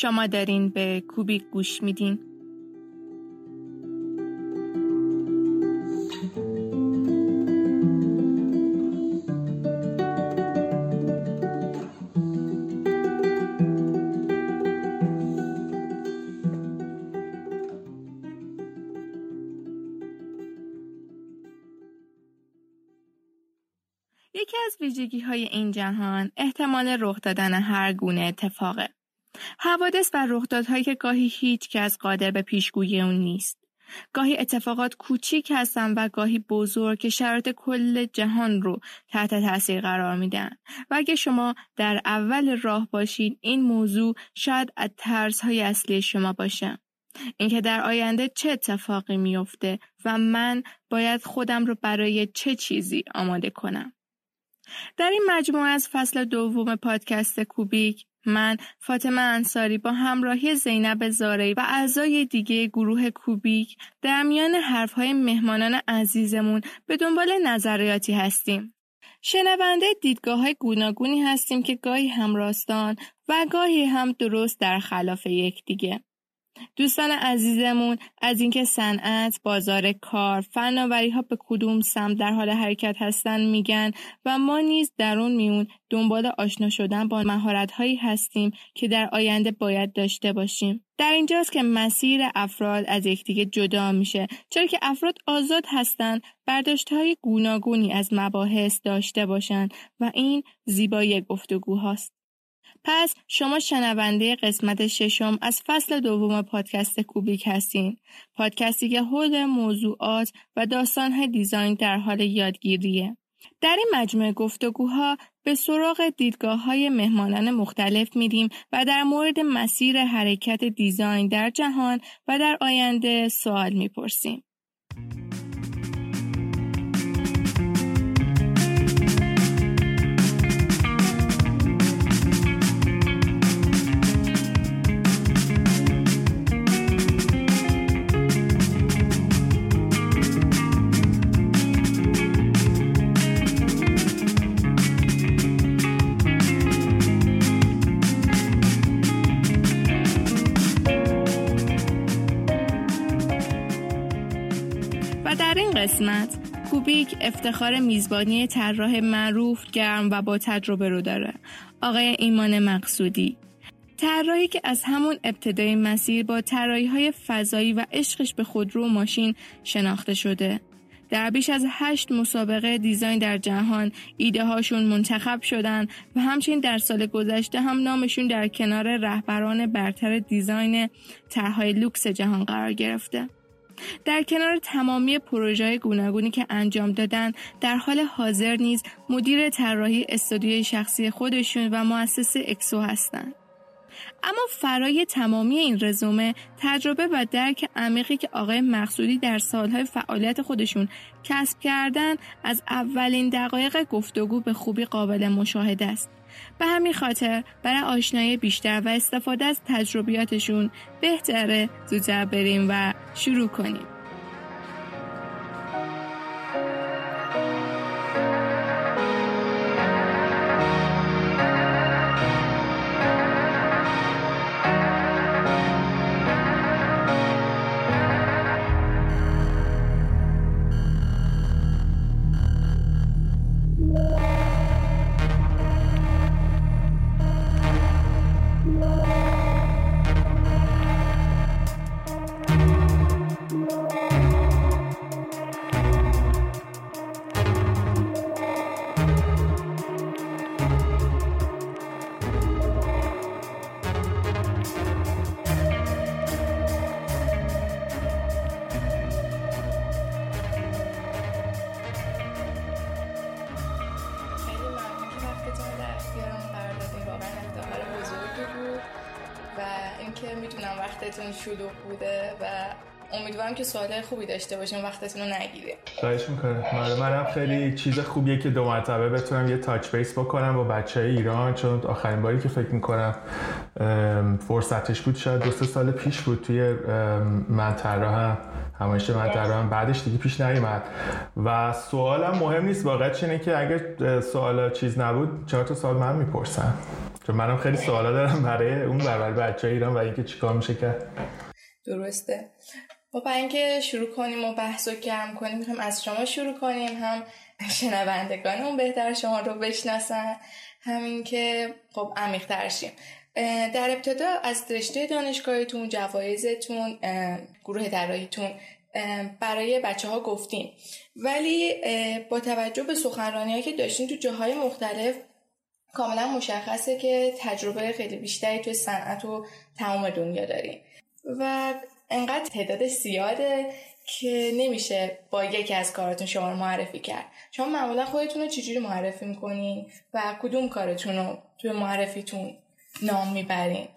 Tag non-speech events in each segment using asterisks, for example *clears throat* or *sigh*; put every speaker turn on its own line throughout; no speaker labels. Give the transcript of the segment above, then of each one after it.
شما دارین به کوبیک گوش میدین یکی از ویژگی های این جهان احتمال رخ دادن هر گونه اتفاقه. حوادث و رخدادهایی که گاهی هیچ کس قادر به پیشگویی اون نیست. گاهی اتفاقات کوچیک هستن و گاهی بزرگ که شرایط کل جهان رو تحت تاثیر قرار میدن. و اگه شما در اول راه باشید این موضوع شاید از ترس های اصلی شما باشه. اینکه در آینده چه اتفاقی میفته و من باید خودم رو برای چه چیزی آماده کنم؟ در این مجموعه از فصل دوم پادکست کوبیک من فاطمه انصاری با همراهی زینب زاری و اعضای دیگه گروه کوبیک در میان حرفهای مهمانان عزیزمون به دنبال نظریاتی هستیم. شنونده دیدگاه های گوناگونی هستیم که گاهی همراستان و گاهی هم درست در خلاف یکدیگه. دوستان عزیزمون از اینکه صنعت، بازار کار، فناوری ها به کدوم سمت در حال حرکت هستن میگن و ما نیز در اون میون دنبال آشنا شدن با مهارت هایی هستیم که در آینده باید داشته باشیم. در اینجاست که مسیر افراد از یکدیگه جدا میشه چرا که افراد آزاد هستند برداشت های گوناگونی از مباحث داشته باشند و این زیبایی گفتگوهاست. پس شما شنونده قسمت ششم از فصل دوم پادکست کوبیک هستین. پادکستی که حول موضوعات و داستانهای دیزاین در حال یادگیریه. در این مجموعه گفتگوها به سراغ دیدگاه های مهمانان مختلف میریم و در مورد مسیر حرکت دیزاین در جهان و در آینده سوال می‌پرسیم. قسمت. کوبیک افتخار میزبانی طراح معروف گرم و با تجربه رو داره. آقای ایمان مقصودی. طراحی که از همون ابتدای مسیر با طراحی های فضایی و عشقش به خودرو و ماشین شناخته شده. در بیش از هشت مسابقه دیزاین در جهان ایده هاشون منتخب شدن و همچنین در سال گذشته هم نامشون در کنار رهبران برتر دیزاین طرحهای لوکس جهان قرار گرفته. در کنار تمامی پروژه گوناگونی که انجام دادن در حال حاضر نیز مدیر طراحی استودیوی شخصی خودشون و مؤسس اکسو هستند. اما فرای تمامی این رزومه تجربه و درک عمیقی که آقای مقصودی در سالهای فعالیت خودشون کسب کردن از اولین دقایق گفتگو به خوبی قابل مشاهده است به همین خاطر برای آشنایی بیشتر و استفاده از تجربیاتشون بهتره زودتر بریم و شروع کنیم. امیدوارم که سوال خوبی داشته باشیم وقتتون رو نگیره
خواهش می‌کنه من منم خیلی چیز خوبیه که دو مرتبه بتونم یه تاچ بیس بکنم با بچه ایران چون آخرین باری که فکر می‌کنم فرصتش بود شاید دو سه سال پیش بود توی من طراحم همایش من طراحم بعدش دیگه پیش نیومد. و سوالم مهم نیست واقعا اینه که اگر سوال چیز نبود چهار تا سوال من می‌پرسم چون منم خیلی سوالا دارم برای اون برای بچه ایران و اینکه چیکار میشه کرد
درسته. با اینکه شروع کنیم و بحث و گرم کنیم می‌خوایم از شما شروع کنیم هم شنوندگانمون بهتر شما رو بشناسن همین که خب عمیق شیم در ابتدا از رشته دانشگاهیتون جوایزتون گروه طراحیتون برای بچه ها گفتیم ولی با توجه به سخنرانی که داشتین تو جاهای مختلف کاملا مشخصه که تجربه خیلی بیشتری توی صنعت و تمام دنیا داریم و انقدر تعداد زیاده که نمیشه با یکی از کاراتون شما رو معرفی کرد. شما معمولا خودتون رو چجوری معرفی می‌کنین و کدوم کارتون رو توی معرفیتون نام می‌برین؟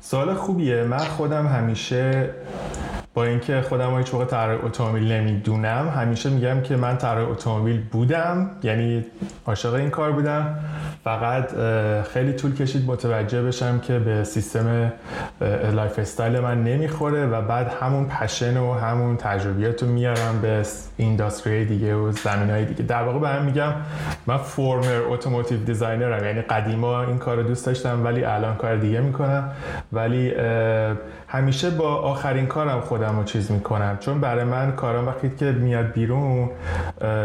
سوال خوبیه. من خودم همیشه با اینکه خودم هیچ موقع طراح اتومبیل نمی‌دونم همیشه میگم که من طراح اتومبیل بودم یعنی عاشق این کار بودم. فقط خیلی طول کشید متوجه بشم که به سیستم lifestyle من نمی‌خوره و بعد همون passion و همون تجربیات رو میارم به industry دیگه و زمین های دیگه. در واقع به هم میگم من former automotive designer م یعنی قدیما این کار دوست داشتم ولی الان کار دیگه می‌کنم. ولی همیشه با آخرین کارم خودم رو چیز می‌کنم. چون برای من کارم وقتی که میاد بیرون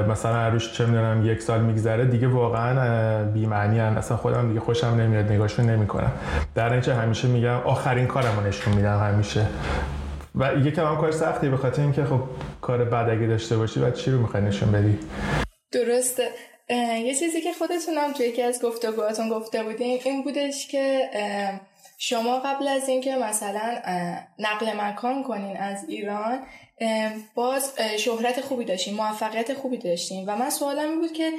مثلا روش چه می‌دونم یک سال میگذره دیگه واقعا بی‌معنی اصلا خودم دیگه خوشم نمیاد نگاهشون نمی‌کنم. در نتیجه همیشه میگم آخرین کارم رو نشون میدم همیشه. و یکم هم کار سختی به خاطر اینکه خب کار بعد اگه داشته باشی بعد چی رو می‌خوای نشون بدی؟
درسته. یه چیزی که خودتونم توی یکی از گفتگوهاتون گفته بودین این بودش که شما قبل از اینکه مثلا نقل مکان کنین از ایران باز شهرت خوبی داشتین موفقیت خوبی داشتین و من سوالم این بود که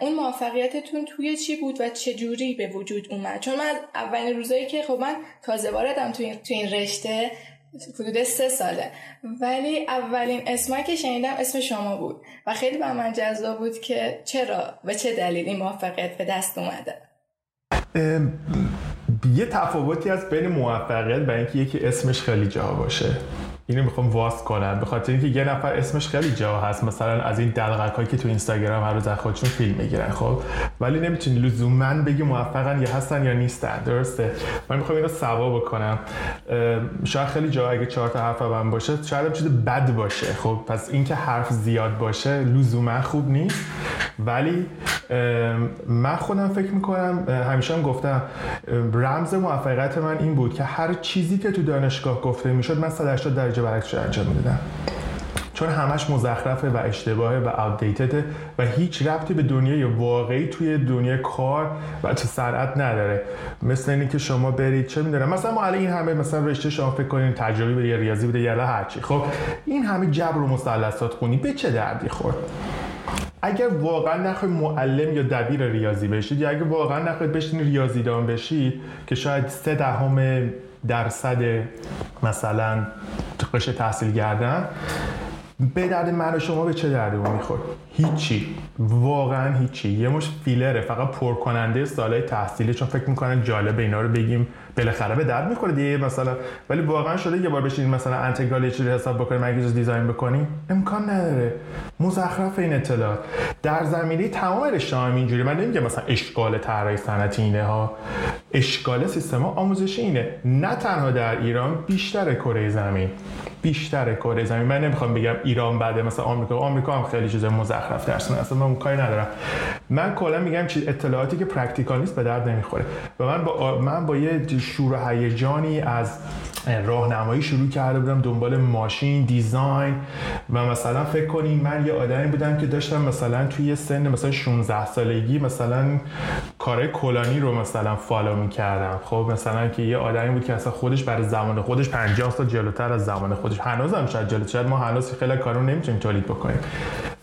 اون موفقیتتون توی چی بود و چه جوری به وجود اومد؟ چون من اولین روزایی که خب من تازه واردم توی این, رشته حدود سه ساله. ولی اولین اسمی که شنیدم اسم شما بود و خیلی به من جذاب بود که چرا و چه دلیل این موفقیت به دست اومده؟
یه تفاوتی از بین موفقیت و اینکه یکی اسمش خیلی جا باشه. اینو می‌خوام واس کنم. به خاطر اینکه یه نفر اسمش خیلی جا هست. مثلا از این دلغک هایی که تو اینستاگرام هر روز از خودشون فیلم می‌گیرن خب؟ ولی نمی‌تونی لزوما بگی موفقن یا هستن یا نیستن. درسته؟ من می‌خوام اینو سوا بکنم. شاید خیلی جا اگه چهار تا حرف من باشه شاید چیز بد باشه. خب پس اینکه حرف زیاد باشه لزوما خوب نیست. ولی من خودم فکر می‌کنم همیشه هم گفتم رمز موفقیت من این بود که هر چیزی که تو دانشگاه گفته می‌شد من 180 درجه برعکسش انجام می‌دادم چون همش مزخرفه و اشتباهه و آپدیتده و هیچ ربطی به دنیای واقعی توی دنیای کار و سرعت نداره. مثل اینی که شما برید چه می‌دونم مثلا ما این همه مثلا رشته شما فکر کنین تجربی به ریاضی بده یا هرچی خب این همه جبر و مثلثات خونی به چه دردی خورد؟ اگر واقعا نخواهی معلم یا دبیر ریاضی بشید یا اگر واقعا نخواهید بشین ریاضیدان بشید که شاید سه دهم درصد مثلا قشر تحصیل کردن به درد من شما به چه دردی می‌خورد؟ هیچی. واقعا هیچی. یه مش فیلره. فقط پر کننده تحصیلی چون فکر می‌کنن جالب اینا رو بگیم بالاخره به درد می‌خوره دیگه مثلا. ولی واقعا شده یه بار بشین مثلا انتگرال یه چیزی حساب بکنیم اگه دیزاین بکنیم امکان نداره. مزخرف این اطلاعات. در زمینه تمام رشته اینجوری. من نمیگم مثلا اشکال طراحی صنعتی اینه ها. اشکال سیستم آموزشی اینه. نه تنها در ایران بیشتر کره زمین. بیشتر کره زمین. من نمی‌خوام بگم ایران بعد مثلا آمریکا. آمریکا هم خیلی چیز مزخرف درسن اصلا من اون کاری ندارم. من کلا میگم چیز اطلاعاتی که practical نیست به درد نمی‌خوره. و من با من با یه شور و هیجانی از راهنمایی شروع کرده بودم دنبال ماشین design و مثلا فکر کنیم من یه آدمی بودم که داشتم مثلا توی سن مثلا 16 سالگی مثلا کار کلانی رو مثلا فالو می‌کردم. خب مثلا که یه آدمی بود که اصلا خودش برای زمان خودش 50 سال جلوتر از زمان خودش. هنوزم شاید جلوتر ما هنوز خیلی کارو نمی‌تونیم تولید بکنیم.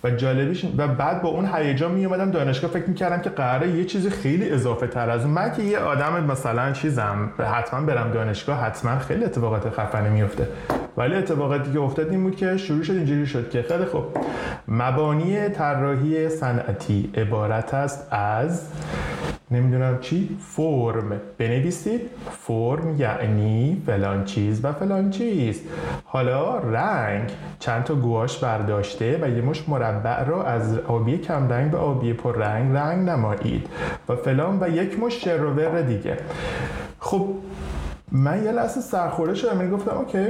و جالبیش و بعد با اون هیجان می اومدم دانشگاه فکر می‌کردم که قراره یه چیز خیلی اضافه تر از اون. من که یه آدم مثلا چیزم حتما برم دانشگاه حتما خیلی اتفاقات خفنی میفته ولی اتفاقاتی که افتاد این بود که شروع شد اینجوری شد که خیلی خوب. مبانی طراحی صنعتی عبارت است از نمی‌دونم چی. فرم بنویسید. فرم یعنی فلان چیز و فلان چیز. حالا رنگ. چند تا گواش برداشته و یه مش مربع رو از آبی کم رنگ به آبی پر رنگ رنگ نمایید و فلان و یک مش شروور دیگه. خب من یه لحظه سرخورده شدم گفتم اوکی.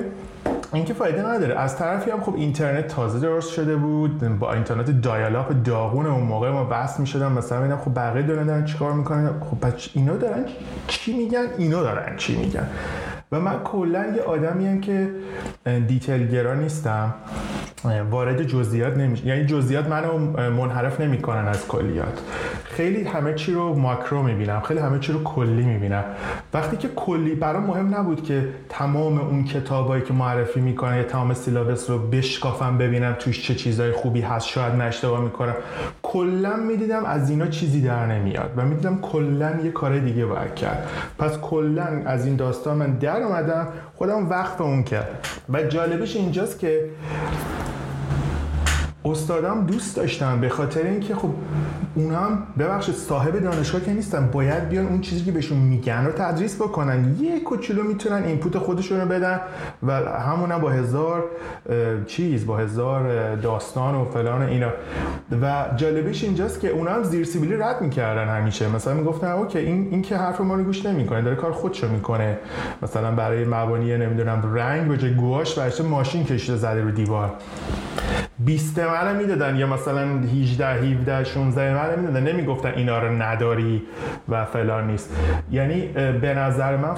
این که فایده نداره. از طرفی هم خب اینترنت تازه درست شده بود با اینترنت دایالاپ داغون اون موقع ما بحث می‌شدم مثلا ببینم خب بقیه دارن دارن چیکار می‌کنن؟ خب بچ اینا دارن چی میگن؟ اینا دارن چی میگن؟ و من کلا یه آدمی هم که دیتیل نیستم. وارد جزئیات نمیشه. یعنی جزئیات منو منحرف نمی‌کنن از کلیات. خیلی همه چی رو ماکرو می‌بینم. خیلی همه چی رو کلی می‌بینم. وقتی که کلی برام مهم نبود که تمام اون کتابایی که معرفی می‌کنه یا تمام سیلابس رو بشکافم ببینم توش چه چیزای خوبی هست شاید نشتباه می‌کنم. کلا می‌دیدم از اینا چیزی در نمیاد و می‌دیدم کلا یه کار دیگه باید کرد. پس کلا از این داستان من اومدم خودم وقت اون کرد. و جالبش اینجاست که استادم دوست داشتم به خاطر اینکه خب اونا هم ببخشید صاحب دانشگاه که نیستن باید بیان اون چیزی که بهشون میگن رو تدریس بکنن. یه کوچولو می‌تونن input خودشون رو بدن و همون با هزار چیز با هزار داستان و فلان اینا. و جالبش اینجاست که اونا هم زیر سیبیلی رد می‌کردن همیشه. مثلا می‌گفتن okay این این که حرف ما رو گوش نمی‌کنه داره کار خودشو می‌کنه. مثلا برای مبانی نمی‌دونم رنگ به جای گواش برداشته ماشین کشیده زده رو دیوار. 20 من می‌دادن یا مثلا 18 17 16 من می‌دادن. نمی‌گفتن اینا رو نداری و فلان نیست. یعنی به نظر من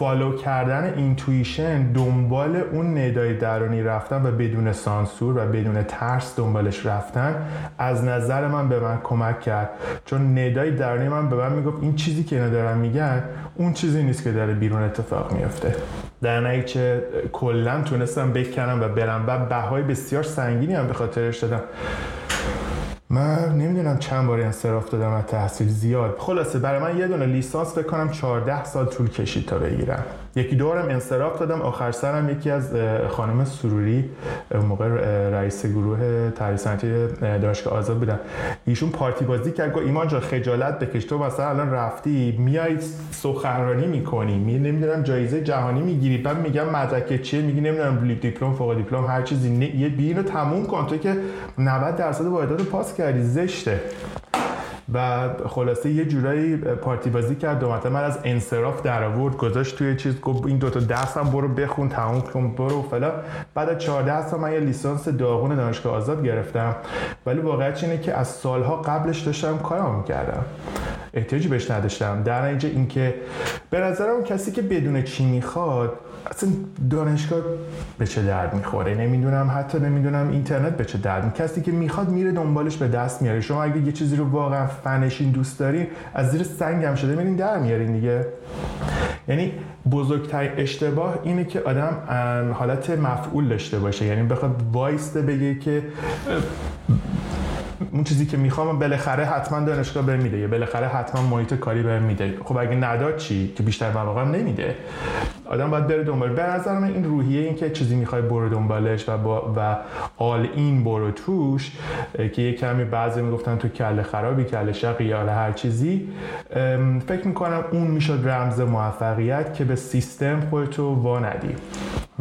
follow کردن intuition دنبال اون ندای درونی رفتن و بدون سانسور و بدون ترس دنبالش رفتن از نظر من به من کمک کرد. چون ندای درونی من به من می‌گفت این چیزی که اینا دارن میگن اون چیزی نیست که داره بیرون اتفاق میفته در نتیجه کلا تونستم بکنم و برم و بهای بسیار سنگینی هم به خاطرش دادم. من نمی‌دونم چند باری انصراف دادم از تحصیل زیاد. خلاصه برای من یه دونه لیسانس بکنم 14 سال طول کشید تا بگیرم. یکی دورم انصراف دادم. آخر سرم یکی از خانم سروری موقع رئیس گروه تحریص صنعتی دانشگاه آزاد بودن. ایشون پارتی بازی کرد گفت ایمان جان خجالت بکش. تو مثلا الان رفتی میای سخنرانی می‌کنی. می نمی‌دونم جایزه جهانی می‌گیری. بعد میگم مدرک چیه؟ میگی نمی‌دونم دیپلم فوق دیپلم هر چیزی. یه بینو تموم کن. تو که 90 درصد واحدات پاس کردی زشته. و خلاصه یه جورایی پارتی بازی کرد. و من از انصراف در آورد گذاشت توی چیز گفت این دوتا درسم برو بخون تموم کن برو فلا بعد از 14 سال من یه لیسانس داغون دانشگاه آزاد گرفتم. ولی واقعیت اینه که از سالها قبلش داشتم کارم می‌کردم. احتیاجی بهش نداشتم. در اینجا اینکه به نظرم کسی که بدون چی می‌خواد اصلا دانشگاه به چه درد می‌خوره؟ نمی‌دونم حتی نمی‌دونم اینترنت به چه درد کسی که می‌خواد میره دنبالش به دست میاره. شما اگه یه چیزی رو واقعا فنشین دوست دارین از زیر سنگ هم شده میرین در میارین دیگه. یعنی بزرگترین اشتباه اینه که آدم حالت مفعول داشته باشه. یعنی بخواد وایسته بگه که اون چیزی که می‌خوام بالاخره حتما دانشگاه بهم میده. یا بالاخره حتما محیط کاری بهم میده. خب اگه نداد چی؟ که بیشتر مواقع نمیده. آدم باید بره دنبال. به نظر من این روحیه این که چیزی می‌خوای برو دنبالش و با و آل این برو توش که یه کمی بعضی می‌گفتن تو کله خرابی کله شقی یا هر چیزی فکر می‌کنم اون می‌شد رمز موفقیت که به سیستم خودتو وا ندی.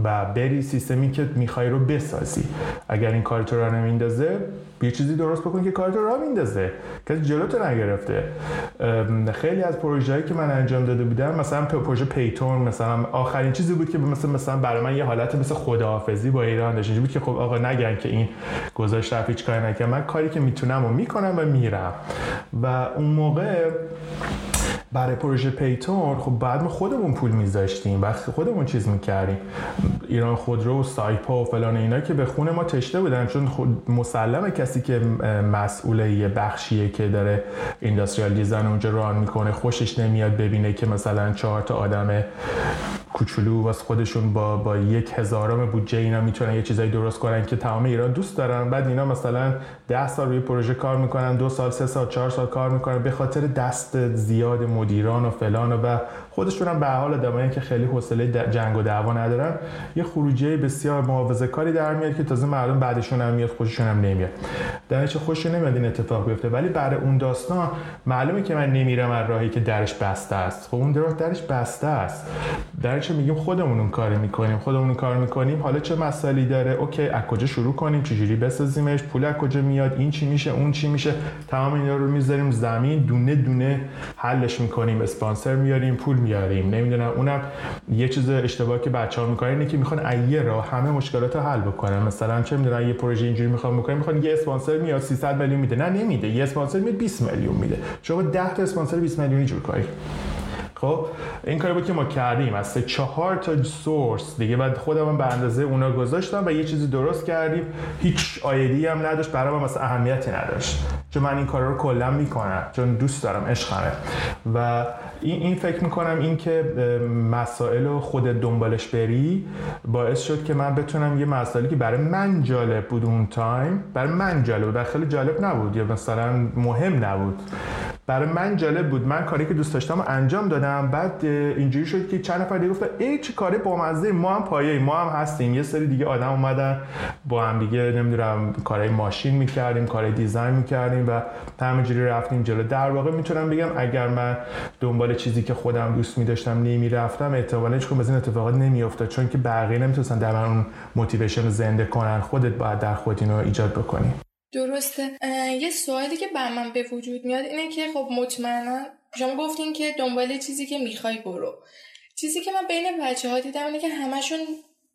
و بری سیستمی که می‌خوای رو بسازی. اگر این کارتو را نمیندازه یه چیزی درست بکن که کارتو را میندازه کسی جلوتو نگرفته. خیلی از پروژه‌ای که من انجام داده بودم مثلا پروژه پیتون مثلا آخرین چیزی بود که مثلا مثلا برای من یه حالت مثل خداحافظی با ایران داشت. بود که خب آقا نگن که این گذاشت رفت هیچ کاری نکنم من کاری که می‌تونم و می‌کنم و میرم. و اون موقع برای پروژه پیتون خب بعد ما خودمون پول میذاشتیم و خودمون چیز می‌کردیم. ایران خودرو و سایپا و فلان اینا که به خونه ما تشته بودن چون خود مسلمه کسی که مسئول یه بخشیه که داره اینداستریال دیزاین اونجا ران می‌کنه خوشش نمیاد ببینه که مثلا چهار تا آدم کوچولو واسه خودشون با با یک هزارم بودجه اینا می‌تونن یه چیزایی درست کنن که تمام ایران دوست دارن. بعد اینا مثلا ده سال روی پروژه کار می‌کنن دو سال سه سال چهار سال کار می‌کنن. به خاطر دست زیاد مدیران و فلان و خودشون هم به حال آدمایی که خیلی حوصله جنگ و دعوا ندارن یه خروجی بسیار محافظه کاری در میاد که تازه مردم بعدشون هم میاد خوششون هم نمیاد. در چه خوش نمیاد این اتفاق بیفته. ولی برای اون داستان معلومه که من نمیرم از راهی که درش بسته است. خب اون راه درش بسته است. در چه میگیم خودمون اون کار می‌کنیم خودمون اون کار می‌کنیم. حالا چه مسائلی داره؟ اوکی از کجا شروع کنیم؟ چجوری بسازیمش؟ پول از کجا میاد؟ این چی میشه؟ اون چی میشه؟ تمام اینا رو می‌ذاریم زمین دونه دونه حلش می‌کنیم اسپانسر میاریم پول میاریم. نمی‌دونم اونم یه چیز اشتباهی که بچه‌ها می‌کنن اینه که می‌خوان یه راه همه مشکلات رو حل بکنن. مثلا چه می‌دونن یه پروژه اینجوری می‌خوان بکنن می‌خوان یه اسپانسر میاد 300 میلیون میده. نه نمیده. یه اسپانسر میاد 20 میلیون میده. شما 10 تا اسپانسر 20 میلیونی جور کنید خب این کاری بود که ما کردیم. از سه چهار تا سورس دیگه. بعد خودم به اندازه اونا گذاشتم و یه چیزی درست کردیم. هیچ آیدی هم نداشت. برای من مثلا اهمیتی نداشت. چون من این کار رو کلا می‌کنم. چون دوست دارم عشقمه. و این, این فکر می‌کنم این که مسائل رو خود دنبالش بری باعث شد که من بتونم یه مسائلی که برای من جالب بود اون تایم برای من جالب بود. خیلی جالب نبود. یا مثلا مهم نبود. برای من جالب بود. من کاری که دوست داشتم انجام دادم. بعد اینجوری شد که چند نفر دیگه گفتن ای چه کاری بامزه ما هم پایه ما هم هستیم. یه سری دیگه آدم اومدن با هم دیگه نمی‌دونم کارهای ماشین می‌کردیم کارهای دیزاین می‌کردیم و همینجوری رفتیم جلو. در واقع می‌تونم بگم اگر من دنبال چیزی که خودم دوست میداشتم نمی‌رفتم احتمالاً هیچ از این اتفاقات نمیافتاد. چون که بقیه نمی‌تونستن در من اون موتیویشن رو زنده کنن. خودت باید در خود اینو ایجاد بکنی.
درسته. یه سوالی که بر من به وجود میاد اینه که خب مطمئنا شما گفتین که دنبال چیزی که می‌خوای برو. چیزی که من بین بچه ها دیدم اینه که همشون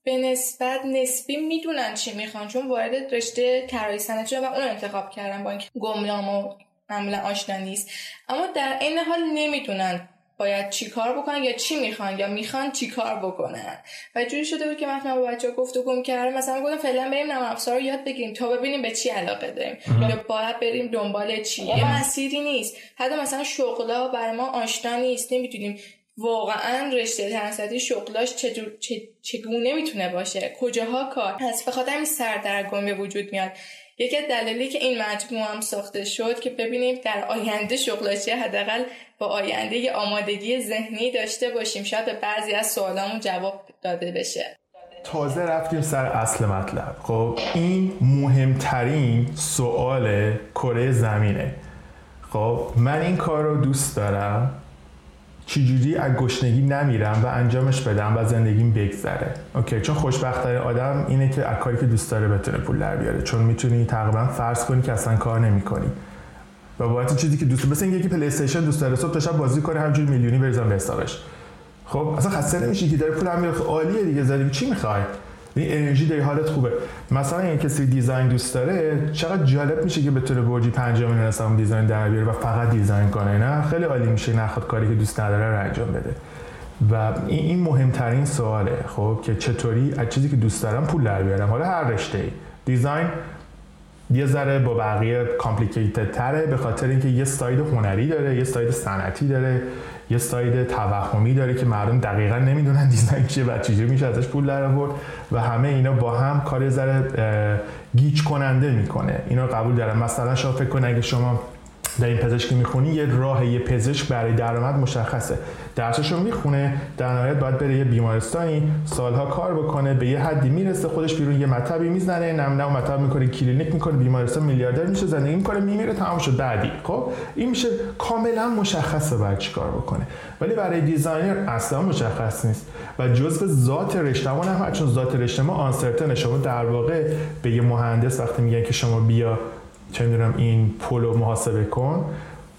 به نسبت نسبی می‌دونن چی می‌خوان چون وارد رشته طراحی صنعتی و اون انتخاب کردن با اینکه گمنام و معمولا آشنا نیست. اما در این حال نمی‌دونن باید چی کار بکنن یا چی می‌خوان یا می‌خوان چی کار بکنن. و جوری شده بود که مثلا با بچه ها گفت و گم کردم مثلا گفتم فعلا بریم نرم افزار رو یاد بگیریم تا ببینیم به چی علاقه داریم. یا باید بریم دنبال چی؟ یه مسیری نیست. حتی مثلا شغلا برای ما آشنا نیست. نمی‌تونیم واقعا رشته تنسدی شغلاش چگونه می‌تونه باشه؟ کجاها کار هست؟ بخاطر همین سردرگم به وجود میاد. یکی دلیلی که این مجموعه هم ساخته شد که ببینیم در آینده شغلاش حداقل با آینده آمادگی ذهنی داشته باشیم. شاید به بعضی از سوالامون جواب داده بشه.
تازه رفتیم سر اصل مطلب. خب این مهمترین سوال کره زمینه. خب من این کار رو دوست دارم. چجوری از گشنگی نمیرم و انجامش بدم و زندگیم بگذره. okay چون خوشبختترین آدم اینه که از کاری که دوست داره بتونه پول در بیاره. چون می‌تونی تقریبا فرض کنی که اصلا کار نمی‌کنی. و باید چیزی که دوست مثل اینکه که پلی استیشن دوست داره صبح تا شب بازی کنه همینجوری میلیونی بریزن به حسابش. خب اصلا خسته نمیشی که داره پول هم میاره عالیه دیگه دیگه چی می‌خوای؟ این انرژی داری حالت خوبه. مثلا این کسی design دوست داره چقدر جالب میشه که بتونه برجی 5 میلیون اصلا design در بیاره و فقط design کنه نه؟ خیلی عالی میشه نخواد کاری که دوست نداره رو انجام بده. و این مهمترین سواله خب که چطوری از چیزی که دوست دارم پول در بیارم. حالا هر رشته ای design یه ذره با بقیه complicated تره به خاطر اینکه یه side هنری داره یه side صنعتی داره. یه side توهمی داره که مردم دقیقا نمی‌دونن design چیه و چجوری میشه ازش پول در آورد و همه اینا با هم کار ذره گیج کننده می‌کنه. اینا قبول دارم مثلا شما فکر کن اگه شما در این پزشکی می‌خونی یه راه یه پزشک برای درآمد مشخصه. درسشو می‌خونه در نهایت باید بره یه بیمارستانی سالها کار بکنه به یه حدی می‌رسه خودش بیرون یه مطبی می‌زنه نم نم مطب می‌کنه کلینیک می‌کنه بیمارستان میلیاردر میشه زندگی می‌کنه میمیره تمام شد بعدی. خب؟ این میشه کاملا مشخصه باید چیکار بکنه. ولی برای designer اصلا مشخص نیست. و جزء ذات رشتهمون هم چون ذات رشته ما uncertain شما در واقع به یه مهندس وقتی میگن که شما بیا چه می‌دونم این پل محاسبه کن.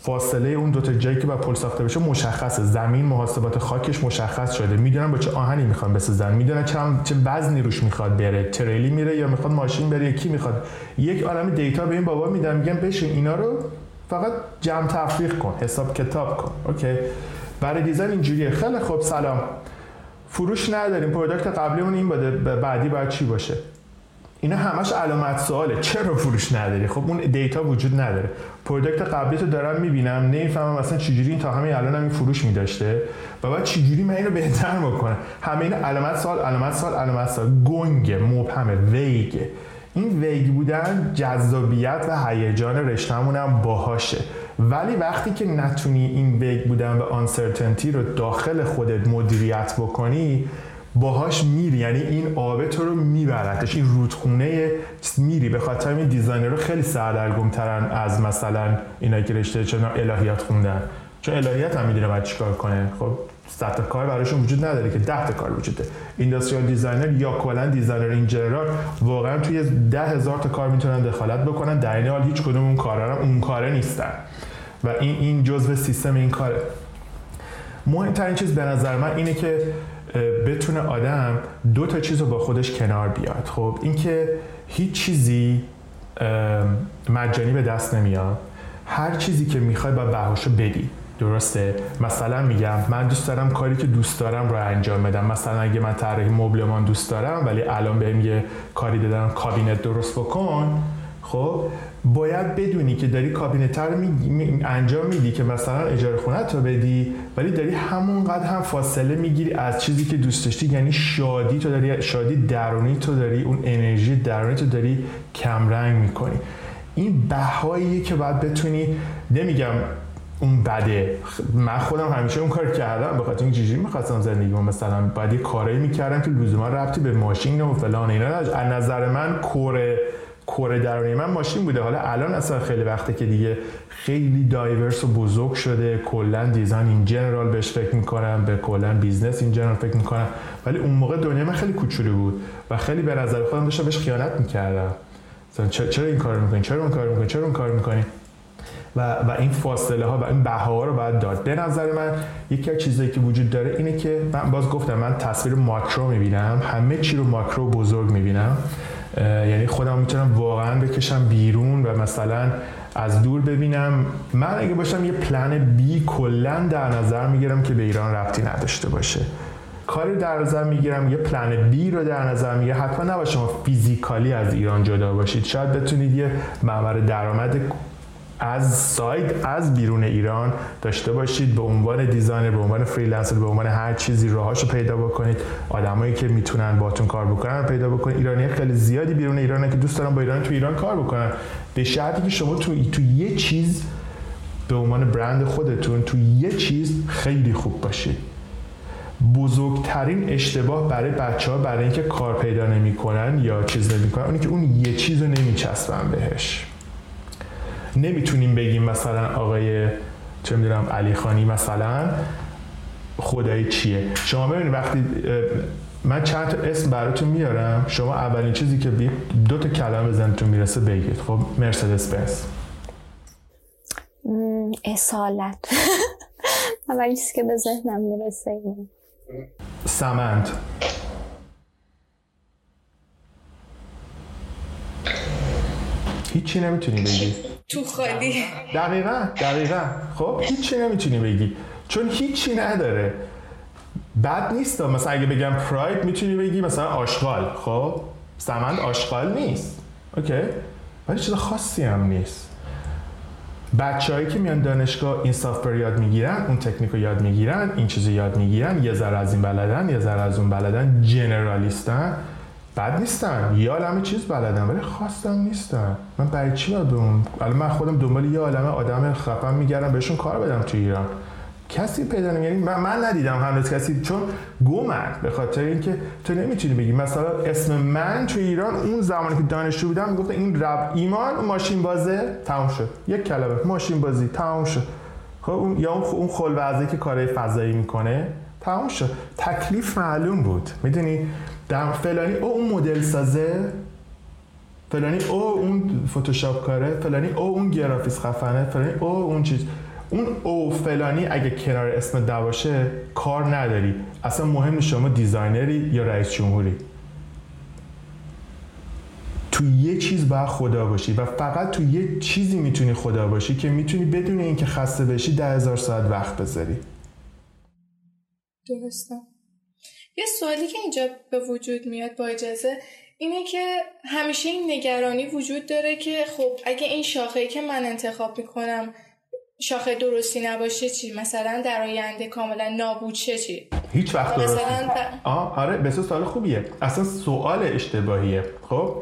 فاصله اون دو تا جایی که با پل ساخته بشه مشخصه. زمین محاسبات خاکش مشخص شده. می‌دونن با چه آهنی می‌خوان بسازن می‌دونن چه چه وزنی روش می‌خواد بره. تریلی میره یا می‌خواد ماشین بره کی می‌خواد. یک عالم data به این بابا میدن میگن بشین اینا رو فقط جمع تفریق کن. حساب کتاب کن. Okay؟ برای design اینجوریه. خیلی خوب. سلام. فروش نداریم. product قبلیمون این بوده. بعدی باید چی باشه؟ اینا همش علامت سواله. چرا فروش نداری؟ خب اون data وجود نداره. product قبلی تو دارم می‌بینم نمی‌فهمم اصلا چجوری این تا همین الان هم این فروش میداشته. و بعد چجوری من اینو بهتر بکنم؟ همه این علامت سوال علامت سوال علامت سوال. گنگه مبهمه vague ه. این vague بودن جذابیت و هیجان رشتهمون هم باهاشه. ولی وقتی که نتونی این vague بودن و uncertainty رو داخل خودت مدیریت بکنی باهاش میری یعنی این آبه تو رو میبردش این رودخونه میری. به خاطر این designer رو خیلی سردرگم ترن از مثلا اینایی که رشته چون الهیات خوندن. چون الهیات هم می‌دونه باید چیکار کنه. خب صد کار براشون وجود نداره که ده کار وجود داره industrial designer یا کلا designer این general واقعا توی ده هزار تا کار می‌تونن دخالت بکنن. در این حال هیچ کدوم اون کارا اون کاره نیستن. و این این جزء سیستم این کاره. مهمترین چیز به نظر من اینه که بتونه آدم دو تا چیز رو با خودش کنار بیاد. خب اینکه هیچ چیزی مجانی به دست نمیاد. هر چیزی که می‌خوای با بهاشو بدی. درسته؟ مثلا میگم من دوست دارم کاری که دوست دارم رو انجام بدم. مثلا اگه من طراحی مبلمان دوست دارم ولی الان بهم یه کاری دادم کابینت درست بکن. خب باید بدونی که داری کابینت رو می... انجام میدی که مثلا اجاره خونه تو بدی ولی داری همونقدر هم فاصله می‌گیری از چیزی که دوست داشتی. یعنی شادی تو داری شادی درونی تو داری اون انرژی درونی تو داری کمرنگ می‌کنی. این بهاییه که باید بتونی نمیگم اون بده. من خودم همیشه اون کار کردم. بخاطر این چیزی می‌خواستم زندگی مثلا باید یه کارایی می‌کردم که لزوما ربطی به ماشین و فلان اینا از نظر من کره کره درونی من ماشین بوده. حالا الان اصلا خیلی وقته که دیگه خیلی diverse و بزرگ شده. کلا design in general بهش فکر می‌کنم به کلا business in general فکر می‌کنم. ولی اون موقع دنیا من خیلی کوچولو بود و خیلی به نظر خودم داشتم بهش خیانت می‌کردم. چرا این کار می‌کنی؟ چرا اون کار می‌کنی؟ چرا اون کار می‌کنی؟ و, و این فاصله ها و این بها رو باید داد. به نظر من یکی از چیزایی که وجود داره اینه که من باز گفتم من تصویر ماکرو می‌بینم. همه چی رو ماکرو بزرگ می‌بینم. یعنی خودم می‌تونم واقعا بکشم بیرون و مثلا از دور ببینم. من اگه باشم یه پلن بی کلا در نظر می‌گیرم که به ایران رفتی نداشته باشه. کاری در نظر می‌گیرم یه plan B رو در نظر می‌گیرم. حتما نباید شما physically از ایران جدا باشید. شاید بتونید یه ممر درآمد از سایت از بیرون ایران داشته باشید به عنوان designer به عنوان freelancer به عنوان هر چیزی راهاشو پیدا بکنید. آدمایی که می‌تونن باهاتون کار بکنن پیدا بکنید. ایرانی خیلی زیادی بیرون ایران که دوست دارن با ایران تو ایران کار بکنن. به شرطی که شما تو تو یه چیز به عنوان برند خودتون تو یه چیز خیلی خوب باشید. بزرگترین اشتباه برای بچه ها برای اینکه کار پیدا نمی‌کنن یا چیز نمی‌کنن اونی که اون یه چیز رو نمیچسبن بهش. نمی‌تونیم بگیم مثلا آقای چه می‌دونم علی خانی مثلا خدای چیه. شما ببینید وقتی من چند تا اسم براتون میارم شما اولین چیزی که دو تا کلمه بزنتون می‌رسه بگید. خب مرسدس بنز
اصالت. *laughs* اولین چیزی که به ذهنم می‌رسه
سمند هیچی نمی‌تونی بگی.
تو خالی.
دقیقا دقیقا. خب هیچی نمی‌تونی بگی. چون هیچی نداره. بد نیست. مثلا اگه بگم پراید می‌تونی بگی مثلا آشغال. خب سمند آشغال نیست. اوکی؟ ولی چیز خاصی هم نیست. بچههایی که میان دانشگاه این سافر یاد می‌گیرن اون تکنیک رو یاد می‌گیرن این چیزو یاد می‌گیرن یه ذره از این بلدن یه ذره از اون بلدن جنرالیستن بد نیستن. یه عالم چیز بلدن ولی خواستم نیستن. من برای چی باید اون الان من خودم دنبال یه عالم آدم خفن میگردم بهشون کار بدم تو ایران. کسی پیدا نمی یعنی من, من ندیدم هنوز کسی چون گمن به خاطر اینکه تو نمی‌تونی بگی. مثلا اسم من تو ایران اون زمانی که دانشجو بودم می‌گفت این رب ایمان ماشین بازه تمام شد. یک کلمه ماشین بازی تمام شد. خب اون یا اون خلوزه که کارهای فضایی می‌کنه تمام شد. تکلیف معلوم بود. می‌دونی؟ در فلانی او اون مدل سازه فلانی او اون فتوشاپ کاره فلانی او اون گرافیس خفنه فلانی او اون چیز. اون او فلانی اگه کنار اسم دواشه کار نداری. اصلا مهم شما designer ی یا رئیس جمهوری. تو یه چیز باید خدا باشی و فقط تو یه چیزی می‌تونی خدا باشی که می‌تونی بدون اینکه خسته بشی ده هزار ساعت وقت بذاری.
درسته. یه سوالی که اینجا به وجود میاد با اجازه اینه که همیشه این نگرانی وجود داره که خب اگه این شاخه که من انتخاب می‌کنم شاخه درستی نباشه چی؟ مثلا در آینده کاملا نابود شه چی؟
هیچ وقت درست آه آره بسیار سوال خوبیه. اصلا سوال اشتباهیه. خب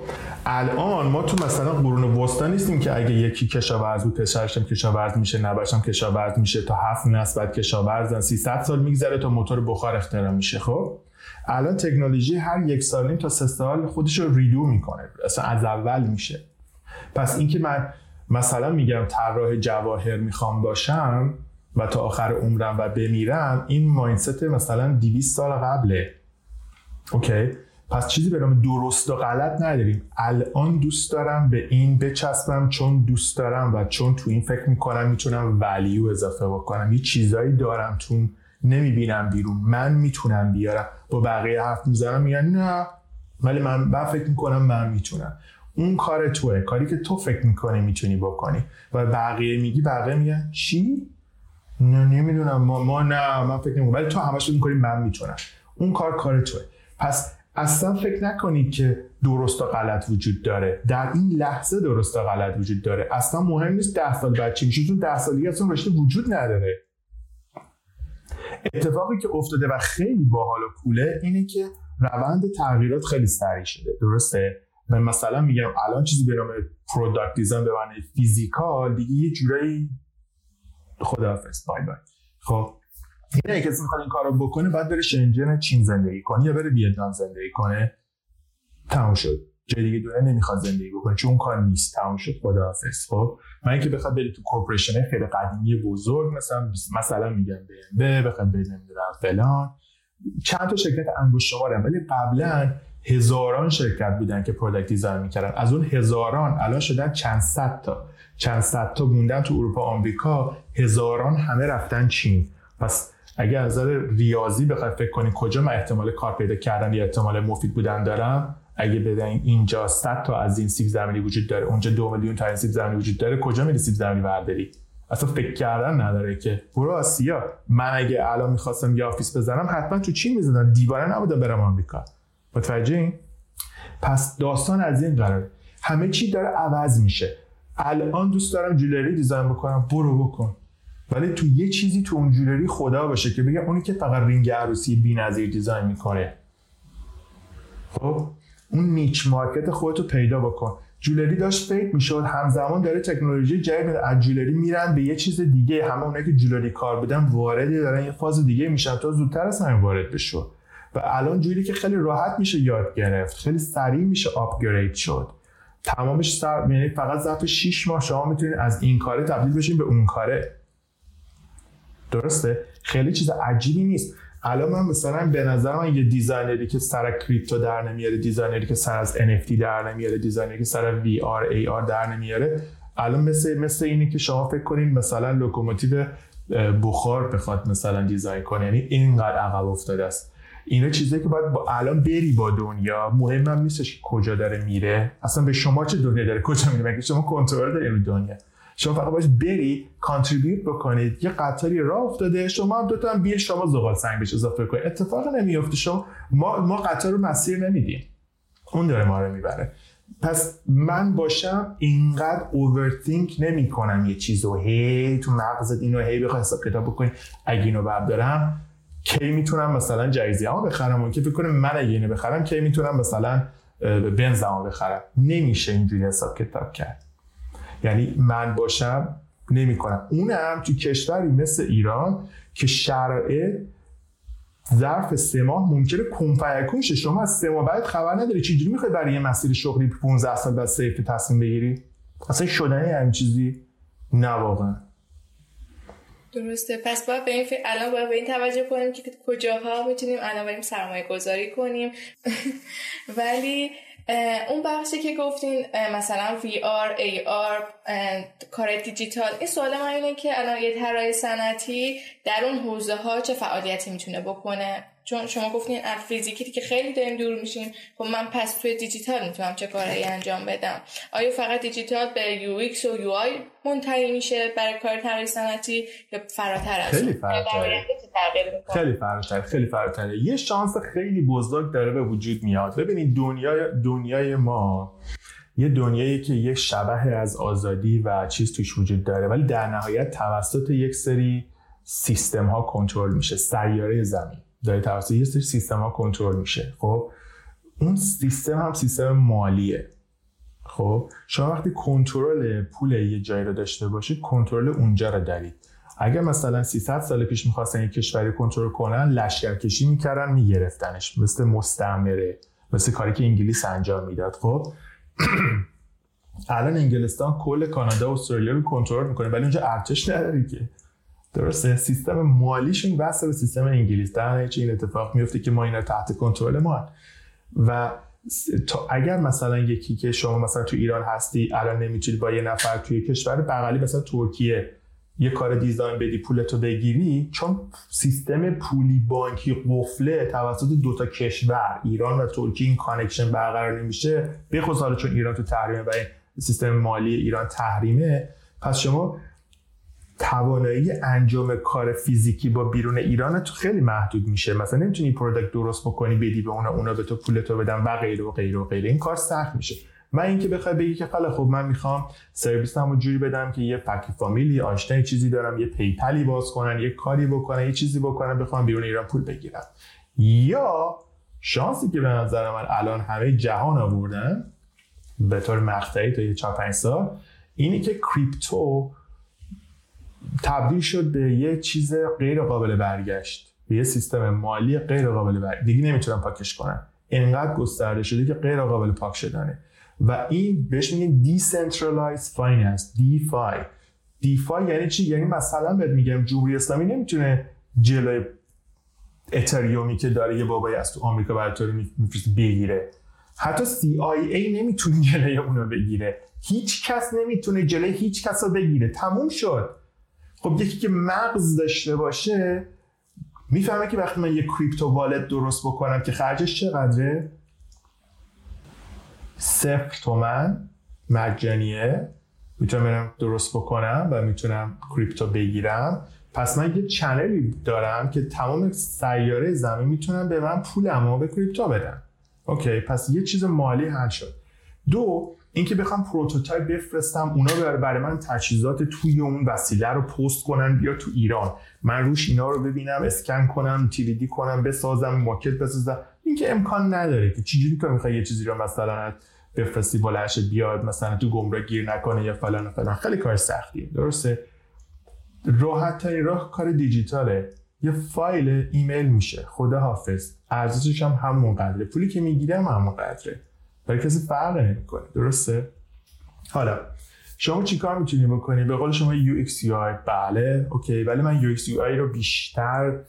الان ما تو مثلا قرون وسطا نیستیم که اگه یکی کشاورز بود پسرشم کشاورز میشه نباشم کشاورز میشه تا هفت نسل بعد کشاورزن 300 سال میگذره تا موتور بخار اختراع میشه. خب الان تکنولوژی هر یک سالیم تا سه سال خودش رو ریدو می‌کنه. اصلا از اول میشه. پس اینکه من مثلا میگم طراح جواهر می‌خوام باشم و تا آخر عمرم و بمیرم این ماینست مثلا 200 سال قبله. اوکی؟ پس چیزی به نام درست و غلط نداریم. الان دوست دارم به این بچسبم چون دوست دارم و چون تو این فکر می‌کنم می‌تونم ولیو اضافه بکنم. یه چیزایی دارم تو نمی‌بینم بیرون. من می‌تونم بیارم. با بقیه حرف می‌زنم میگن نه ولی من با فکر می‌کنم من می‌تونم. اون کار توه. کاری که تو فکر می‌کنی می‌تونی بکنی. و بقیه میگی بقیه میگن چی؟ نه نمی‌دونم. ما, ما نه من فکر نمی‌کنم. ولی تو همش می‌کنی من می‌تونم. اون کار کار توه. پس اصلا فکر نکنید که درست و غلط وجود داره. در این لحظه درست و غلط وجود داره. اصلا مهم نیست ده سال بعد چی میشه چون ده سال اصلا رشته وجود نداره. اتفاقی که افتاده و خیلی باحال و cool ه اینه که روند تغییرات خیلی سریع شده. درسته؟ من مثلا میگم الان چیزی به نام product design به معنی physical دیگه یه جورایی خداحافظ. bye bye. خب یه کسی می‌خواد این کارو بکنه باید بره شنژن چین زندگی کنه یا بره ویتنام زندگی کنه تموم شد. جای دیگه دنیا نمی‌خواد زندگی بکنه چون اون کار نیست. تموم شد. خداحافظ. خب من اینکه بخواد بری تو corporation خیلی قدیمی بزرگ مثلا مثلا میگم به بخواد بری نمی‌دونم فلان چند تا شرکت انگشت شماره ولی قبلا هزاران شرکت بودن که product design می‌کردن. از اون هزاران الان شدن چند صد تا. چند صد تا موندن تو اروپا آمریکا هزاران همه رفتن چین. پس اگه از نظر ریاضی بخوای فکر کنی کجا من احتمال کار پیدا کردن یا احتمال مفید بودن دارم؟ اگه بدن اینجا 100 تا از این سیب زمینی وجود داره اونجا دو میلیون تا این سیب زمینی وجود داره کجا میری سیب زمینی برداری؟ اصلا فکر کردن نداره که. برو آسیا. من اگه الان می‌خواستم یه office بزنم حتما تو چین می‌زدم دیوانه نبودم برم آمریکا. متوجه این پس داستان از این قرار همه چی داره عوض میشه. الان دوست دارم jewelry design بکنم. برو بکن. ولی تو یه چیزی تو اون jewelry خدا باشه که بگم اونی که فقط رینگ عروسی بی‌نظیر design می‌کنه. خب؟ اون niche market خودتو پیدا بکن. jewelry داشت fade می‌شد همزمان داره تکنولوژی جدید از jewelry میرن به یه چیز دیگه. همه اونایی که jewelry کار بودن واردی دارن. یه فاز دیگه میشن. تا زودتر از همین وارد بشه و الان جوری که خیلی راحت میشه یاد گرفت. خیلی سریع میشه upgrade شد. تمامش سر یعنی فقط ظرف 6 ماه شما می‌تونید از این کاره تبدیل بشین به اون کاره. درسته؟ خیلی چیز عجیبی نیست. الان من مثلا به نظر من یه designer ی که سر crypto در نمیاره designer ی که سر از NFT در نمیاره designer ی که سر VR AR در نمیاره الان مثل مثل اینه که شما فکر کنید مثلا لوکوموتیو بخار بخواد مثلا دیزاین کنه. یعنی اینقدر عقب افتاده است. اینا چیزایی که باید با الان بری با دنیا. مهم هم نیستش که کجا داره میره. اصلا به شما چه دنیا داره؟ کجا میره؟ مگه شما کنترل داری رو دنیا؟ شما فقط باید بری کانتریبیوت بکنید. یه قطاری راه افتاده. شما هم دوتا هم بیل شما زغال سنگ بهش اضافه کنید. اتفاق نمیفته. شما ما ما قطار رو مسیر نمیدیم. اون داره ما رو می‌بره. پس من باشم اینقدر اوورثینک نمی کنم یه چیزو. هی تو مغزت اینو هی بخوای حساب کتاب بکنی. اگه اینو بردارم کی می‌تونم مثلا جایزه ها بخرم؟ اون که فکر کنم من اگه اینو بخرم کی می‌تونم مثلا بنزمو بخرم؟ نمیشه اینجوری حساب کتاب کرد. یعنی من باشم نمی‌کنم. اونم تو کشوری مثل ایران که شرایط ظرف سه ماه ممکنه کنفیکون شه. شما از سه ماه بعد خبر نداری. چجوری می‌خوای برای یه مسیر شغلی 15 سال بعد سیف تصمیم بگیری؟ اصلا شدنی همین چیزی نه واقعا.
درسته. پس باید به این الان باید به این توجه کنیم که کجاها می‌تونیم الان بریم سرمایه گذاری کنیم. *laughs* ولی اون بخشی که گفتین مثلا VR, AR, کار دیجیتال این سوال من اینه که الان یه طراح صنعتی در اون حوزه ها چه فعالیتی می‌تونه بکنه؟ چون شما گفتین از فیزیکی که خیلی داریم دور میشیم خب من پس توی دیجیتال می‌تونم چه کارهایی انجام بدم؟ آیا فقط دیجیتال به UX و UI منتهی میشه برای کار طراحی صنعتی یا فراتر از
خیلی فراتر. خیلی فراتر خیلی فراتر یه شانس خیلی بزرگ داره به وجود میاد. ببینید دنیای دنیای ما یه دنیایی که یه شبهه از آزادی و چیز توش وجود داره ولی در نهایت توسط یک سری سیستم ها کنترل میشه. سیاره زمین. داره توسط یه سری سیستم ها کنترل میشه. خب؟ اون سیستم هم سیستم مالیه. خب؟ شما وقتی کنترل پول یه جایی رو داشته باشید کنترل اونجا رو دارید. اگر مثلا 300 سال پیش می‌خواستن یک کشوری کنترل کنن لشکرکشی می‌کردن میگرفتنش. مثل مستعمره مثل کاری که انگلیس انجام می‌داد. خب؟ *clears throat* الان انگلستان کل کانادا و استرالیا رو کنترل می‌کنه. ولی اونجا ارتش نداری که. درسته؟ سیستم مالیشون واسه به سیستم انگلیس. در این اتفاق میفته که ما اینا تحت کنترل ما و اگر مثلا یکی که شما مثلا تو ایران هستی الان نمی‌تونی با یه نفر توی کشور بغلی مثلا ترکیه یه کار design بدی پولتو بگیری چون سیستم پولی بانکی قفله توسط دوتا کشور ایران و ترکیه این connection برقرار نمیشه. بخصوص حالا چون ایران تو تحریمه و سیستم مالی ایران تحریمه. پس شما توانایی انجام کار فیزیکی با بیرون ایران تو خیلی محدود میشه. مثلا نمی‌تونی product درست بکنی بدی به اونا اونا به تو پولتو بدن و غیره و غیره و غیره. این کار سخت میشه. من اینکه بخوای بگی که خیلی خب من می‌خوام سرویسمو جوری بدم که یه فک و فامیلی آشنا چیزی دارم یه PayPal ی باز کنن یه کاری بکنن یه چیزی بکنن بخوام بیرون ایران پول بگیرم. یا شانسی که به نظر من الان همه جهان آوردن به طور مقطعی تا یه 4 5 سال اینی که crypto تبدیل شد به یه چیز غیر قابل برگشت. به یه سیستم مالی غیر قابل برگشت دیگه نمی‌تونن پاکش کنن. انقدر گسترده شده که غیر قابل پاک شدنه. و این بهش میگن decentralized finance DeFi DeFi یعنی چی؟ یعنی مثلا بهت میگم جمهوری اسلامی نمی‌تونه جلوی اتریومی که داره یه بابایی از تو آمریکا برای تو بگیره. حتی CIA نمی‌تونه جلوی اونو بگیره. هیچ کس نمی‌تونه جلوی هیچ کس رو بگیره. تموم شد. خب یکی که مغز داشته باشه می‌فهمه که وقتی من یه crypto wallet درست بکنم که خرجش چقدره؟ صفر تومن مجانیه می‌تونم برم درست بکنم و می‌تونم crypto بگیرم. پس من یه channel ی دارم که تمام سیاره زمین می‌تونم به من پولمو به crypto بدن okay پس یه چیز مالی حل شد. دو اینکه بخوام prototype بفرستم اونا برای من تجهیزات توی اون وسیله رو پست کنن بیا تو ایران. من روش اینا رو ببینم اسکن کنم تیریدی کنم بسازم ماکت بسازم. این که امکان نداره که چجوری تو می‌خوای یه چیزی رو مثلا بفرستی بالش بیاد مثلا تو گمراه گیر نکنه یا فلان فلان. خیلی کار سختیه. درسته؟ راحت راه کار دیجیتاله. یه فایل ایمیل میشه. خدا حافظ ارزشش هم همون قدره پولی که می‌گیرم همون قدره برای کسی فرق نمی‌کنه. درسته؟ حالا شما چیکار می‌تونی بکنی؟ به قول شما UX UI بله اوکی ولی من UX UI رو بیشتر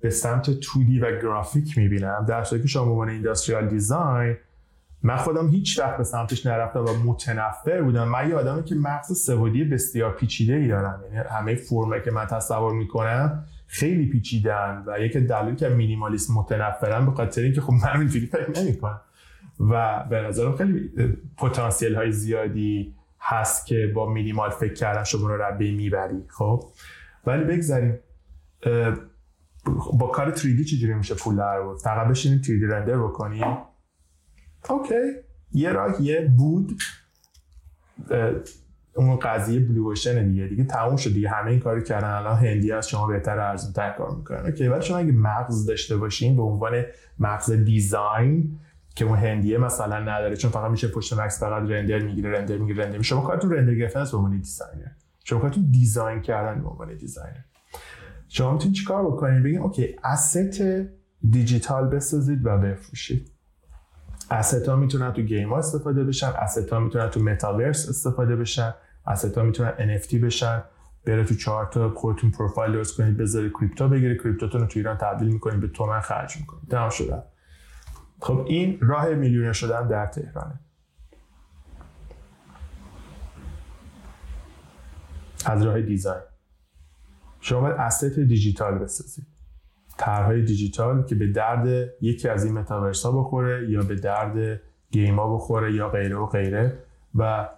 به سمت 2D و گرافیک می‌بینم. در صورتی که شما عنوان اینداستریال دیزاین من خودم هیچ وقت به سمتش نرفتم و متنفر بودم. من یه آدمی که مغز سوادی بسیار پیچیده ای دارم. یعنی همه فرمه که من تصور می‌کنم خیلی پیچیدن و یک دلیل که مینیمالیسم متنفرم به خاطر اینکه خب من اینجوری فکر نمی‌کنم. و به نظرم خیلی پتانسیل های زیادی هست که با مینیمال فکر کردن شما رو ربه می‌بری خب؟ ولی بگذاریم با کار 3D چجوری میشه پول در بود فقط بشینیم 3D رندر بکنیم؟ اوکی. یه راه یه بود. اون قضیه بلو دیگه. دیگه تموم شد دیگه. همه این کاری کردن. الان هندی از شما بهتر ارزون تر کار می‌کنن. اوکی. ولی شما اگه مغز داشته باشین به عنوان مغز design که اون هندیه مثلا نداره چون فقط میشینه پشت مکس فقط render می‌گیره render می‌گیره render شما کارتون render گرفتن به عنوان designer. شما کارتون design کردن به عنوان designer. شما می‌تونید چیکار بکنید؟ بگید OK asset دیجیتال بسازید و بفروشید. asset ها می‌تونن تو game ها استفاده بشن asset ها می‌تونن تو متاورس استفاده بشن asset ها می‌تونن NFT بشن. بره تو چارت خودتون پروفایل درست کنید بذارید crypto بگیرید. crypto تون رو تو ایران تبدیل می‌کنید به تومن خرج می‌کنید. تمام شده. خب این راه میلیونر شدن در تهرانه. از راه design. شما باید asset دیجیتال بسازید. طرحهای دیجیتال که به درد یکی از این متاورس ها بخوره یا به درد game ا بخوره یا غیره و غیره. و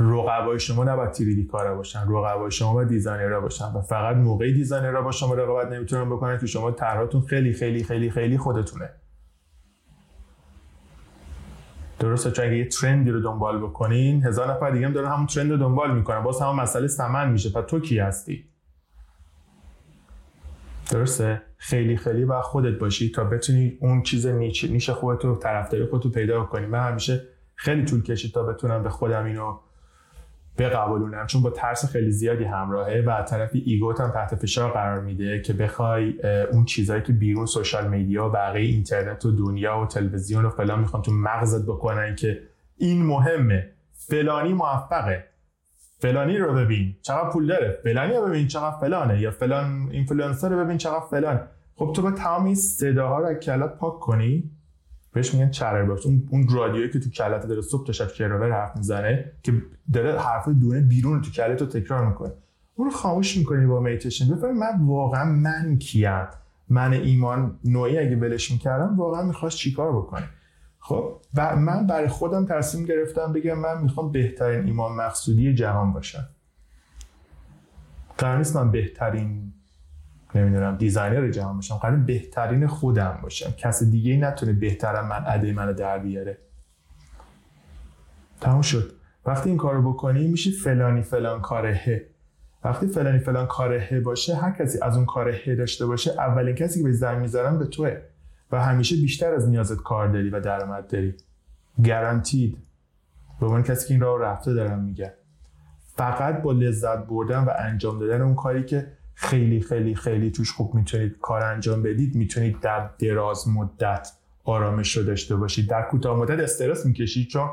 رقبای شما نباید 3D کارا باشن. رقبای شما باید designer ها باشن. و فقط موقعی designer ها با شما رقابت نمی‌تونن بکنن که شما طرحاتون خیلی خیلی خیلی خیلی خودتونه. درسته چون اگه یه ترندی رو دنبال بکنین هزار نفر دیگه هم دارن همون ترند رو دنبال می‌کنن. باز هم مسئله سمن میشه. پس تو کی هستی؟ درسته؟ خیلی خیلی با خودت باشی تا بتونی اون چیز نیچ نیش خودت رو طرفداری خودت رو پیدا کنی. من همیشه خیلی طول کشید تا بتونم به خودم اینو بقبولونم چون با ترس خیلی زیادی همراهه و طرفی ایگوت هم تحت فشار قرار میده که بخوای اون چیزهایی که بیرون سوشال میدیا و بقیه اینترنت و دنیا و تلویزیون و فلان می‌خوان تو مغزت بکنن که این مهمه فلانی موفقه. فلانی رو ببین چقدر پول داره فلانی رو ببین چقدر فلانه یا فلان اینفلوئنسر رو ببین چقدر فلان. خب تو با تمام این صداها رو کلات پاک کنی بهش میگن چرر باکس. اون اون رادیویی که تو کلت داره صبح تا شب کراور حرف می‌زنه که داره حرف دونه بیرون تو کلت رو تکرار می‌کنه. اون رو خاموش می‌کنی با میتیشن. بفهمی من واقعا من کیم. من ایمان نوعی اگه بلش می‌کردم واقعا می‌خواست چیکار بکنه. خب و من برای خودم تصمیم گرفتم بگم من می‌خوام بهترین ایمان مقصودی جهان باشم. قرار نیست من بهترین نمی‌دونم دیزاینر جهان باشم قرار بهترین خودم باشم. کسی دیگه ای نتونه بهترم من اده منو در بیاره. تموم شد. وقتی این کارو بکنی میشه فلانی فلان کاره وقتی فلانی فلان کاره باشه هر کسی از اون کاره داشته باشه اولین کسی که به زنگ می‌ذارم به توه. و همیشه بیشتر از نیازت کار داری و درآمد داری. گارانتید. به عنوان کسی که این راه رفته دارم میگه فقط با لذت بردن و انجام دادن اون کاری که خیلی خیلی خیلی توش خوب می‌تونید کار انجام بدید. می‌تونید در دراز مدت آرامش رو داشته باشید. در کوتاه مدت استرس می‌کشید چون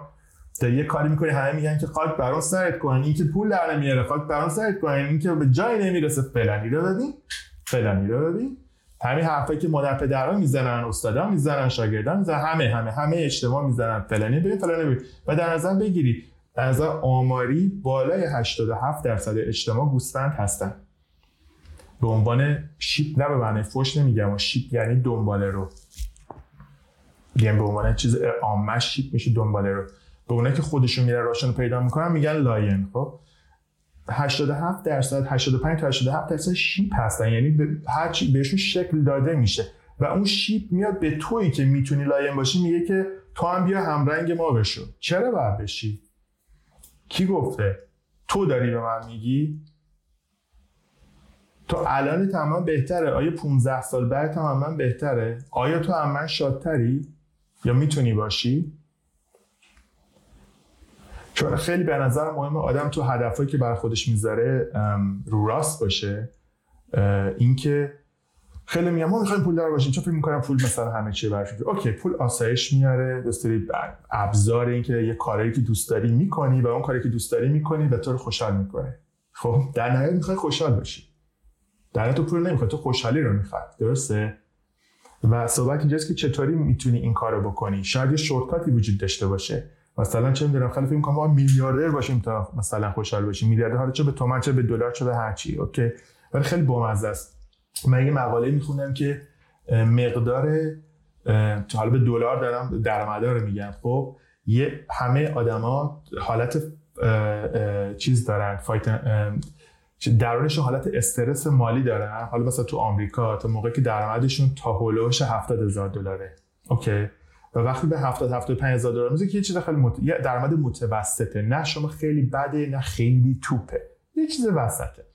در یه کاری می‌کنی همه میگن که خاک برون سرت کنن این که پول در نمیاره خاک برون سرت کنن این که به جای نمی‌رسه. فلانی رو ببین فلانی رو ببین همین حرفایی که مادر پدران می‌زنن استادا می‌زنن شاگردان می‌زنن همه همه همه اجتماع می‌زنن. فلانی ببین فلانی ببین و در نظر بگیرید در نظر آماری بالای 87 درصد اجتماع گوسفند هستن. به عنوان شیپ نه به معنی فوش نمیگم و شیپ یعنی دنباله رو. یعنی به عنوان چیز عامه شیپ میشه دنباله رو. به اونایی که خودشون میرن راشن رو پیدا می‌کنن میگن لاین خب؟ 87 درصد 85 تا 87 درصد شیپ هستن. یعنی به هر چی بهشون شکل داده میشه. و اون شیپ میاد به تویی که می‌تونی لاین باشی میگه که تو هم بیا همرنگ ما بشو. چرا باید بشی؟ کی گفته؟ تو داری به من میگی؟ تو الان تمام بهتره؟ آیا 15 سال بعد تمام بهتره؟ آیا تو هم من شادتری؟ یا می‌تونی باشی؟ چون خیلی به نظر مهم آدم تو هدفهایی که برای خودش می‌ذاره رو راست باشه. اینکه خیلی میگم ما می‌خوایم پول دار باشیم. چون فکر می‌کنم پول مثلا همه چی برش اوکی پول آسایش میاره دوستری ابزار اینکه یه کاری که دوست داری می‌کنی و اون کاری که دوست داری می‌کنی به طور خوشحال می‌کنه. خب در نهایت می‌خوای خوشحال باشی. در تو پول نمی‌خواد تو خوشحالی رو می‌خواد درسته؟ و صحبت اینجاست که چطوری می‌تونی این کارو بکنی؟ شاید یه شورتکاتی وجود داشته باشه. مثلا چه می‌دونم خیلی فکر می‌کنم ما میلیاردر باشیم تا مثلا خوشحال باشیم میلیاردر حالا چه به تومن چه به دلار چه به هر چی اوکی؟ ولی خیلی بامزه است. من یه مقاله می‌خونم که مقدار حالا به دلار دارم درآمدا رو میگم. خب یه همه آدما حالت چیز دارن فایت درونشون حالت استرس مالی دارن حالا مثلا تو آمریکا تا موقعی که درآمدشون تا هولوش 70 هزار دلاره. OK. و وقتی به 70 75 هزار دلار میشه که یه چیز خیلی مت... درآمد متوسطه. نه شما خیلی بده نه خیلی توپه. یه چیز وسطه.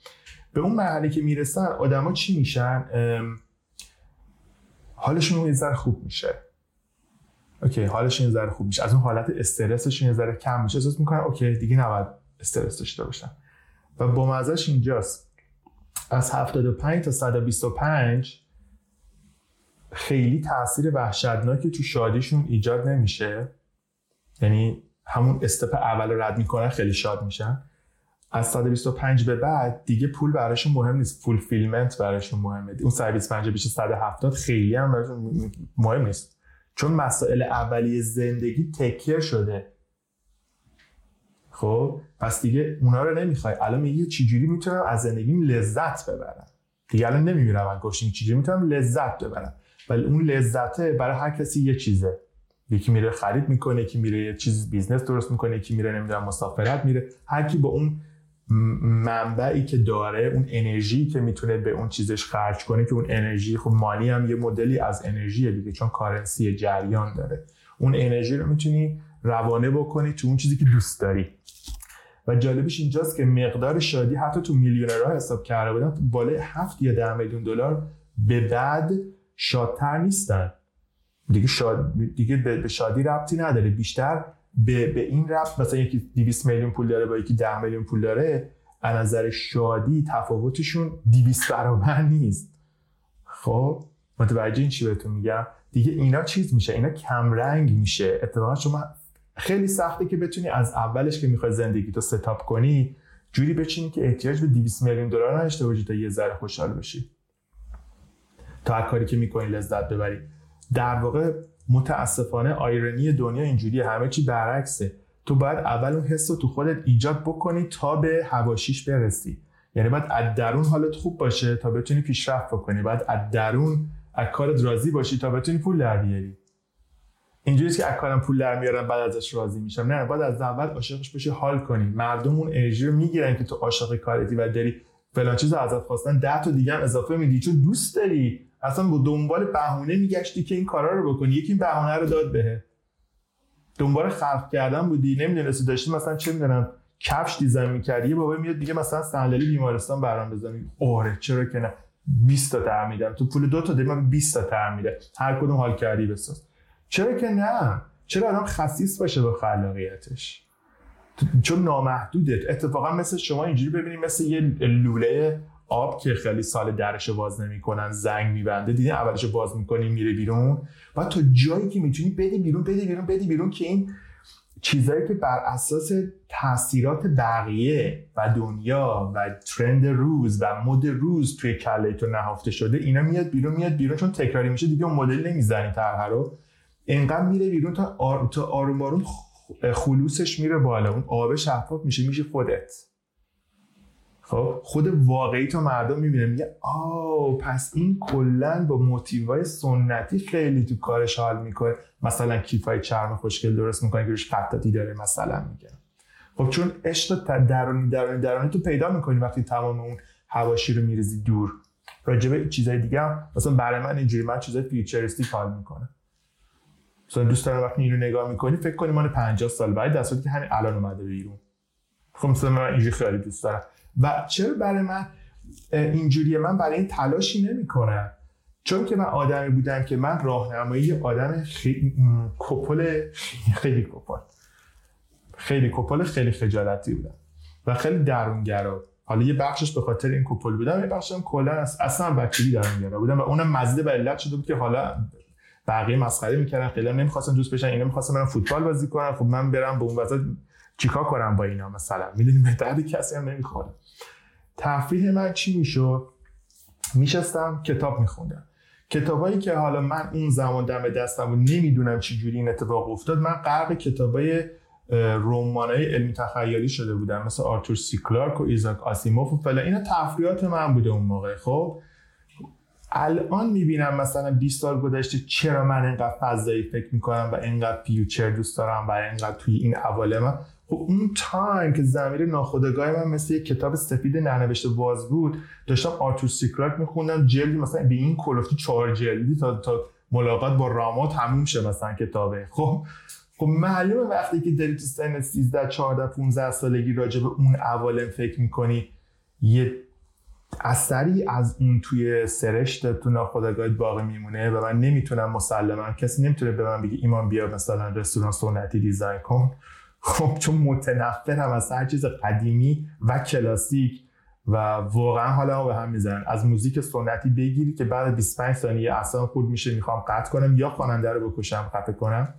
به اون مرحله که می‌رسن آدما چی میشن؟ حالشون یه ذره خوب میشه. OK حالشون یه ذره خوب میشه. از اون حالت استرسشون یه ذره کم میشه. احساس می‌کنن OK دیگه نباید استرس داشته باشن. و با اینجاست. از 75 تا 125 خیلی تاثیر وحشتناکی تو شادیشون ایجاد نمیشه. یعنی همون استپ اول رد می‌کنن خیلی شاد میشن. از 125 به بعد دیگه پول براشون مهم نیست. پول فیلمنت براشون مهمه. اون 125 بیش 170 خیلی هم براشون مهم نیست. چون مسائل اولیه زندگی تکیه شده. خب پس دیگه اونا رو نمی‌خوای. الان میگه چجوری می‌تونم از زندگیم لذت ببرم؟ دیگه الان نمیمیرم گشنگی چیزی می‌تونم لذت ببرم؟ ولی اون لذته برای هر کسی یه چیزه. یکی میره خرید می‌کنه یکی میره یه چیز business درست می‌کنه یکی میره نمی‌دونم مسافرت میره. هر کی با اون منبعی که داره اون انرژی که می‌تونه به اون چیزش خرج کنه که اون انرژی خب money هم یه مدلی از انرژی دیگه چون currency جریان داره. اون انرژی رو می‌تونی روانه بکنی تو اون چیزی که دوست داری. و جالبش اینجاست که مقدار شادی حتی تو میلیونرها حساب کرده بودن بالای 7 یا 10 میلیون دلار به بعد شادتر نیستن. دیگه شاد دیگه به شادی ربطی نداره. بیشتر به, به این ربط مثلا یکی 200 میلیون پول داره با یکی 10 میلیون پول داره از نظر شادی تفاوتشون 200 برابر نیست. خب متوجه این چی بهتون میگم؟ دیگه اینا چیز میشه؟ اینا کمرنگ میشه. اتفاقا شما خیلی سخته که بتونی از اولش که می‌خوای زندگی تو ستاپ کنی جوری بچینی که احتیاج به 200 میلیون دلار نداشته باشی تا یه ذره خوشحال بشی. تا کاری که می‌کنی لذت ببری. در واقع متاسفانه آیرنی دنیا اینجوری همه چی برعکسه. تو باید اول اون حس رو تو خودت ایجاد بکنی تا به هواشیش برسی. یعنی باید از درون حالت خوب باشه تا بتونی پیشرفت بکنی. باید از درون از کارت راضی باشی تا بتونی پول در بیاری. اینجوریه که از پول در میارن بعد ازش راضی میشم. نه باید از اول عاشقش بشی حال کنی. مردم اون انرژی رو می‌گیرن که تو عاشق کارتی و داری فلان چیز ازت خواستن. ده تا دیگه هم اضافه میدی. چون دوست داری. اصلا با دنبال بهونه میگشتی که این کارا رو بکنی. یکی این بهونه رو داد بهه. دنبال خلق کردن بودی. نمی‌دونستی داشتی مثلا چه می‌دونم کفش دیزاین می‌کردی. یه بابا میاد دیگه مثلا صندلی بیمارستان برام بزنی. اوره چرا که نه. 20 تا تر میدم. تو پول دو تا دیگه من 20 تا تر میده هر کدوم حال کردی بساز. چرا که نه؟ چرا آدم خصیص باشه به خلاقیتش؟ چون نامحدوده اتفاقا مثل شما اینجوری ببینید مثل یه لوله آب که خیلی سال درش باز نمی‌کنن زنگ میبنده. دیدین اولش باز می‌کنی میره بیرون. و تا جایی که می‌تونی بدی بیرون بدی بیرون بدی بیرون که این چیزهایی که بر اساس تاثیرات بقیه و دنیا و ترند روز و مد روز توی کله تو نهفته شده اینا میاد بیرون میاد بیرون. چون تکراری میشه دیگه اون مدل نمی‌زنی طرح رو. انقدر میره بیرون تا, آر... تا آروم آروم خلوصش میره بالا. اون آب شفاف میشه میشه خودت. خب؟ خود واقعی تو مردم می‌بینه. میگه آه پس این کلا با موتیوهای سنتی خیلی تو کارش حال می‌کنه. مثلا کیفای چرم خوشگل درست می‌کنه که روش خطاطی داره مثلا میگه. خب چون عشق درونی درونی درونی تو پیدا می‌کنی وقتی تمام اون هواشی رو میریزی دور. راجبه چیزای دیگه هم مثلا برای من اینجوری من چیزای فیوچریستی حال می‌کنه مثلا دوست دارم وقتی اینو نگاه می‌کنی فکر کنی من 50 سال بعد دستاتی که همین الان اومده بیرون. خب مثلا من اینجوری خیلی دوست دارم. و چرا برای من اینجوریه؟ من برای این تلاشی نمی‌کنم. چون که من آدمی بودم که من راهنمایی آدم خیلی کپل خیلی کپل. خیلی کپل خیلی خجالتی بودم. و خیلی درونگرا. حالا یه بخشش به خاطر این کپل بودم یه بخشم کلا اصلا بچگی درونگرا بودم و اونم مزده به علت شده بود که حالا بقیه مسخره می‌کردن. خیلی نمی‌خواستن دوست بشن اینا می‌خواستن برن فوتبال بازی کنن. خب من برم به اون وسط چیکار کنم با اینا مثلا؟ می‌دونی به درد کسی هم نمی‌خوره. تفریح من چی می‌شد؟ میشستم کتاب میخوندم. کتابایی که حالا من اون زمان دم دستم و نمی‌دونم چی جوری این اتفاق افتاد. من غرق کتابای رمانای علمی تخیلی شده بودم. مثل آرتور سی کلارک و ایزاک آسیموف و فلان اینا تفریحات من بوده اون موقع. خب الان می‌بینم مثلا 20 سال گذشته چرا من اینقدر فضایی فکر می‌کنم و اینقدر future دوست دارم و اینقدر توی این عوالم خب اون time که ضمیر ناخودآگاه من مثل یک کتاب سفید ننوشته باز بود داشتم آرتور سی کلارک میخوندم جلدی مثلا به این کلفتی چهار جلدی تا تا ملاقات با راما تموم شه مثلا کتابه. خب خب معلومه وقتی که داری تو سن 13 14 15 سالگی راجع به اون عوالم فکر می‌کنی یه اثری از اون توی سرشت تو ناخودآگاهت باقی میمونه و من نمی‌تونم مسلما کسی نمی‌تونه به من بگه ایمان بیا مثلا رستوران سنتی دیزاین کن. خب چون متنفرم از هر چیز قدیمی و کلاسیک و واقعا حالا به هم می‌زنن. از موزیک سنتی بگیری که بعد 25 ثانیه اصلا خود میشه می‌خوام قطع کنم یا خواننده رو بکشم قطع کنم.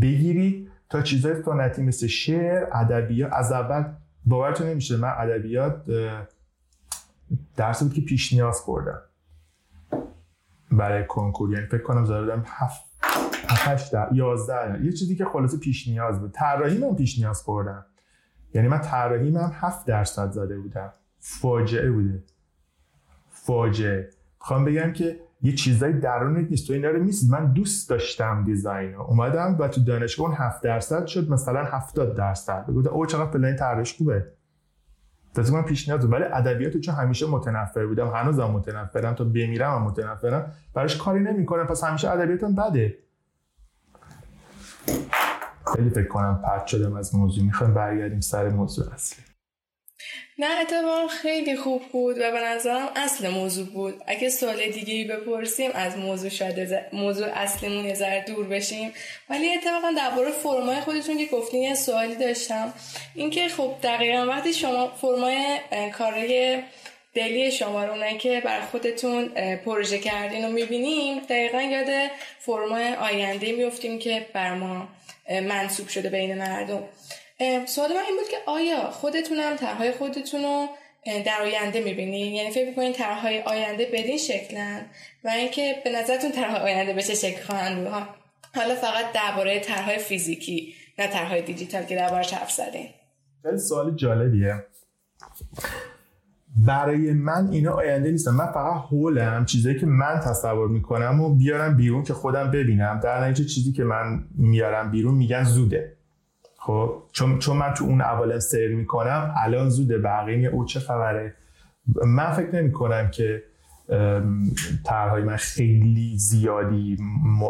بگیری تا چیزای سنتی مثل شعر ادبیات از اول باورتون نمیشه من ادبیات درس بود که پیش نیاز خوردم برای کنکور یعنی فکر کنم زدم هفت 8 11 یه چیزی که خلاصه پیش نیاز بود. طراحی من پیش نیاز خوردم یعنی من طراحی من 7 درصد زده بودم. فاجعه بوده. فاجعه. می‌خوام بگم که یه چیزای درونت نیست تو اینا رو نیست. من دوست داشتم دیزاین رو. اومدم و تو دانشگاه اون 7 درصد شد مثلا 70 درصد. گفتم او چقدر پلن طرحش خوبه. تازه من پیشنهاد ولی ادبیات چون همیشه متنفر بودم هنوزم متنفرم تا بمیرم هم متنفرم. براش کاری نمی‌کنم. پس همیشه ادبیاتم بده. خیلی فکر کنم پرت شدم از موضوع. می‌خوایم برگردیم سر موضوع اصلی.
نه اتفاقا خیلی خوب بود و به نظرم اصل موضوع بود. اگه سوال دیگه ای بپرسیم از موضوع شاید موضوع اصلیمون یه ذره دور بشیم. ولی اتفاقا درباره فرمای خودتون که گفتین یه سوالی داشتم. اینکه خب دقیقا وقتی شما فرمای کارای دلی شما رو اونایی که بر خودتون پروژه کردین رو می‌بینیم دقیقا یاد فرمای آینده میفتیم که بر ما منصوب شده بین مردم. سوال من این بود که آیا خودتون هم طرحهای خودتون رو در آینده می‌بینین؟ یعنی فکر می‌کنین طرحهای آینده بدین شکلن؟ و اینکه به نظرتون طرحهای آینده به چه شکل خواهند بود؟ حالا فقط درباره طرحهای فیزیکی نه طرحهای دیجیتال که دربارش حرف زدین.
خیلی سوال جالبیه. برای من اینا آینده نیستم من فقط هولم چیزایی که من تصور می‌کنم و بیارم بیرون که خودم ببینم. در نتیجه چیزی که من میارم بیرون میگن زوده. خب چون چون من تو اون اول سیر می‌کنم الان زوده بقیه او چه خبره؟ من فکر نمی کنم که طرحهای من خیلی زیادی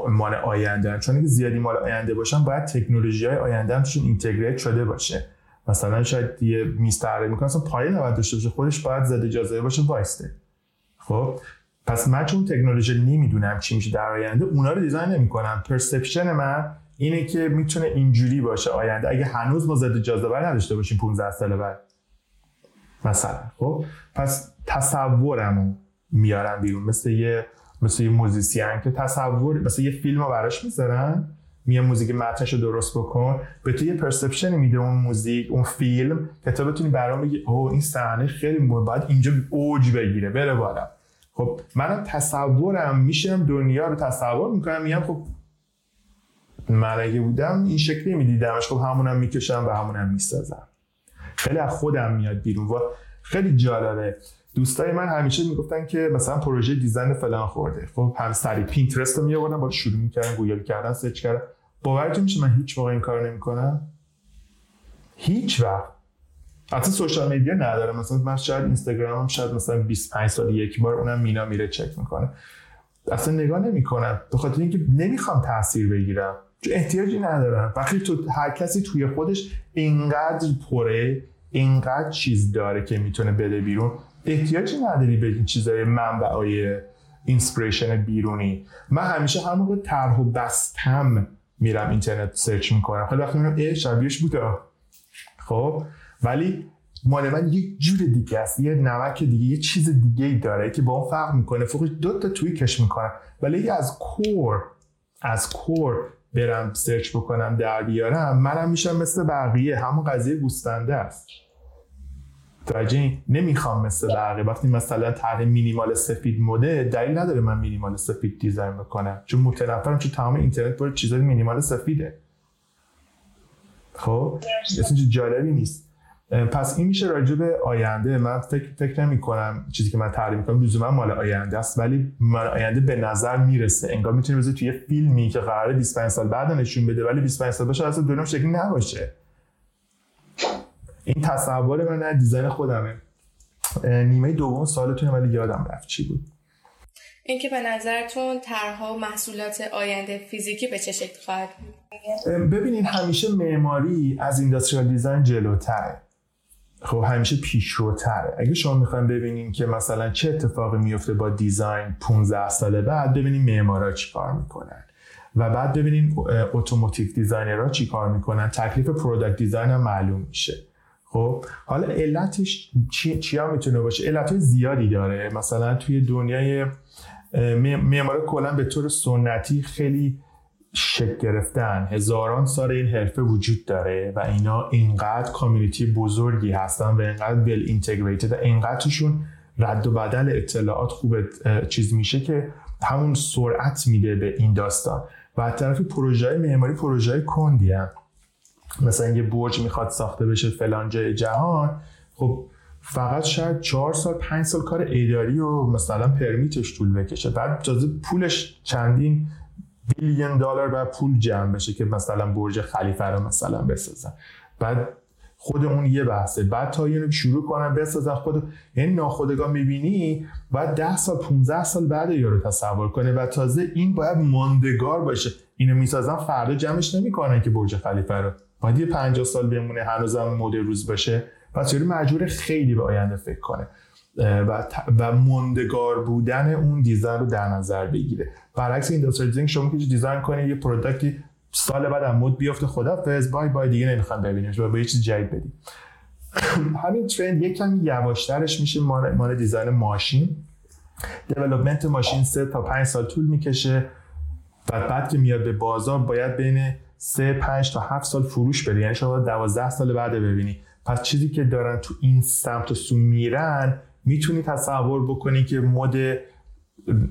مال آینده چون اگه زیادی مال آینده باشن باید تکنولوژی های آینده هم اینتگریت شده باشه. مثلا شاید یه میز طراحی می‌کنه اصلا پایه نباید داشته باشه خودش باید زده جازه باشه وایسته. خب پس من چون تکنولوژی نمی‌دونم چی میشه در آینده اونا رو دیزاین نمی‌کنم. پرسپشن من اینه که می‌تونه اینجوری باشه. آینده اگه هنوز ما ضد جاذبه نداشته باشیم 15 سال بعد. مثلا خب؟ پس تصورمو میارن بیرون. مثل یه مثل یه musician که تصور مثل یه فیلم رو براش می‌ذارن. میان موزیک متنش رو درست بکن. به تو یه perception میده اون موزیک اون فیلم که تو بتونی برام بگی او این صحنه خیلی مهم باید اینجا اوج بگیره بره بالا. خب منم تصورم میشم دنیا رو تصور می‌کنم میگم خب من بودم این شکلی میدیدمش. خب همونم می‌کشم و همونم می‌سازم. خیلی از خودم میاد بیرون و خیلی جالبه. دوستای من همیشه می‌گفتن که مثلا پروژه design فلان خورده. خب هم سری پینترست رو میآوردن با شروع می‌کردن گوگل کردن search کردن. باورتون میشه من هیچ موقع این کار نمی‌کنم؟ هیچ وقت. حتی social media ندارم مثلا من شاید اینستاگرامم شاید مثلا 25 سال یک بار اونم مینا میره چک می‌کنه. اصلا نگاه نمی‌کنم. به خاطر اینکه نمی‌خوام تاثیر بگیرم. احتیاجی ندارم. وقتی تو هر کسی توی خودش اینقدر پره اینقدر چیز داره که می‌تونه بده بیرون احتیاجی نداری به این چیزای منبعای inspiration بیرونی. من همیشه همون موقع طرح و بستم میرم اینترنت search می‌کنم. خیلی وقتی میرم ای شبیهش بوده. خب؟ ولی مال من یک جور دیگه است یه نمک دیگه یه چیز دیگه ای داره که با اون فرق می‌کنه. فوقش دو تا کش می‌کنم. ولی از کور از کور برم سرچ بکنم در بیارم منم میشم مثل بقیه. همون قضیه گوستنده است. توجه نمی‌خوام مثل بقیه. وقتی مثلا طرح مینیمال سفید مده دلیل نداره من مینیمال سفید دیزاین بکنم. چون متنفرم چون تمام اینترنت پر چیزای مینیمال سفیده. خب؟ اصلا جالبی نیست. پس این میشه راجع به آینده. من فکر فکر نمی کنم چیزی که من تعریف می‌کنم لزوما مال آینده است ولی مال آینده به نظر می‌رسه. انگار می‌تونی بذاری توی فیلمی که قراره 25 سال بعد نشون بده ولی 25 سال باشه اصلا دنیا شکلی نباشه. این تصور من نه دیزاین خودمه. نیمه دوم سالتون ولی یادم رفت چی بود.
اینکه به نظرتون طرحها و محصولات آینده فیزیکی به چه شکل خواهد
بود؟ ببینید همیشه معماری از اینداستریال دیزاین جلوتره. خب همیشه پیشروتره. اگه شما می‌خوایم ببینیم که مثلا چه اتفاقی میفته با دیزاین 15 سال بعد ببینیم معمارا چی کار می‌کنن. و بعد ببینیم اتوماتیک designer ها چی کار می‌کنن. تکلیف product design هم معلوم میشه. خب حالا علتش چی, چی هم می‌تونه باشه؟ علت زیادی داره. مثلا توی دنیای معمارا کلا به طور سنتی خیلی شکل گرفتن. هزاران سال این حرفه وجود داره و اینا اینقدر community بزرگی هستن و اینقدر well integrated و اینقدرشون رد و بدل اطلاعات خوب چیز میشه که همون سرعت میده به این داستان. و از طرف پروژه معماری پروژه کندی هم. مثلا یه برج می‌خواد ساخته بشه فلان جای جهان. خب فقط شاید چهار سال پنج سال کار اداری و مثلا پرمیتش طول بکشه. بعد تازه پولش چندین بیلیون دلار و پول جمع بشه که مثلا برج خلیفه رو مثلا بسازن. بعد خود اون یه بحثه. بعد تا اینو شروع کنن بسازن خود. یعنی ناخودگاه می‌بینی بعد 10 سال 15 سال بعد یارو تصور کنه و تازه این باید ماندگار باشه. اینو می‌سازن فردا جمعش نمی‌کنن که برج خلیفه رو. باید یه 50 سال بمونه هنوزم مد روز باشه. پس یارو مجبور خیلی به آینده فکر کنه. و, و ماندگار بودن اون design رو در نظر بگیره. برعکس این شما که design کنید یه product ی سال بعد مد بیفته خدافظ bye bye دیگه نمی‌خوام ببینیم و به یه چیز جدید بدیم *clears throat* همین trend یک کمی یواشترش میشه مال design ماشین. development ماشین سه تا پنج سال طول می‌کشه و بعد که میاد به بازار باید بین سه پنج تا هفت سال فروش بده. یعنی شما دوازده سال بعد ببینی. پس چیزی که دارن تو این سمت و سو میرن می‌تونی تصور بکنی که مد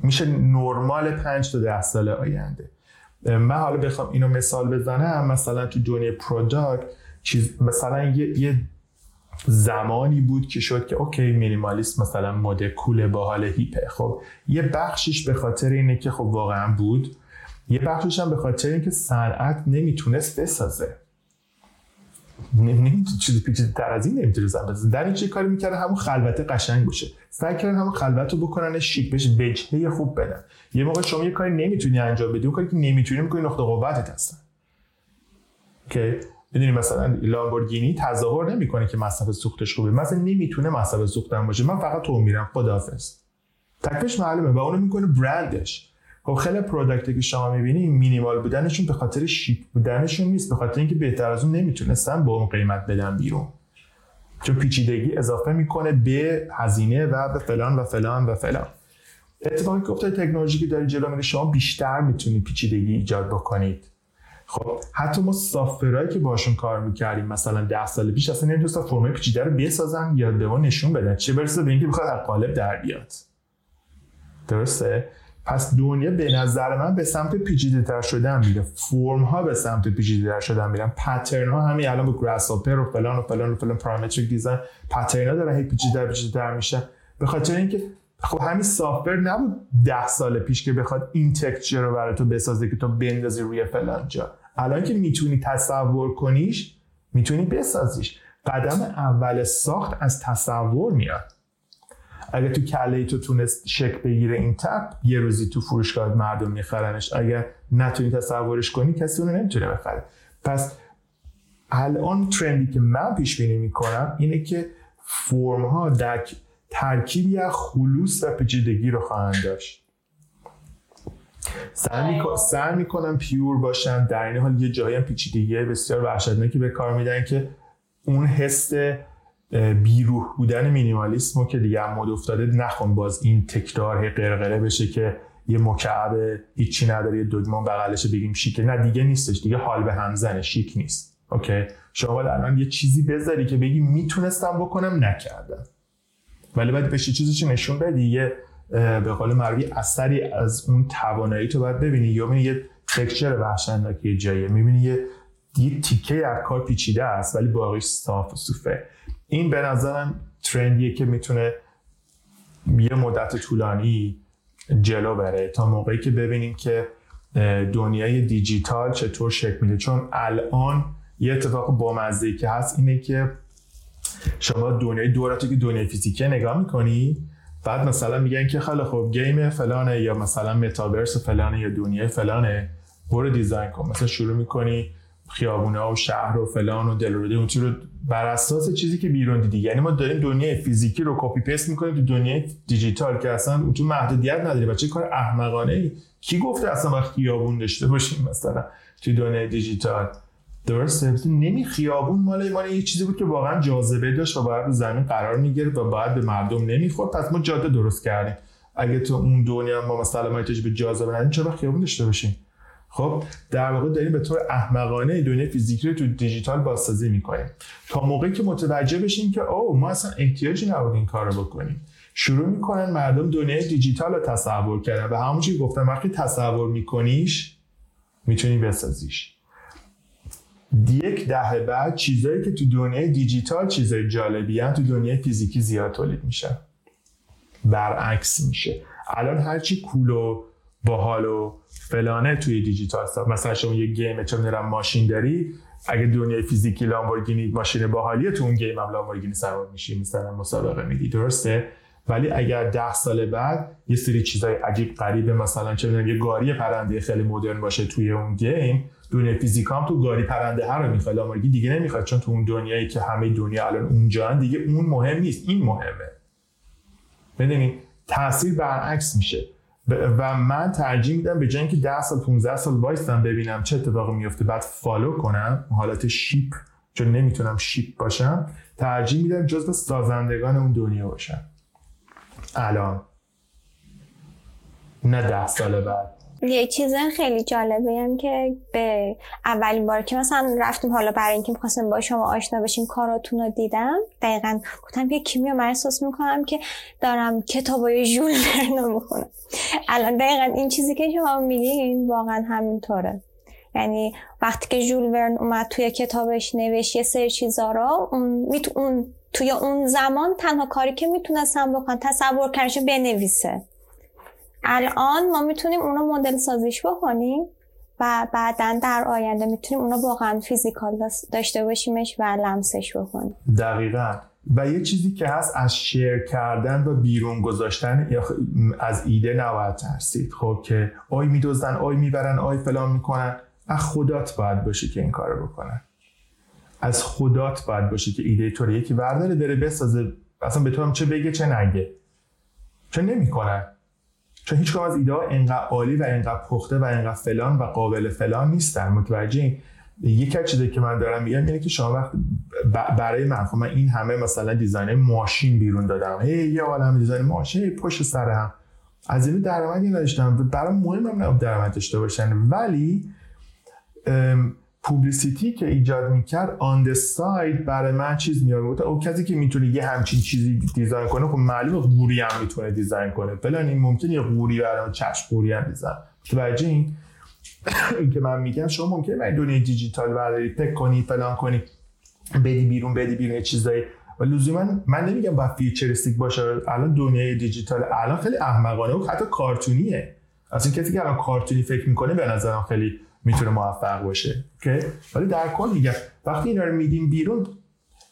میشه نرمال پنج تا ده سال آینده. من حالا بخوام اینو مثال بزنم مثلا تو دنیای product چیز مثلا یه, یه زمانی بود که شد که اوکی مینیمالیست مثلا مد کول با حال هیپه. خب یه بخشش به خاطر اینه که خب واقعا بود. یه بخشش هم به خاطر اینکه صنعت نمی‌تونست بسازه. چیزی پیچیده تر از این نمی‌تونه بزن در این چه کاری می‌کردن همون خلوت قشنگ باشه. سعی کردن همون خلوت رو بکنن شیک بشه وجهه خوب بدن. یه موقع شما یه کاری نمی‌تونی انجام بدی اون کاری که نمی‌تونی می‌کنی نقطه قوتت هستن. که می‌دونی مثلا لامبورگینی تظاهر نمی‌کنه که مصرف سوختش خوبه. مثلا نمی‌تونه مصرف سوختن باشه. من فقط تو میرم. خداحافظ. تکلیفش معلومه و اونو می‌کنه برندش. خب خیلی پروداکتی که شما می‌بینی مینیمال بودنشون به خاطر شیک بودنشون نیست به خاطر اینکه بهتر از اون نمی‌تونستن با اون قیمت بدن بیرون. چون پیچیدگی اضافه می‌کنه به هزینه و به فلان و فلان و فلان. اتفاقی که افتاد تکنولوژی که داری جلو میره شما بیشتر می‌تونید پیچیدگی ایجاد بکنید. خب حتی ما سافتورایی که باشون کار می‌کردیم مثلا ده سال پیش اصلا نمی‌تونستن فرمای پیچیده رو بسازن یا به ما نشون بدن. چه برسه به اینکه بخواد از قالب در بیاد. درسته؟ پس دنیا به نظر من به سمت پیچیده تر شدن میره. فرم ها به سمت پیچیده تر شدن میرن. پترن ها همین الان با گراس و فلان و فلان و فلان پارامتریک دیزاین پترن ها دارن هی پیچیده پیچیده تر میشن. به خاطر اینکه خب همین سافتور نبود ده سال پیش که بخواد این تکچر رو برای تو بسازه که تو بندازی روی فلان جا. الان که می‌تونی تصور کنیش می‌تونی بسازیش. قدم اول ساخت از تصور میاد. اگه تو کله تو تونست شک بگیره این تپ یه روزی تو فروشگاه مردم میخرنش. اگر نتونی تصورش کنی کسی اونو نمی‌تونه بخره. پس الان ترندی که من پیش بینی می‌کنم اینه که فرم ها در ترکیبی از خلوص و پیچیدگی رو خواهند داشت. سعی می‌کنم پیور باشن در این حال یه جایی هم پیچیدگی بسیار وحشتناکی به کار میدن که اون حس بیروح بودن مینیمالیسم که دیگه مد افتاده نخون باز این تکرار قرقره بشه که یه مکعب هیچی نداره یه دگمان بغلش بگیم شیکه نه دیگه نیستش دیگه حال به همزنه شیک نیست. اوکی؟ شما الان یه چیزی بذاری که بگی می‌تونستم بکنم نکردم. ولی باید بشه چیزی نشون بدی یه به قول معروفی اثری از اون توانایی تو باید ببینی. یا یه تکچر وحشتناکی جاییه می‌بینی یه یه تیکه از کار پیچیده است ولی باقیش صاف و صوفه. این به نظرم ترندیه که می‌تونه یه مدت طولانی جلو بره تا موقعی که ببینیم که دنیای دیجیتال چطور شکل میده. چون الان یه اتفاق بامزه که هست اینه که شما دنیای دورتو که دنیای فیزیکه نگاه می‌کنی بعد مثلا میگن که خیلی خوب game فلانه یا مثلا متاورس فلانه یا دنیای فلانه برو design کن. مثلا شروع می‌کنی خیابونه و شهر و فلان و دلروده اون رو بر اساس چیزی که بیرون دیدی. یعنی ما داریم دنیای فیزیکی رو copy paste می‌کنیم تو دنیای دیجیتال که اصلا اون تو محدودیت نداری. چه کار احمقانه ای کی گفته اصلا ما خیابون داشته باشیم مثلا تو دنیای دیجیتال؟ درسته. نمی خیابون مال مال یه چیزی بود که واقعا جاذبه داشت و باید رو زمین قرار می‌گرفت و باید به مردم نمی‌خورد. پس ما جاده درست کردیم. اگه تو اون دنیا ما مثلا ما به جاذبه چرا خیابون داشته باشیم؟ خب در واقع داریم به طور احمقانه دنیای فیزیکی رو تو دیجیتال بازسازی می‌کنیم. تا موقعی که متوجه بشیم که او ما اصلا احتیاجی نبود این کار رو بکنیم. شروع می‌کنن مردم دنیای دیجیتال رو تصور کردن و همون گفتم وقتی تصور میکنیش می‌تونی بسازیش. یک دهه بعد چیزایی که تو دنیای دیجیتال چیزای جالبی هم تو دنیای فیزیکی زیاد تولید میشن برعکس میشه. الان هرچی cool و باحال و فلانه توی دیجیتال ساخت مثلا شما یه game چه می‌دونم ماشین داری اگه دنیای فیزیکی لامبورگینی ماشین باحالیه تو اون game هم لامبورگینی سوار میشی مثلا مسابقه میدی درسته؟ ولی اگر ده سال بعد یه سری چیزای عجیب غریبه مثلا چه یه گاری پرنده خیلی مدرن باشه توی اون game دنیای فیزیکام تو گاری پرنده هر رو می‌خواد لامبورگینی دیگه نمی‌خواد چون تو اون دنیایی که همه دنیا الان اونجا دیگه اون مهم نیست این مهمه. ببینید تاثیر برعکس میشه. و من ترجیح میدم به جای اینکه 10 سال 15 سال وایستم ببینم چه اتفاقی میفته بعد فالو کنم حالت شیپ چون نمی‌تونم شیپ باشم ترجیح میدم جزو سازندگان اون دنیا باشم. الان. نه ده سال بعد.
یه چیز خیلی جالبه هم که به اولین بار که مثلا رفتیم حالا برای اینکه می‌خواستم با شما آشنا بشیم کاراتون رو دیدم. دقیقا گفتم که کیمیا من احساس می‌کنم که دارم کتابای ژول ورن می‌خونم. الان دقیقا این چیزی که شما میگین واقعا همینطوره. یعنی وقتی که ژول ورن اومد توی کتابش نوشت یه سری چیزا رو اون, توی اون زمان تنها کاری که می‌تونستم بکنم تصور کردن بنویسه. الان ما می‌تونیم اونو مدل سازیش بکنیم و بعدا در آینده می‌تونیم اونو واقعا فیزیکال داشته باشیمش و لمسش بکنیم.
دقیقا. و یه چیزی که هست از شیر کردن و بیرون گذاشتن از ایده نباید ترسید. خب که آی میدوزن آی می‌برن آی فلان می‌کنن. از خدات باید باشه که این کارو بکنن. از خدات باید باشه که ایده تو یکی برداره داره بسازه. اصلا به تو هم چه بگه چه نگه. چه نمی‌کنن. چون هیچ از ایده ها انقدر عالی و انقدر پخته و انقدر فلان و قابل فلان نیستن. متوجه این یکی از که من دارم میگم اینه که شما وقت برای من خب من این همه مثلا دیزاین ماشین بیرون دادم. هی یه عالم دیزاین ماشین پشت سرم از اینو درآمدی نداشتم. برام مهمم نبود درآمد داشته باشن. ولی پوبلیسیتی که ایجاد می‌کرد آن ساید برای من چیز میاد او کسی که می‌تونه یه همچین چیزی دیزاین کنه خب معلومه قوری هم می‌تونه دیزاین کنه. فلان این ممکنه یه قوری برای چشم قوری هم دیزاین متوجهین؟ *coughs* این که من میگم شما ممکنه من دنیای دیجیتال برداری تک کنی فلان کنی بدی بیرون بدی بیرون چیزایی. و لزوما من نمیگم با futuristic باشه. الان دنیای دیجیتال الان خیلی احمقانه و حتی کارتونیه. اصلا کسی که الان کارتونی فکر می‌کنه به نظرم خیلی می‌تونه موفق باشه. که ولی در کل میگم وقتی اینا رو میدیم بیرون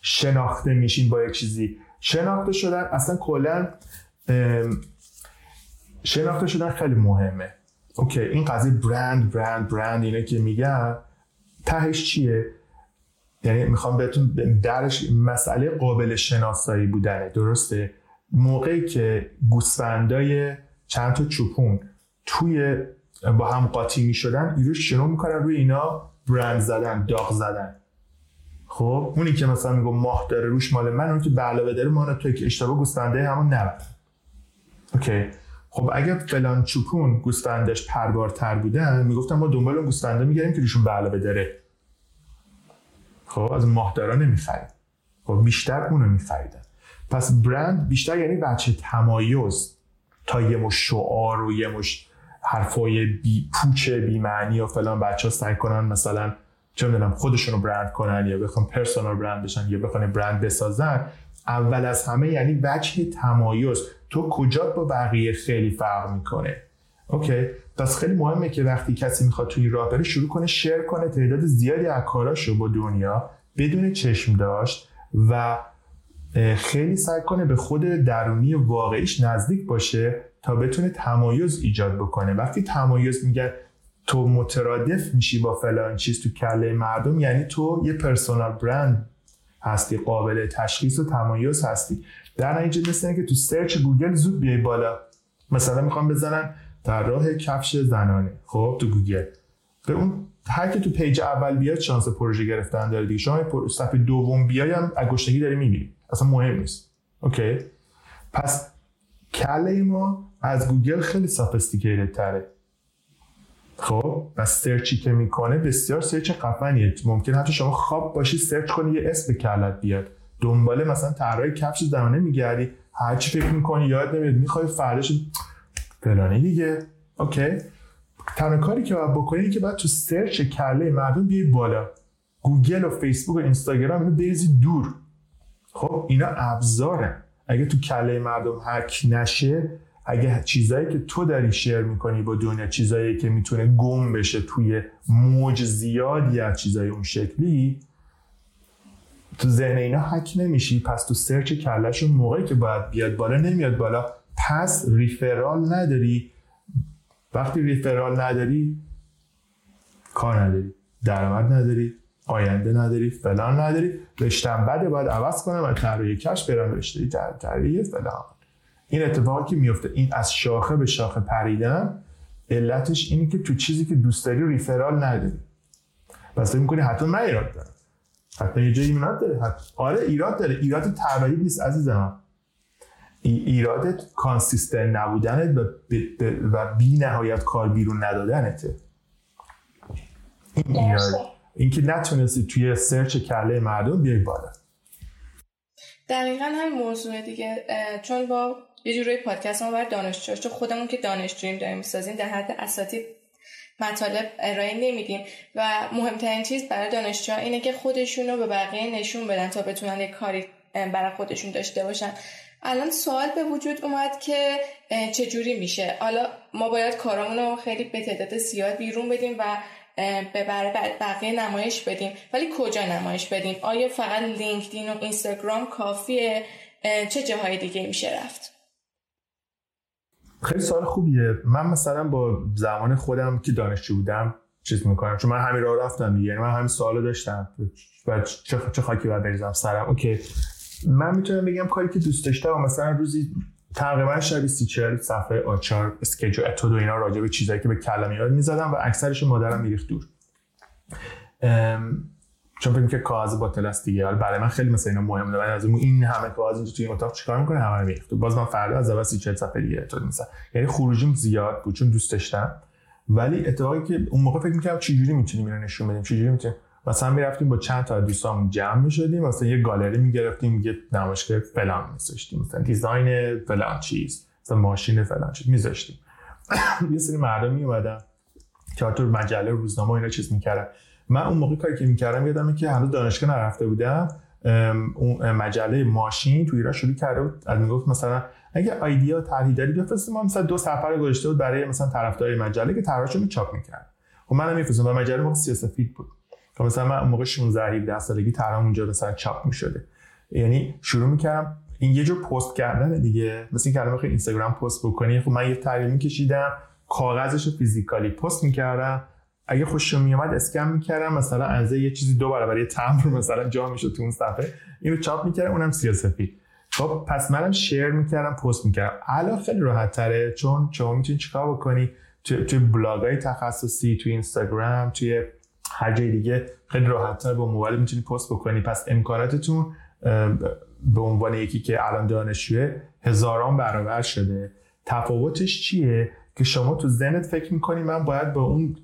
شناخته میشین با یک چیزی. شناخته شدن اصلا کلا شناخته شدن خیلی مهمه. اوکی این قضیه برند برند برند اینه که میگن. تهش چیه؟ یعنی می‌خوام بهتون درش مسئله قابل شناسایی بودنه درسته؟ موقعی که گوسفندای چند تا چوپون توی با هم قاطی می شدن ایرو شروع می‌کنن روی اینا برند زدن داغ زدن. خب اونی که مثلا میگو ماه داره روش مال من اون که به علاوه داره ما توی که اشتباه گوسفنده همون نبود. اوکی. خب اگر فلان چوپون گوسفندش پربارتر بودن می‌گفتن ما دنبال اون گوسفنده میگردیم که روشون به علاوه داره. خب از ماهدارا نمی‌خرید خب بیشتر اونو میخریدن. پس برند بیشتر یعنی بچه تمایز تا یه مش شعار و یه مش حرفای بی پوچ بی معنی و فلان بچه ها سعی کنن مثلا چه می‌دونم خودشون رو برند کنن یا بخوان پرسونال برند بشن یا بخوان برند بسازن. اول از همه یعنی وجه تمایز. تو کجا با بقیه خیلی فرق می‌کنه؟ اوکی. پس خیلی مهمه که وقتی کسی می‌خواد توی راه بره شروع کنه شیر کنه تعداد زیادی از کاراشو با دنیا بدون چشم داشت و خیلی سعی کنه به خود درونی واقعیش نزدیک باشه تا بتونه تمایز ایجاد بکنه. وقتی تمایز میگه تو مترادف میشی با فلان چیز تو کله مردم یعنی تو یه پرسونال برند هستی قابل تشخیص و تمایز هستی. در نتیجه مثل که تو search گوگل زود بیای بالا. مثلا می‌خوام بزنن طراح کفش زنانه. خب تو گوگل. به اون هر که تو page اول بیاد شانس پروژه گرفتن داره دیگه. شما صفحه دوم بیای هم اگوشتگی داری می‌گیری. اصلا مهم نیست. OK؟ پس کله ما از گوگل خیلی sophisticated تره. خب و search ی که می‌کنه بسیار search خفنیه. ممکن حتی شما خواب باشی search کنی یه اسم کلت بیاد. دنبال مثلا طراح کفش زنانه میگردی هرچی فکر می‌کنی یاد نمیاد می‌خوای فرداش فلانه دیگه. OK. تنها کاری که باید بکنی که باید تو search کله مردم بیای بالا. گوگل و فیسبوک و اینستاگرام اینو بریزید دور. خب اینا ابزاره اگه تو کله مردم حک نشه اگه چیزایی که تو داری share می‌کنی با دنیا چیزایی که می‌تونه گم بشه توی موج زیادی از چیزای اون شکلی تو ذهن اینا حک نمیشی. پس تو سرچ کلشون موقعی که باید بیاد بالا نمیاد بالا. پس ریفرال نداری. وقتی ریفرال نداری کار نداری. درآمد نداری. آینده نداری فلان نداری. رشتم بده باید عوض کنم و طراحی کش برم رشته طراحی فلان. این اتفاقی که میفته این از شاخه به شاخه پریدن علتش اینه که تو چیزی که دوست داری ریفرال نداری. پس فکر می‌کنی حتما من ایراد دارم. حتی یه جایی ایراد داره. حتی آره ایراد داره. ایراد طراحی نیست عزیزم. ایراد consistent نبودنت و بی نهایت کار بیرون ندادنته. این ایراد. اینکه نتونستی توی search کله مردم بیای بالا.
دقیقا هم موضوع دیگه چون با یه جوری پادکست ما بر دانشجو چون خودمون که دانشجوییم داریم می‌سازیم در حد اساتید مطالب ارائه نمیدیم. و مهمترین چیز برای دانشجو اینه که خودشون رو به بقیه نشون بدن تا بتونن یک کاری برای خودشون داشته باشن. الان سوال به وجود اومد که چجوری میشه؟ حالا ما باید کارامون رو خیلی به تعداد زیاد بیرون بدیم و به بقیه نمایش بدیم ولی کجا نمایش بدیم آیا فقط لینکدین و اینستاگرام کافیه؟ چه جاهای دیگه میشه رفت؟
خیلی سوال خوبیه. من مثلا با زمان خودم که دانشجو بودم چیز می‌کنم. چون من همین راه رفتم یعنی من همین سوالو داشتم. و چه, چه خاکی باید بریزم سرم؟ OK. من می‌تونم بگم کاری که دوست داشتم مثلا روزی تقریبا شبی سی چهل صفحه آ چهار sketch و اتود و اینا راجع به چیزایی که به کلم یاد می‌زدم و اکثرش مادرم میریخت دور. چون فکر که کاغذ باطل است دیگه. حالا برای من خیلی مثلا اینا مهمه. من از این همه کاغذ اینجا توی اتاق چیکار می‌کنه؟ همه رو میریخت. باز من فردا از اول سی چهل صفحه دیگه اتود مثلا یعنی خروجیم زیاد بود چون دوست داشتم. ولی اتفاقی که اون موقع فکر می‌کردم چجوری می‌تونیم اینو نشون بدیم چجوری می‌تونیم مثلا می‌رفتیم با چند تا دوستامون جمع می‌شدیم مثلا یه گالری می‌گرفتیم یه نمایشگاه فلان میذاشتیم مثلا دیزاین فلان چیز مثلا ماشین فلان چیز میذاشتیم *coughs* یه سری مردم میومدن که مجله روزنامه اینا چیز می‌کردن من اون موقع کاری که می‌کردم یادمه که هنوز دانشگاه نرفته بودم. اون مجله ماشین تو ایران شروع کرده بود. از می‌گفت مثلا اگه ایده طرحی داری بفرست ما مثلا دو سفر گذاشته بود برای مثلا طرفدار مجله که طرحشو چاپ می‌کرد. خب منم میفرستم و مجله موقع سیاسفید بود. که مثلا من موقع 16 17 سالگی طرح اونجا مثلا چاپ می‌شده. یعنی شروع می‌کردم این یه جور پست کردن دیگه. مثل اینکه الان اینستاگرام پست بکنی خب من یه طرحی میکشیدم کاغذش فیزیکالی پست می‌کردم. اگه خوشم میومد اسکن می‌کردم مثلا از یه چیزی دو برابر یه تمبر *laughs* مثلا جا می‌شد تو اون صفحه. اینو چاپ می‌کردم اونم سیاسفید خب پس منم شیر می‌کردم پست می‌کردم. الان خیلی راحت تره. چون شما می‌تونی چیکار بکنی؟ توی تو بلاگ های تخصصی توی اینستاگرام توی هر جای دیگه خیلی راحتتر با موبایل می‌تونی پست بکنی. پس امکاناتتون به عنوان یکی که الان دانشجوه هزاران برابر شده. تفاوتش چیه؟ که شما تو ذهنت فکر می‌کنی من باید با اون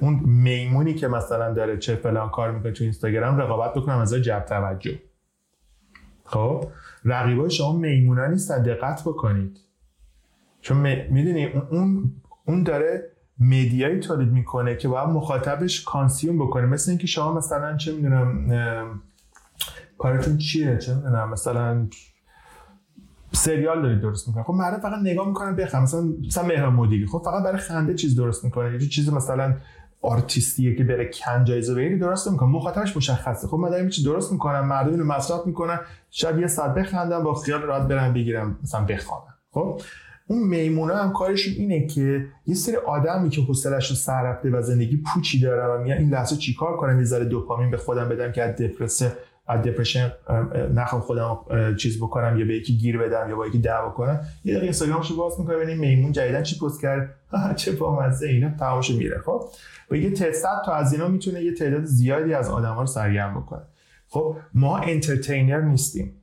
اون میمونی که مثلا داره چه فلان کار می‌کنه تو اینستاگرام رقابت بکنم از جلب توجه. خب؟ رقیبای شما میمونا نیستن دقت بکنید. چون می‌دونی اون اون داره media یی تولید می‌کنه که باید مخاطبش consume بکنه. مثل اینکه شما مثلا چه می‌دونم کارتون چیه؟ چه می‌دونم مثلا سریال دارید درست می‌کنه خب مردم فقط نگاه می‌کنن بخوام مثلا مثلا مهران مدیری خب فقط برای خنده چیز درست می‌کنه. یه چیز مثلا آرتیستیه که برای کن جایزه بگیری درست می‌کنه. مخاطبش مشخصه. خب من دارم چیز درست می‌کنم مردم اینو مصرف می‌کنن. شب یه ساعت بخندم با خیال راحت برم بگیرم مثلا بخوابم. خب؟ اون میمونه هم کارشون اینه که یه سری آدمی که حوصلش رو سر رفته و زندگی پوچی داره و میگن این لحظه چیکار کنم یه ذره دوپامین به خودم بدم که از دپرسه از دپرشن نخوام خودم چیز بکنم یا به یکی گیر بدم یا با یکی دعوا کنم. یه دقیقه اینستاگرامشو باز می‌کنم ببینیم میمون جدیدن چی پست کرد؟ *laughs* چه بامزه اینا تماشا میره. خب؟ و یه تعداد تا از اینا می‌تونه یه تعداد زیادی از آدما رو سرگرم بکنه. خب؟ ما entertainer نیستیم.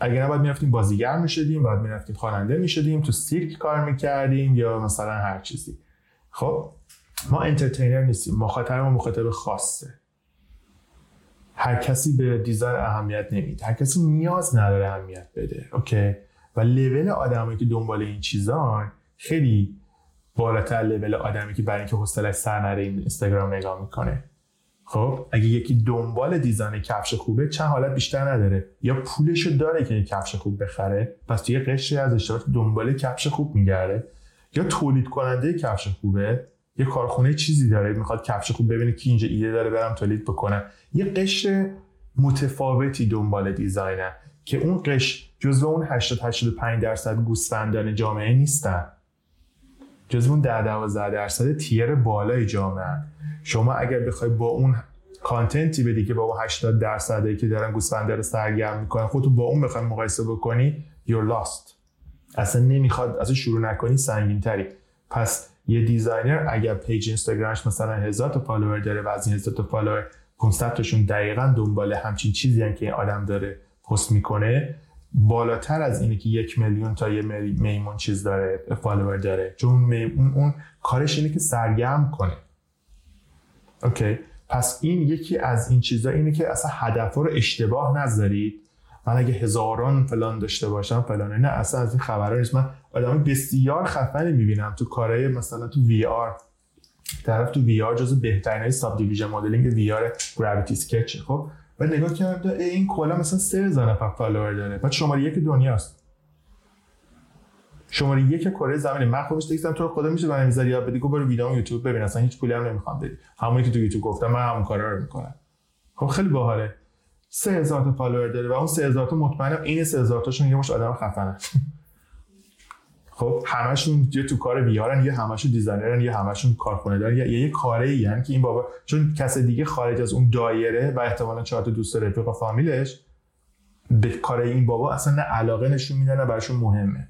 اگر نباید می‌رفتیم بازیگر می‌شدیم باید می‌رفتیم خواننده می‌شدیم تو سیرک کار می‌کردیم یا مثلا هر چیزی. خب ما entertainer نیستیم مخاطب ما مخاطب خاصه. هر کسی به design اهمیت نمیده. هر کسی نیاز نداره اهمیت بده OK؟ و لول آدمی که دنبال این چیزان خیلی بالاتر لول آدمی که برای اینکه حوصلش سر نره این اینستاگرام نگاه می‌کنه. خب اگه یکی دنبال دیزاین کفش خوبه چند حالت بیشتر نداره؟ یا پولشو داره که کفش خوب بخره پس توی قشری از اشتراک دنبال کفش خوب میگرده. یا تولید کننده کفش خوبه یه کارخونه چیزی داره می‌خواد کفش خوب ببینه که اینجا ایده داره برم تولید بکنم. یه قشر متفاوتی دنبال دیزاینه که اون قش جزو اون 80 85 درصد گوسفندان جامعه نیستن. جزو اون 10 12 درصد تیر بالای جامعه. شما اگر بخوای با اون content ی بدی که با اون 80 درصدی که دارن گوسفنده رو سرگرم می‌کنن خودتو با اون بخوای مقایسه بکنی you're lost. اصلا نمی‌خواد اصلا شروع نکنی سنگین تری پس یه designer اگر page اینستاگرامش مثلا هزار تا follower داره و از این هزار تا follower 500 تاشون دقیقا دنبال همچین چیزی هم که این آدم داره پست می‌کنه بالاتر از اینه که یک میلیون تا یه میمون چیز داره follower داره. چون اون, اون کارش اینه که سرگرم کنه. okay. پس این یکی از این چیزا اینه که اصلا هدف رو اشتباه نذارید. من اگه هزاران فلان داشته باشم فلان نه اصلا از این خبرها نیست. من آدم بسیار خفنی می‌بینم تو کارهای مثلا تو وی آر طرف تو وی آر جزو بهترین های subdivision modeling VR Gravity Sketch خب؟ و نگاه کردم این کلا مثلا 3000 نفر follower داره. بعد شماره یک دنیاست. شماره یک کره زمین من خودش دیگه تو خدا میشه برای می‌ذاری یا بدی برو ویدیو یوتیوب ببین اصلا هیچ پولی هم نمی‌خوام بدی. همونی که تو یوتیوب گفتم من همون کارا رو می‌کنم. خب خیلی باحاله. 3000 تا follower داره و اون 3000 تا مطمئنم این 3000 تاشون یه مشت آدم خفنه *laughs* خب همشون یه تو کار بیارن یه همشون designer ن یه همشون کارخونه دارن یه یه کاره یعنی که این بابا چون کس دیگه خارج از اون دایره و احتمالاً چهار تا دوست رفیق و فامیلش به کار این بابا اصلا نه علاقه نشون میدن نه براشون مهمه.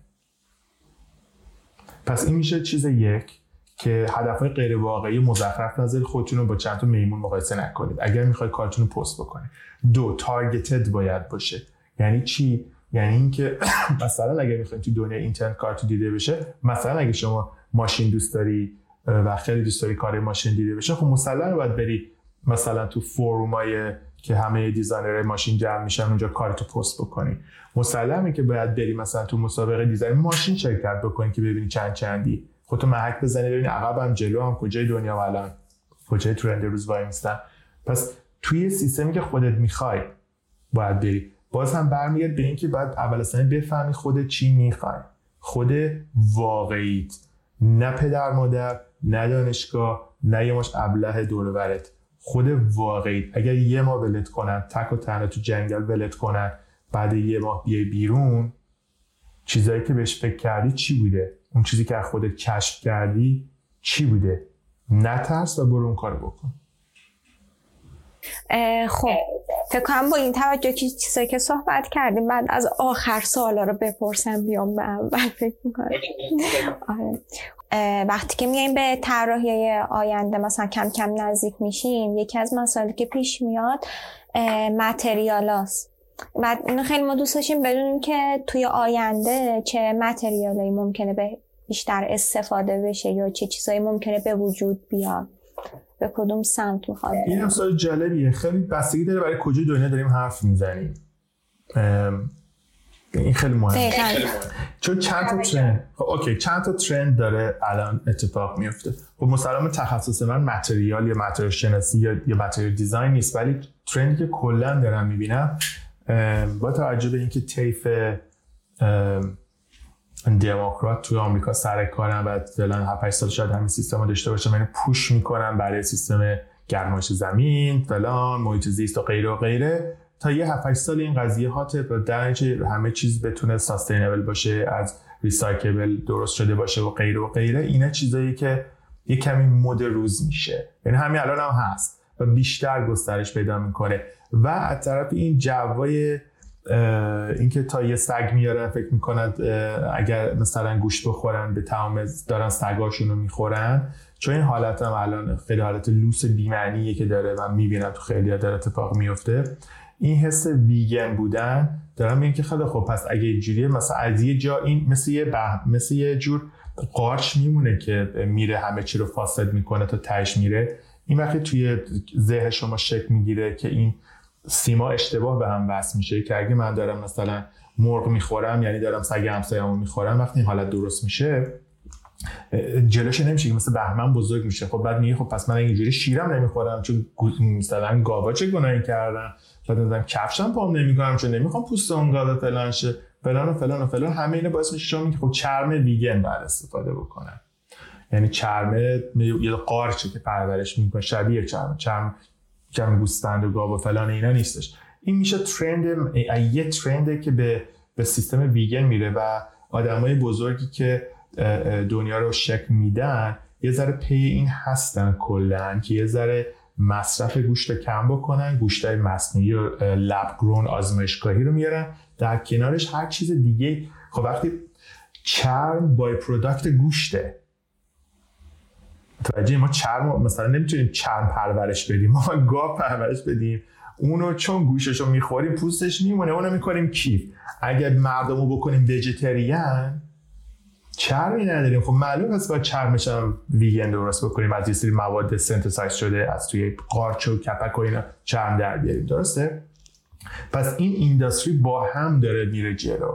پس این میشه چیز یک که هدفهای غیر واقعی مزخرف نظر خودتون رو با چند تا میمون مقایسه نکنید. اگر می‌خواید کارتون رو پست بکنید. دو تارگتد باید باشه. یعنی چی؟ یعنی اینکه *coughs* مثلا اگر می‌خواید تو دنیا اینترنت کار تو دیده بشه مثلا اگه شما ماشین دوست داری و خیلی دوست داری کار ماشین دیده بشه خب مسلما باید بری مثلا تو forum های که همه designer های ماشین جمع میشن اونجا کارتو پست بکنی. مسلمه که باید بری مثلا تو مسابقه design ماشین شرکت بکنی که ببینی چند چندی. خودتو محک بزنی ببینی عقبم جلوام کجای دنیا الان؟ کجای trend روز وایمیستم؟ پس توی سیستمی که خودت می‌خوای باید بری. باز هم برمیگرده به اینکه باید اول اصلا بفهمی خودت چی می‌خوای. خود واقعیت. نه پدر مادر نه دانشگاه نه یه ماش ابله دور خود واقعیت اگر یه ماه ولت کنن تک و تنها تو جنگل ولت کنن بعد یه ماه بیای بیرون چیزایی که بهش فکر کردی چی بوده؟ اون چیزی که از خودت کشف کردی چی بوده؟ نترس و برو اون کارو بکن.
خب فکر کنم با این توجه که چیزایی که صحبت کردیم بعد از آخر سوالا رو بپرسم بیام به اول فکر می‌کنم. آره. وقتی که میایم به طراحی آینده مثلا کم کم نزدیک میشیم یکی از مسائلی که پیش میاد متریال هست و اینو خیلی ما دوست داشتیم بدونیم که توی آینده چه متریالایی ممکنه به بیشتر استفاده بشه یا چه چیزایی ممکنه به وجود بیاد. به کدوم سمت می‌خواد؟
این هم جالبیه. خیلی بستگی داره برای کجای دنیا داریم حرف می‌زنیم. این خیلی مهمه. چون چند تا trend okay چند تا trend داره الان اتفاق میفته. خب مسلما تخصص من material یا material شناسی یا یا material design نیست ولی trend ی که کلا دارم می‌بینم با توجه به اینکه طیف دموکرات توی آمریکا سر کارن و فعلا 7 سال شاید همین سیستم رو داشته باشن یعنی push می‌کنن برای سیستم گرمایش زمین فلان محیط زیست و غیره و غیره. تا یه 7 سال این قضیه hot ه و در همه چیز بتونه ساستینبل باشه از ریسایکبل درست شده باشه و غیره و غیره اینا چیزایی که یه کمی مد روز میشه. یعنی همین الان هم هست و بیشتر گسترش پیدا می‌کنه. و از طرف این جوای اینکه تا یه سگ میارن فکر می‌کنن اگر مثلا گوشت بخورن به تمام دارن سگاشون رو می‌خورن. چون این حالت هم الان خیلی حالت لوس بیمعنیه که داره و می‌بینم تو خیلی داره اتفاق میفته این حس ویگن بودن دارم میگن که خیلی خب پس اگه اینجوریه مثلا از یه جا این مثل یه مثل یه جور قارچ میمونه که میره همه چی رو فاسد می‌کنه تا تهش میره. این وقتی توی ذهن شما شک می‌گیره که این سیما اشتباه به هم وصل میشه که اگه من دارم مثلا مرغ می‌خورم یعنی دارم سگ همسایه‌مو می‌خورم وقتی این حالت درست میشه جلوش نمیشه که مثل بهمن بزرگ میشه. خب بعد میگه خب پس من اینجوری شیرم نمی‌خورم چون مثلا گاوا چه گناهی کردم بعد مثلا کفشم پام نمی‌کنم چون نمی‌خوام پوست اون گاوا فلان شه. فلان و فلان و فلان. همه اینا باعث میشه شما خب چرم ویگن بعد استفاده بکنم. یعنی چرم یه قارچه که پرورش می‌کنه شبیه چرم. چرم چرم گوسفند و گاو و فلان اینا نیستش. این میشه ترند یه ترنده که به به سیستم ویگن میره و آدمای بزرگی که دنیا رو شک میدن یه ذره پی این هستن کلا که یه ذره مصرف گوشت کم بکنن گوشت مصنوعی و lab grown آزمایشگاهی رو میارن. در کنارش هر چیز دیگه خب وقتی چرم by-product گوشته. متوجه ما چرم مثلا نمی‌تونیم چرم پرورش بدیم. ما *laughs* گاو پرورش بدیم. اونو چون گوشتشو می‌خوریم پوستش میمونه اونو می‌کنیم کیف. اگر مردمو بکنیم vegetarian چرمی نداریم. خب معلوم هست با چرمش هم ویگن درست بکنیم. از یه سری مواد synthesize شده از توی قارچ و کپک و اینا چرم در بیاریم. درسته؟ پس این اینداستری با هم داره میره جلو.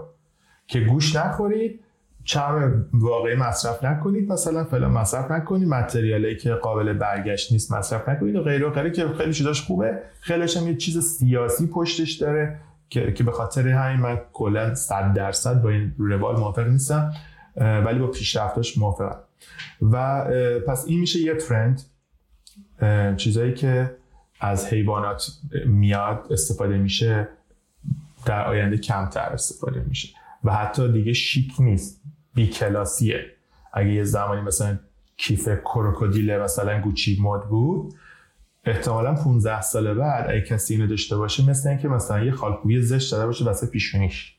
که گوش نخورید چرم واقعی مصرف نکنید. مثلا فلان مصرف نکنید. متریالی که قابل برگشت نیست مصرف نکنید و غیره و که خیلی چیزاش خوبه. خیلیش هم یه چیز سیاسی پشتش داره که که به خاطر همین من کلا 100 درصد با این روال موافق نیستم. ولی با پیشرفتاش موافقم. و پس این میشه یه ترند چیزایی که از حیوانات میاد استفاده میشه در آینده کمتر استفاده میشه. و حتی دیگه شیک نیست بی کلاسیه. اگه یه زمانی مثلا کیف کروکودیل مثلا گوچی مد بود احتمالا 15 سال بعد اگه کسی اینو داشته باشه مثل اینکه مثلا یه خالکوبی زشت داده باشه واسه پیشونیش.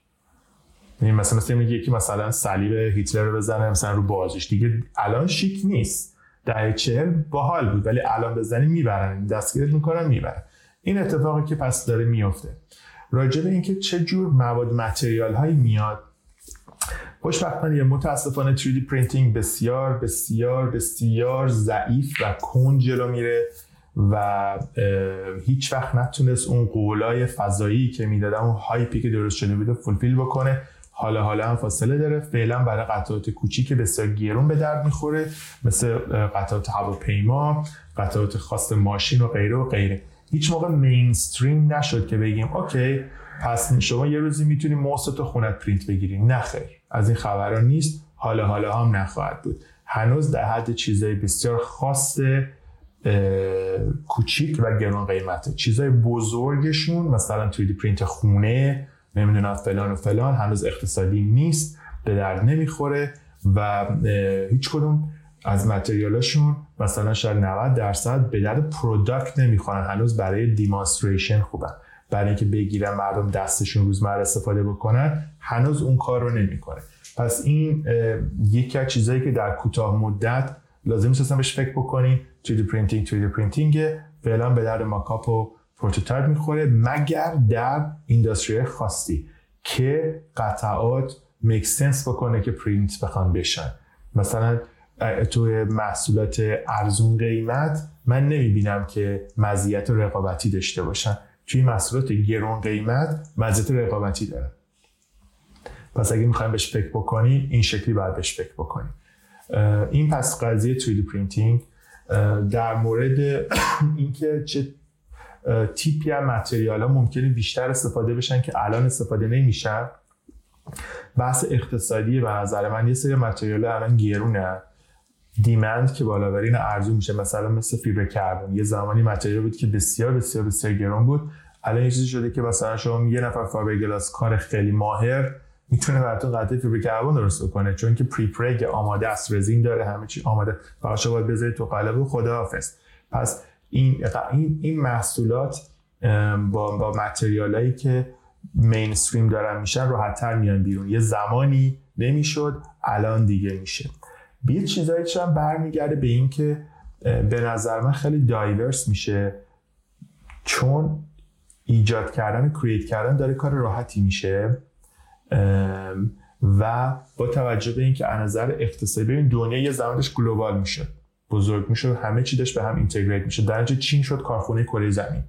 یعنی مثلا مثلا میگه یکی مثلا صلیب هیتلر رو بزنه مثلا رو بازش دیگه الان شیک نیست. دهه چهل باحال بود ولی الان بزنی می‌برن. دستگیرت می‌کنن می‌برن. این اتفاقی که پس داره میفته راجع به اینکه چه جور مواد material هایی میاد. خوشبختانه متاسفانه 3D printing بسیار بسیار بسیار ضعیف و کن جلو میره و هیچ وقت نتونست اون قولای فضایی که می‌دادن اون hype ی که درست شده بود fulfill بکنه. حالا حالا هم فاصله داره. فعلا برای قطعات کوچیک بسیار گرون به درد می‌خوره مثل قطعات هواپیما قطعات خاص ماشین و غیره و غیره. هیچ موقع mainstream نشد که بگیم okay پس شما یه روزی می‌تونی موست تو خونت پرینت بگیری. نه خیر از این خبرها نیست. حالا حالا هم نخواهد بود. هنوز در حد چیزای بسیار خاص کوچیک و گران قیمته. چیزای بزرگشون مثلا 3D پرینت خونه نمی‌دونم فلان و فلان هنوز اقتصادی نیست به درد نمی‌خوره و هیچ کدوم از material اشون مثلا شاید 90 درصد به درد product نمی‌خورن هنوز برای demonstration خوبن. برای اینکه بگیرن مردم دستشون روزمره استفاده بکنن هنوز اون کار رو نمی‌کنه. پس این یکی از چیزایی که در کوتاه مدت لازم نیست بهش فکر بکنین. 3D printing 3D printing فعلا به درد mockup و prototype می‌خوره مگر در industry خاصی که قطعات make sense بکنه که پرینت بخوان بشن. مثلا توی محصولات ارزون قیمت من نمی‌بینم که مزیت رقابتی داشته باشن. توی محصولات گرون قیمت مزیت رقابتی داره پس اگه می‌خوایم بهش فکر بکنی این شکلی باید بهش فکر بکنی. این پس قضیه 3D printing در مورد *coughs* اینکه چه تیپی هم material ها ممکنه بیشتر استفاده بشن که الان استفاده نمیشن. بحث اقتصادی به نظر من یه سری material الان گرونه. demand که بالا برین ارزون میشه. مثلا مثل فیبر کربن یه زمانی material بود که بسیار بسیار بسیار گرون بود. الان یه چیزی شده که مثلا شما یه نفر فایبرگلاس کار خیلی ماهر می‌تونه براتون قطعه فیبر کربن درست کنه چون که pre-preg آماده است. رزین داره. همه چی آماده. فقط شما باید بذارید تو قالب خداحافظ. پس این این این محصولات با با متریالایی که مینستریم دارن میشن راحتتر میان بیرون. یه زمانی نمی‌شد الان دیگه میشه. یه چیزایی هم برمیگرده به این که به نظر من خیلی دایورس میشه. چون ایجاد کردن و کریت کردن داره کار راحتی میشه. و با توجه به اینکه از نظر اقتصادی ببین دنیا یه زمانش global میشه. بزرگ میشه همه چی داشت به هم integrate میشه در چین شد کارخونه کره زمین.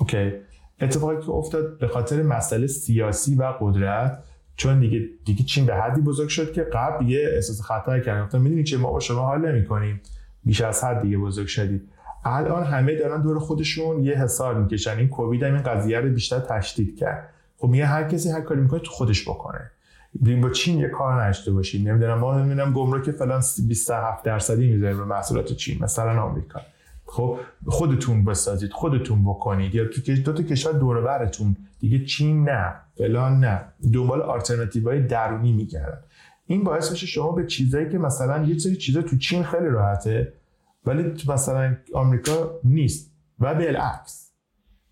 okay. اتفاقی که افتاد به خاطر مسئله سیاسی و قدرت چون دیگه دیگه چین به حدی بزرگ شد که غرب یه احساس خطر کردن گفتن می‌دونی چه؟ ما با شما حال نمی‌کنیم. بیش از حد دیگه بزرگ شدید الان همه دارن دور خودشون یه حصار می‌کشن. این کووید هم این قضیه رو بیشتر تشدید کرد. خب میگه هر کسی هر کاری می‌کنه تو خودش بکنه. بیم با چین یه کار نشته باشید نمی‌دونم ما نمی‌دونم گمرک فلان 27 درصدی می‌ذاریم به محصولات چین مثلا آمریکا. خب خودتون بسازید خودتون بکنید. یا تو دو تا کشور دور برتون. دیگه چین نه فلان نه. دنبال آلترناتیو های درونی میگردن. این باعث میشه شما به چیزایی که مثلا یه سری چیزا تو چین خیلی راحته ولی مثلا آمریکا نیست. و بالعکس.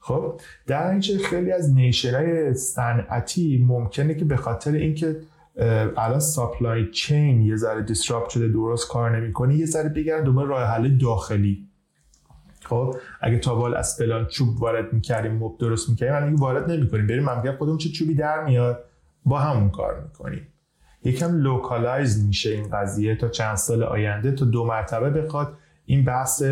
خب در نتیجه خیلی از niche های صنعتی ممکنه که به خاطر اینکه الان supply chain یه ذره disrupt شده درست کار نمی‌کنه یه ذره بگردن دوباره راه حل داخلی. خب اگه تا به حال از فلان چوب وارد می‌کردیم مبل درست می‌کردیم الان وارد نمی‌کنیم بریم ممکنه خودمون چه چوبی در میاد با همون کار می‌کنیم. یکم localize میشه این قضیه. تا چند سال آینده تا دو مرتبه بخواد این بحث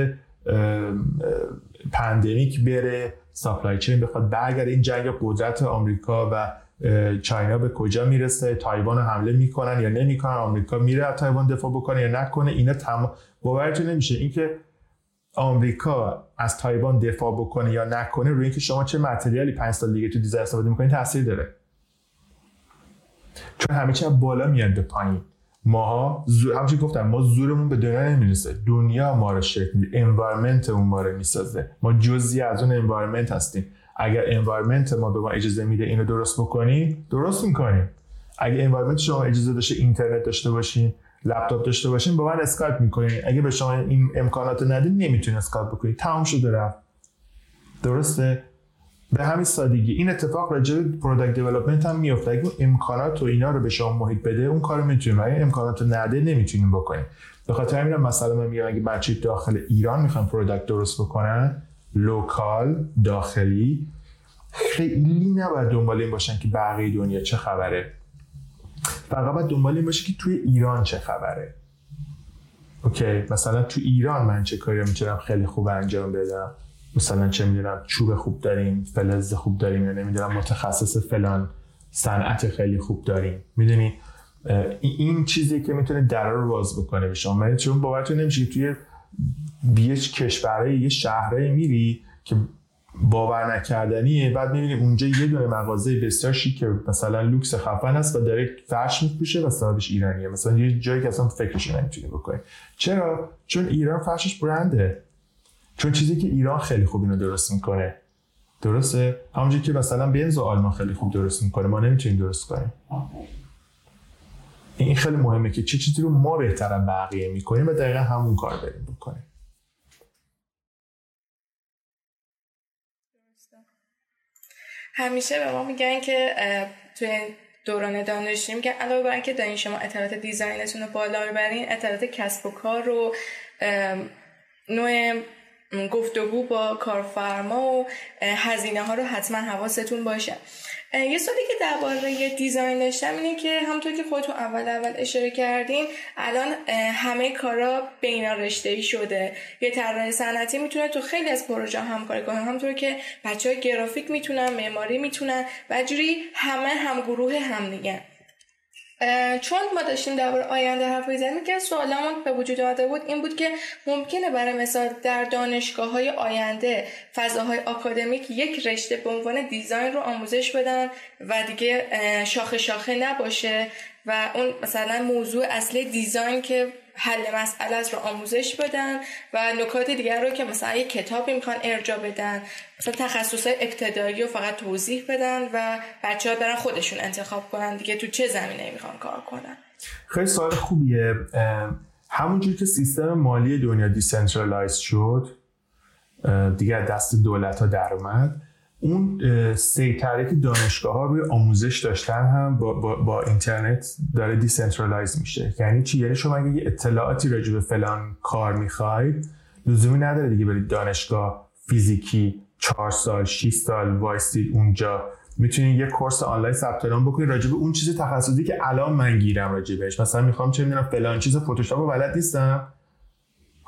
pandemic بره. supply chain بخواد برگرده. این جنگ قدرت آمریکا و China به کجا می‌رسه؟ تایوان رو حمله می‌کنن یا نمی‌کنن؟ آمریکا میره از تایوان دفاع بکنه یا نکنه؟ اینا تمام باورتون نمیشه. اینکه آمریکا از تایوان دفاع بکنه یا نکنه روی اینکه شما چه material ی پنج سال دیگه تو design استفاده می‌کنید تاثیر داره. چون همه چی بالا میاد به پایین. ماها زور همچنین گفتم ما زورمون به دنیا نمی‌رسه. دنیا ما رو شکل میده. environment اون ما رو می‌سازه. ما جزئی از اون environment هستیم. اگر environment ما به ما اجازه میده اینو درست بکنیم درست می‌کنیم. اگه environment شما اجازه داشته اینترنت داشته باشین لپتاپ داشته باشین با من اسکایپ می‌کنین. اگه به شما این امکانات ندید نمی‌تونید اسکایپ بکنید تمام شده رفت. درسته؟ به همین سادگی. این اتفاق راجع به product development هم میفته اگه امکانات و اینا رو به شما محیط بده اون کارو می‌تونیم. اگه امکانات نده نمی‌تونیم بکنیم. به خاطر همین مثلا من میگم اگه بچه داخل ایران می‌خوان product درست بکنن local داخلی خیلی نباید دنبال این باشن که بقیه دنیا چه خبره. فقط باید دنبال این باشه که توی ایران چه خبره. okay؟ مثلا تو ایران من چه کاری می‌تونم خیلی خوب انجام بدم؟ مثلا چه می‌دونم چوب خوب داریم فلز خوب داریم یا نمی‌دونم متخصص فلان صنعت خیلی خوب داریم. می‌دونی؟ این چیزی که می‌تونه در رو باز بکنه به شما. چون باورتون نمیشه توی یه کشورهای یه شهره میری که باور نکردنیه بعد می‌بینی اونجا یه دونه مغازه بسیار شیک مثلا لوکس خفن است و داره فرش میپوشه و صاحبش ایرانیه. مثلا یه جایی که اصلا فکرش نمی‌تونی بکنی. چرا؟ چون ایران فرشش برنده. چون چیزی که ایران خیلی خوب اینو درست می‌کنه. درسته؟ همونجوری که مثلا بنز و آلمان خیلی خوب درست می‌کنه. ما نمی‌تونیم درست کنیم. این خیلی مهمه که چه چیزی رو ما بهتر بقیه می‌کنیم و دقیقا همون کار بریم بکنیم.
همیشه به ما میگن که توی دوران دانشجویی که علاوه بر اینکه دارین شما اطلاعات دیزاینتون رو بالا ببرین اطلاعات کسب و کار رو نوع گفتگو با کارفرما و هزینه ها رو حتما حواستون باشه. یه سوالی که درباره دیزاین داشتم اینه که همونطور که خودتون اول اول اشاره کردین الان همه کارا بین رشته شده. یه طراح صنعتی می‌تونه تو خیلی از پروژه همکاری کنه. همونطور که بچه های گرافیک می‌تونن معماری می‌تونن و جوری همه هم گروه هم دیگه. چون ما داشتیم درباره آینده حرف می‌زنیم که سوالمون به وجود آمده بود این بود که ممکنه برای مثال در دانشگاه های آینده فضاهای آکادمیک یک رشته به عنوان design رو آموزش بدن و دیگه شاخه شاخه نباشه و اون مثلا موضوع اصلی design که حل مسئله رو آموزش بدن و نکات دیگر رو که مثلا یک کتابی می‌خوان ارجاع بدن مثلا تخصص ابتدایی رو فقط توضیح بدن و بچه ها برن خودشون انتخاب کنن دیگه تو چه زمینه می‌خوان کار کنن.
خیلی سوال خوبیه. همونجور که سیستم مالی دنیا decentralize شد دیگه دست دولت ها در اومد. اون سیطره که دانشگاه ها روی آموزش داشتن هم با, با, با اینترنت داره decentralize میشه. یعنی چی؟ یعنی شما اگه یه اطلاعاتی راجع به فلان کار می‌خواید لزومی نداره دیگه برید دانشگاه فیزیکی چهار سال 6 سال وایستید اونجا. می‌تونید یه course آنلاین ثبت نام بکنید راجع به اون چیز تخصصی که الان من گیرم راجع بهش. مثلا می‌خوام چه می‌دونم فلان چیز فتوشاپ بلد نیستم.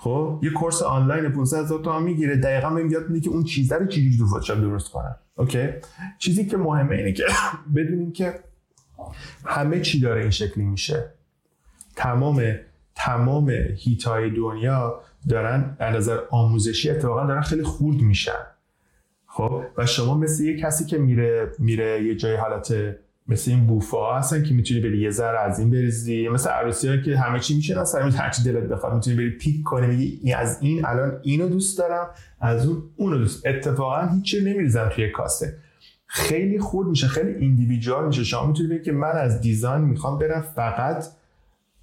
خب؟ یه کورس آنلاین 500 هزار تومان می‌گیره دقیقا بهم یاد میده که اون چیزا رو چجوری تو فتوشاپ درست کنم. اوکی؟ چیزی که مهمه اینه که *coughs* بدونیم که همه چی داره این شکلی میشه. تمام تمام هیت های دنیا دارن از نظر آموزشی اتفاقا دارن خیلی خورد میشن. خب؟ و شما مثل یه کسی که میره میره یه جای حالت مثل این بوفا هستن که می‌تونی بری یه ذره از این بریزی. مثل عروسی که همه چی میشه سر هر چی دلت بخواد می‌تونی بری پیک کنی میگی از این الان اینو دوست دارم از اون اونو دوست اتفاقا هیچی نمیریزم توی کاسه. خیلی خود میشه خیلی ایندیویدوال میشه. شما می‌تونید که من از دیزاین می‌خوام برم فقط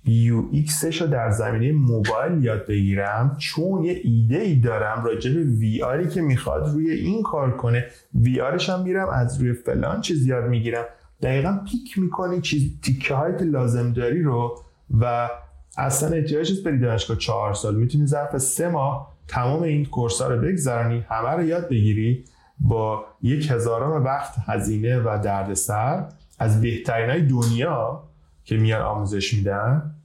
یو ایکسش رو در زمینه موبایل یاد بگیرم چون یه ایده ای دارم راجع به وی آری که می‌خواد روی این کار کنه. وی آرش هم میرم از روی فلان چیز یاد می‌گیرم. دقیقا پیک می‌کنی چیز تیکه هایی که لازم داری رو و اصلا احتیاج نیست بری دانشگاه چهار سال. می‌تونی ظرف سه ماه تمام این course ها رو بگذرانی همه رو یاد بگیری با یک هزارم وقت هزینه و دردسر از بهترین های دنیا که میان آموزش میدن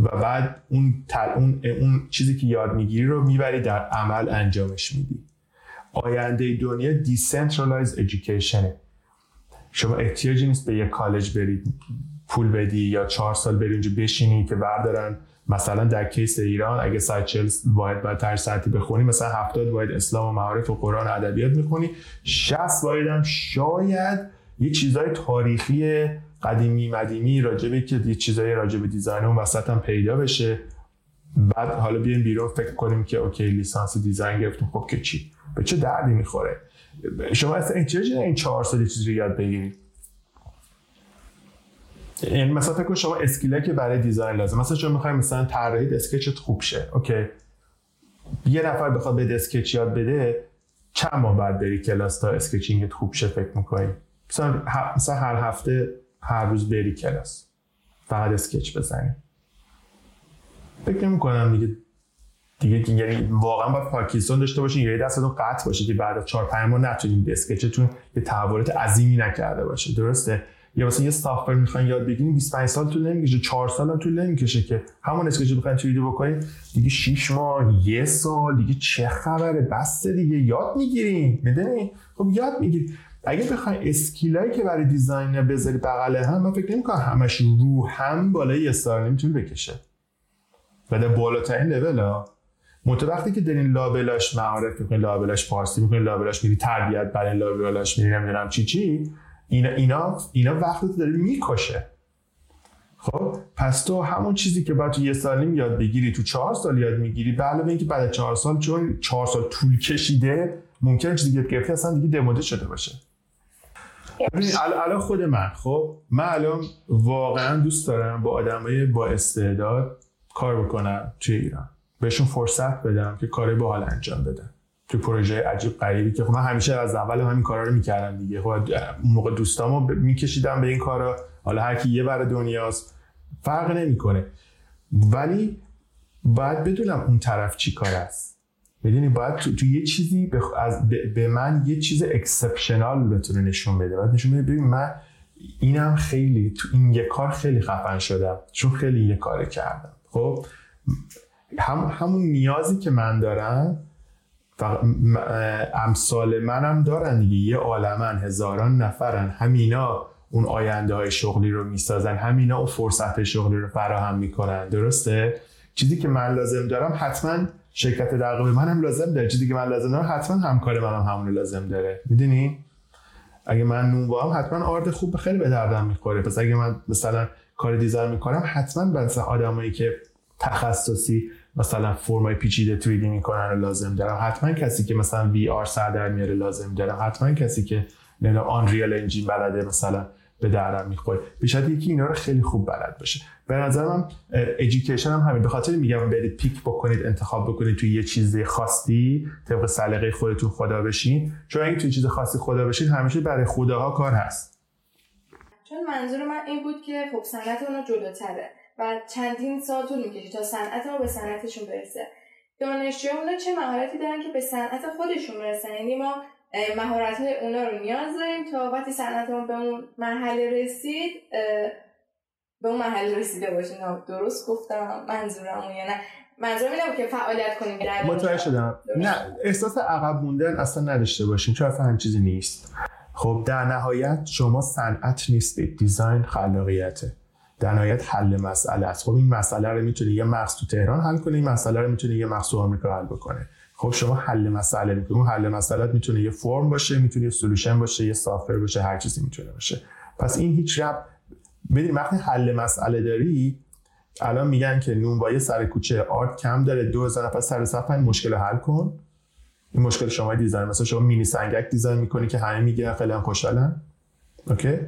و بعد اون, اون, اون چیزی که یاد می‌گیری رو می‌بری در عمل انجامش میدی. آینده دنیا decentralize education شما احتیاجی نیست به یه کالج برید پول بدی یا چهار سال بری اونجا بشینی که بردارن مثلا در case ایران اگه 140 واحد بعد تر ساعتی بخونی مثلا 70 واحد اسلام و معارف و قرآن ادبیات می‌خونی. 60 واحد هم شاید یه چیزای تاریخی قدیمی مدیمی راجبه که یه چیزای راجب design اون وسط هم پیدا بشه. بعد حالا بیایم بیرون فکر کنیم که okay لیسانس design گرفتیم. خب که چی؟ به چه دردی می‌خوره؟ شما اصلا احتیاجی این چهار سال چیزی رو یاد بگیرید این یعنی مثلا فکر شما skill ه که برای design لازم. مثلا شما می‌خوایم مثلا طراحی sketch ت خوب شه. okay. یه نفر بخواد به sketch یاد بده چند ماه بعد بری کلاس تا sketching ت خوب شه فکر می‌کنی؟ مثلا, مثلا هر هفته هر روز بری کلاس. فقط sketch بزنی. فکر می‌کنم دیگه دیگه یعنی واقعا باید پارکینسون داشته باشین یا دستتون قطع باشه که بعد از 4 5 ماه نتونین sketch تون یه تحولات عظیمی نکرده باشه. درسته؟ یا مثلا یه software می‌خواین یاد بگیرین 25 سال طول نمی‌کشه 4 سال هم طول نمی‌کشه که همون sketch بخواین تو ویدیو بکنین دیگه 6 ماه یه سال دیگه چه خبره؟ بس دیگه یاد می‌گیرین. می‌دونی؟ خب یاد می‌گیرین. اگه بخوای skill ایی که برای design بذاری بغل هم من فکر نمی‌کنم همش رو هم بالای یه سال نمی‌تونه بکشه. در بالاترین لول ها. وقتی که دارین لابلاش معارف می‌کنین لابلاش فارسی می‌کنین لابلاش میری تربیت برای لابلاش میری نمی‌دونم چی چی اینا اینا اینا وقتی داری می‌کشه. خب پس تو همون چیزی که باید تو یه سال یاد بگیری تو چهار سال یاد می‌گیری به علاوه اینکه بعد چهار سال چون چهار سال طول کشیده ممکنه چیزی که گرفتی اصلا دیگه دموده شده باشه. ببین الان خود من خب من الان واقعا دوست دارم با آدمای با استعداد کار بکنم توی ایران. بهشون فرصت بدم که کاری با حال انجام بدن. تو پروژه عجیب غریبی که خب من همیشه از اول همین کارا رو می‌کردم دیگه. خب اون موقع دوستامو میکشیدم به این کارا. حالا هر کی یه بر دنیاست. فرق نمی‌کنه. ولی باید بدونم اون طرف چی کار است. می‌دونی؟ باید تو, تو یه چیزی از به من یه چیز اکسپشنال بتونه نشون بده. باید نشون بده. ببین من اینم خیلی تو این یه کار خیلی خفن شدم چون خیلی یه کار کردم. خب؟ هم همون نیازی که من دارم امثال منم دارن دیگه. یه عالمن هزاران نفرن. همینا اون آینده های شغلی رو می‌سازن. همینا اون فرصت شغلی رو فراهم می‌کنن. درسته؟ چیزی که من لازم دارم حتما شرکت در منم لازم داره. چیزی که من لازم دارم حتما همکار منم هم همون لازم داره. می‌دونی؟ اگه من نون حتما آرد خوب خیلی به دردم می‌خوره. پس اگه من مثلا کار دیزاین می‌کنم حتما مثلا آدمایی که تخصصی مثلا فرمای پیچیده تریدی می‌کنن رو لازم دارم حتما کسی که مثلا وی آر سر در میاره لازم دارم حتما کسی که نه آن ریال انجین بلده مثلا به درم می‌خوره. به یکی اینا رو خیلی خوب بلد باشه. به نظر من ادویکیشن هم همین. به خاطر میگم برید پیک بکنید انتخاب بکنید توی یه چیز خاصی طبق سلیقه خودتون خدا بشین. چون اگه توی چیز خاصی خدا بشین همیشه برای خداها کار هست.
چون منظور من این بود که خب صنعت اونو جلوتره. و چندین سال طول می‌کشه تا صنعت ما به صنعتشون برسه. دانشجویان چه مهارتی دارن که به صنعت خودشون برسن؟ یعنی ما مهارت های اونا رو نیاز داریم تا وقتی صنعتمون به اون مرحله رسید به اون مرحله رسیده باشیم درست گفتم منظورم یا نه. منظورم اینه که فعالیت کنیم
متوجه شدم. نه احساس عقب موندن اصلا نداشته باشیم. چون اصلا هم چیزی نیست. خب در نهایت شما صنعت نیستید. دیزاین خلاقیته. در نهایت حل مسئله است. خب این مسئله رو می‌تونه یه مغز تو تهران حل کنه این مسئله رو می‌تونه یه مغز تو آمریکا حل بکنه خب شما حل مسئله می‌کنید اون حل مسئله می‌تونه یه فرم باشه می‌تونه یه سولوشن باشه یه سافر باشه هر چیزی می‌تونه باشه. پس این هیچ رب ببین وقتی حل مسئله داری الان میگن که نونوایی سر کوچه آرت کم داره 2000 نفر سر صف مشکل حل کن. این مشکل شما design مثلا شما مینی سنگک design می‌کنی که همه میگن خیلی هم خوشحالن. okay؟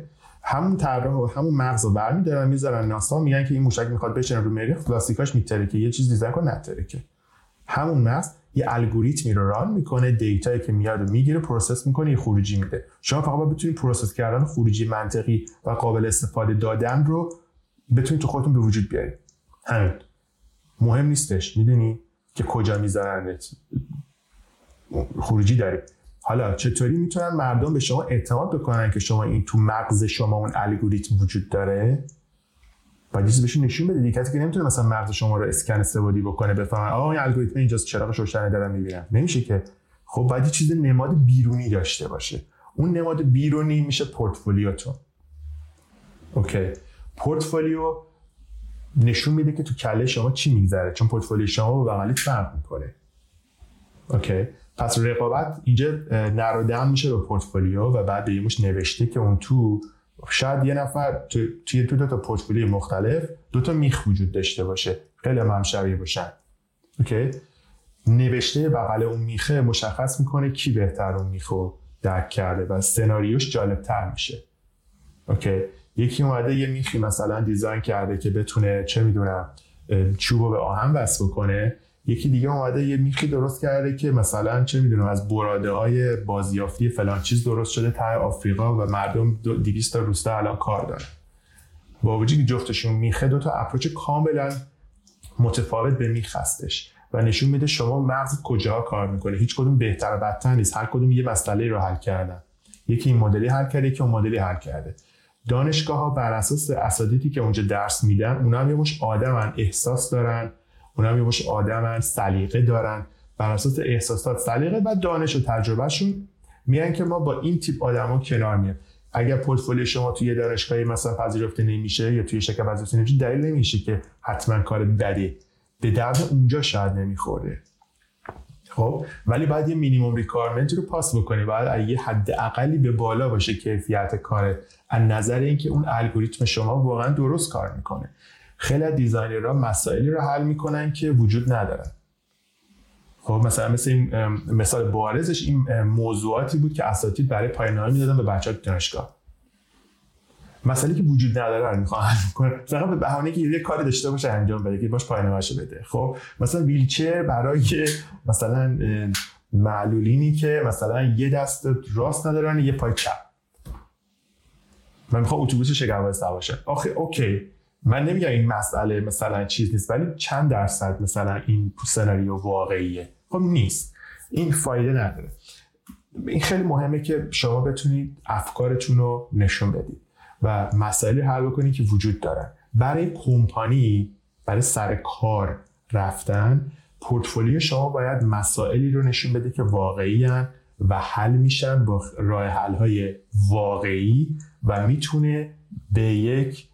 همون طراح و همون مغز رو برمیدارن می‌ذارن ناسا میگن که این موشک می‌خواد بشینه رو مریخ پلاستیکاش میترکه یه چیز کن نترکه همون مغز یه الگوریتمی رو run می‌کنه data یی که میاد و می‌گیره process می‌کنه یه خروجی میده. شما فقط باید بتونید process کردن خروجی منطقی و قابل استفاده دادن رو بتونید تو خودتون به وجود بیارید. همین. مهم نیستش. می‌دونی که کجا میذارنت خروجی داری حالا چطوری می‌تونن مردم به شما اعتماد بکنن که شما این تو مغز شما اون الگوریتم وجود داره؟ باید چیزی بهشون نشون بده کسی که نمی‌تونه مثلا مغز شما رو اسکن استفاده بکنه بفهمن آقا این الگوریتم اینجاست چراغ روشن دارم می‌بینم؟ نمیشه که. خب باید یه چیز نماد بیرونی داشته باشه. اون نماد بیرونی میشه پورتفولیوتون. okay. portfolio نشون میده که تو کله شما چی میگذره چون پورتفولیو شما با بغلی فرق می‌کنه. okay. پس رقابت اینجا narrow down میشه به پورتفولیو و بعد به مش نوشته که اون تو شاید یه نفر توی تو دو تا پورتفولیو مختلف دو تا میخ وجود داشته باشه. خیلی هم شبیه باشن okay؟ نوشته بغل اون میخه مشخص می‌کنه کی بهتر اون میخو درک کرده و سناریوش جالب تر میشه. اوکی؟ یکی اومده یه میخی مثلا دیزاین کرده که بتونه چه می‌دونم چوب به آهن وصل بکنه. یکی دیگه اومده یه میخی درست کرده که مثلا چه می‌دونم از براده های بازیافتی فلان چیز درست شده ته آفریقا و مردم 200 تا روستا الان کار دارن. با وجودی که جفتشون میخه دو تا اپروچ کاملا متفاوت به میخ هستش و نشون میده شما مغز کجا کار می‌کنه. هیچ کدوم بهتر و بدتر نیست. هر کدوم یه مسئله رو حل کردن. یکی این مدلی حل کرده یکی اون مدلی حل کرده. دانشگاه ها بر اساس اساتیدی که اونجا درس میدن اونا هم یه مش آدمن احساس دارن. اونا هم یه مش آدمن سلیقه دارن. بر اساس احساسات سلیقه و دانش و تجربهشون میگن که ما با این تیپ آدما کنار میایم. اگر پورتفولیو شما توی دانشگاهی مثلا پذیرفته نمیشه یا توی شرکت پذیرفته نمیشه دلیل نمیشه که حتما کار بدی. به درد اونجا شاید نمی‌خوره. خب؟ ولی باید یه minimum requirement رو پاس بکنی. باید یه حد اقلی به بالا باشه کیفیت کار. از نظر اینکه اون الگوریتم شما واقعا درست کار می‌کنه. خیلی از designer ها مسائلی رو حل می‌کنن که وجود ندارن. خب مثلا مثل این مثال بارزش این موضوعاتی بود که اساتید برای پایان‌نامه می‌دادن به بچه‌ها دانشگاه. مسئله که وجود نداره رو می‌خوام حل کنه فقط به بهانه که یه کاری داشته باشه انجام بده که باش پایان‌نامه‌شو بده. خب مثلا ویلچر برای مثلا معلولینی که مثلا یه دست راست ندارن یه پای چپ. من می‌خوام اتوبوس شگرفه باشه آخه اوکی. من نمیگم این مسئله مثلا چیز نیست ولی چند درصد مثلا این سناریو واقعیه؟ خب نیست. این فایده نداره. این خیلی مهمه که شما بتونید افکارتون رو نشون بدید و مسائلی حل بکنید که وجود دارن. برای کمپانی برای سر کار رفتن پورتفولیو شما باید مسائلی رو نشون بده که واقعی و حل میشن با راه حل های واقعی و می‌تونه به یک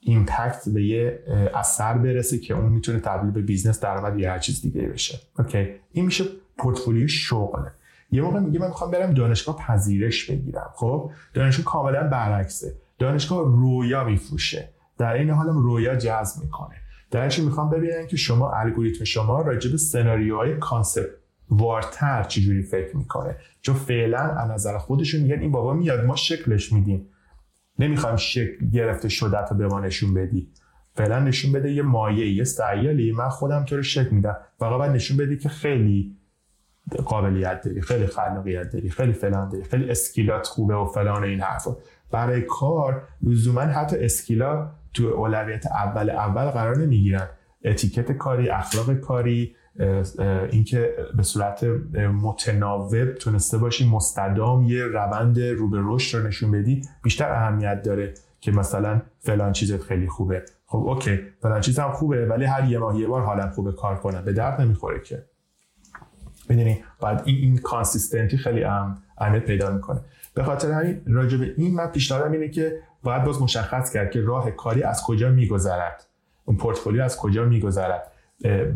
impact به یه اثر برسه که اون می‌تونه تبدیل به business درآمد یا هر چیز دیگه بشه. okay؟ این میشه پورتفولیو شغله یه موقع میگه من می‌خوام برم دانشگاه پذیرش بگیرم. خب؟ دانشگاه کاملا برعکسه. دانشگاه رویا میفروشه. در این حالم رویا جذب می‌کنه. درش می‌خوام ببینم که شما الگوریتم شما راجع به سناریوهای concept وارتر چجوری فکر می‌کنه. چون فعلا از نظر خودشون میگن این بابا میاد ما شکلش میدیم. نمی‌خوایم شکل گرفته شده تا به ما نشون بدی. فعلا نشون بده یه مایه یه سیالی من خودم تو رو شکل میدم. فقط باید نشون بدی که خیلی قابلیت داری خیلی خلاقیت داری خیلی فلان داری خیلی skill ات خوبه و فلان این حرفا. برای کار لزوما حتی skill ا تو اولویت اول اول قرار نمی‌گیرن. اتیکت کاری اخلاق کاری اینکه به صورت متناوب تونسته باشی مستدام یه روند رو به رشد رو نشون بدی بیشتر اهمیت داره که مثلا فلان چیزت خیلی خوبه. خب okay فلان چیز هم خوبه ولی هر یه ماه یه بار حالم خوبه کار کنم. به درد نمی‌خوره که. می‌دونی؟ بعد این این consistency خیلی اهمیت پیدا می‌کنه. به خاطر همین راجع به این من پیشنهادم اینه که باید باز مشخص کرد که راه کاری از کجا میگذرد. اون پورتفولیو از کجا میگذرد.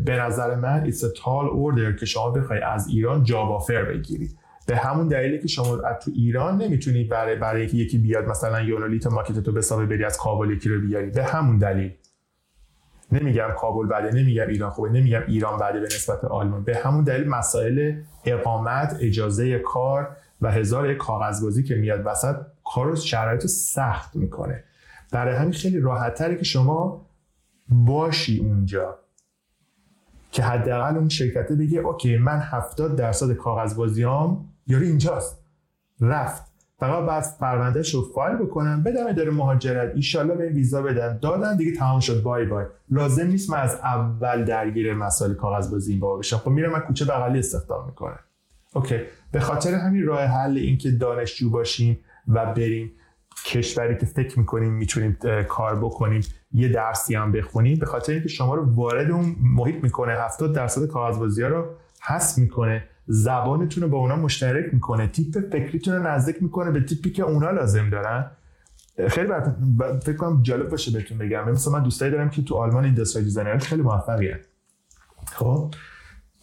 به نظر من a tall order که شما بخوای از ایران job offer بگیرید به همون دلیلی که شما تو ایران نمی‌تونی برای برای یکی بیاد مثلا یونولیت مارکت تو بسابه بری از کابل یکی رو بیاری. به همون دلیل. نمیگم کابل بده نمیگم ایران خوبه نمیگم ایران بده به نسبت آلمان. به همون دلیل مسائل اقامت اجازه کار و هزار کاغذبازی که میاد وسط کار رو شرایط سخت می‌کنه. برای همین خیلی راحت که شما باشی اونجا. که حداقل اون شرکته بگه اوکی من 70 درصد کاغذبازیام یاری اینجاست. رفت. فقط بعد پروندهش رو فایل بکنم بدم اداره مهاجرت ایشالله به ویزا بدن. دادن دیگه تمام شد. بای بای. لازم نیست من از اول درگیر مسائل کاغذبازی این بابا بشم. خب میرم من کوچه بغلی استخدام می‌کنم. okay. به خاطر همین راه حل این که دانشجو باشیم و بریم کشوری که فکر می‌کنیم می‌تونیم کار بکنیم یه درسی هم بخونیم به خاطر اینکه شما رو وارد اون محیط می‌کنه. 70 درصد کاغذبازی ها رو حس می‌کنه. زبانتون رو با اونا مشترک می‌کنه. تیپ فکریتون رو نزدیک می‌کنه به تیپی که اونا لازم دارن. خیلی براتون فکر کنم جالب باشه بهتون بگم. مثلا من دوستایی دارم که تو آلمان industrial designer خیلی موفقی خب؟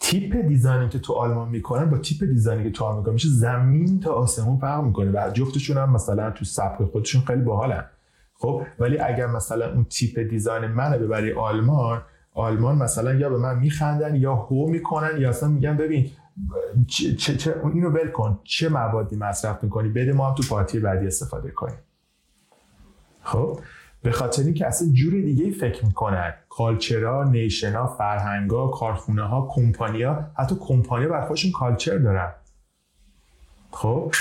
تیپ دیزاینی که تو آلمان می‌کنن با تیپ دیزاینی که تو آمریکا میشه زمین تا آسمون فرق می‌کنه. و جفتشون هم مثلا تو سبک خودشون خیلی باحالن. خب ولی اگر مثلا اون تیپ دیزاین منو ببری آلمان آلمان مثلا یا به من میخندن یا هو می‌کنن یا اصلا میگن ببین چه, چه, چه اینو ول کن. چه موادی مصرف می‌کنی؟ بده ما هم تو پارتی بعدی استفاده کنیم. خب؟ به خاطر اینکه اصلا جور دیگه فکر می‌کنن. culture ا nation ا فرهنگا کارخونه ها کمپانیا حتی کمپانیا بر خودشون culture دارن. خب؟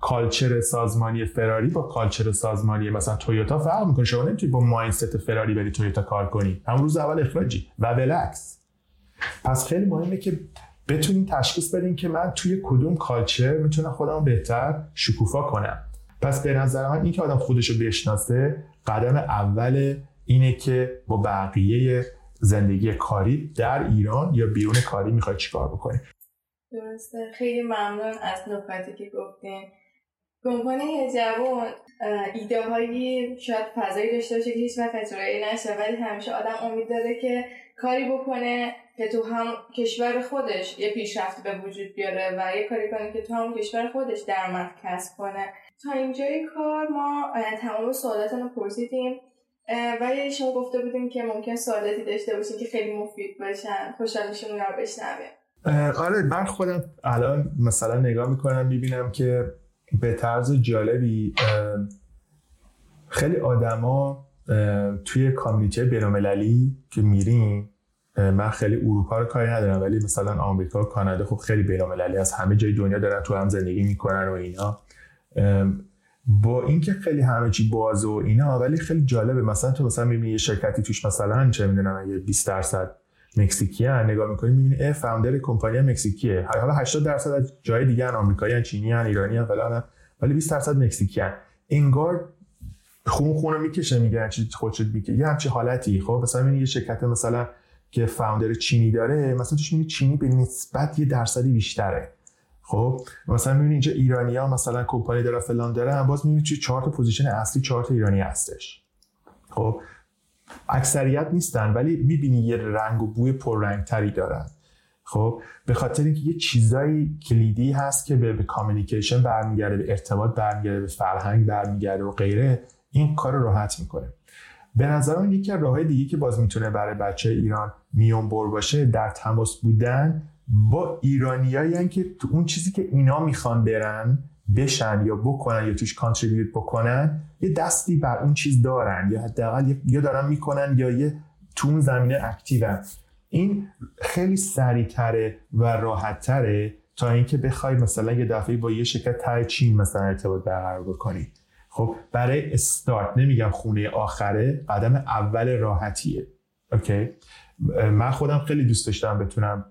culture سازمانی فراری با culture سازمانی مثلا تویوتا فرق می‌کنه. شما نمی‌تونید با mindset فراری بری تویوتا کار کنی. همون روز اول اخراجی. و برعکس پس خیلی مهمه که بتونین تشخیص بدین که من توی کدوم culture می‌تونم خودم بهتر شکوفا کنم. پس به نظر من اینکه آدم خودش رو بشناسه قدم اول اینه که با بقیه زندگی کاری در ایران یا بیرون کاری می‌خوای چیکار بکنی؟
درسته. خیلی ممنون از نکاتی که گفتین. یه جوان ایده هایی شاید فضایی داشته باشه که هیچ وقت اجرایی نشه ولی همیشه آدم امید داره که کاری بکنه که تو هم کشور خودش یه پیشرفت به وجود بیاره و یه کاری کنه که تو هم کشور خودش درآمد کسب کنه. تا اینجای کار ما تمام سوالاتون رو پرسیدیم ولی شما گفته بودیم که ممکن سوالاتی داشته باشین که خیلی مفید باشن خوشحال میشیم اونا رو بشنویم.
آره من خودم الان مثلا نگاه می‌کنم می‌بینم که به طرز جالبی خیلی آدما توی کامیونیتی بینالمللی که میریم من خیلی اروپا رو کاری ندارم ولی مثلا آمریکا و کانادا خب خیلی بینالمللی از همه جای دنیا دارن تو هم زندگی می‌کنن و اینا. با اینکه خیلی همه چی باز و اینا ولی خیلی جالبه. مثلا تو مثلا می‌بینی یه شرکتی توش مثلا چه می‌دونم یه 20 درصد مکزیکی نگاه می‌کنی می‌بینی اه فاوندر کمپانی مکزیکیه. حالا 80 درصد از جای دیگه ان آمریکایی چینی ان ایرانی ان فلان ولی 20 درصد مکزیکی ان انگار خون خون رو می‌کشه میگن چی خودش میگه یه همچی حالتی. خب مثلا یه شرکت مثلا که فاوندر چینی داره مثلا توش می‌بینی چینی به نسبت یه درصدی بیشتره. خب مثلا می‌بینی اینجا ایرانی ها مثلا کمپانی داره فلان داره باز می‌بینی چه چهار تا position اصلی چهار تا ایرانی هستش. خب اکثریت نیستن ولی می‌بینی یه رنگ و بوی پررنگ تری دارن. خب به خاطر اینکه یه چیزایی کلیدی هست که به, به communication برمیگرده به ارتباط برمیگرده به فرهنگ برمیگرده و غیره این کار راحت می‌کنه. به نظر من یکی راههای دیگه که باز می‌تونه برای بچه ایران میون بر باشه در تماس بودن با ایرانیایی که تو اون چیزی که اینا می‌خوان برن بشن یا بکنن یا توش کانتریبیوت بکنن یه دستی بر اون چیز دارن. یا حداقل یا دارن می‌کنن یا یه تو اون زمینه اکتیون این خیلی سریعتره و راحتتره تا اینکه بخوای مثلا یه دفعه با یه شرکت تای چین مثلا ارتباط برقرار بکنی. خب برای استارت نمیگم خونه آخره قدم اول راحتیه. okay؟ من خودم خیلی دوست داشتم بتونم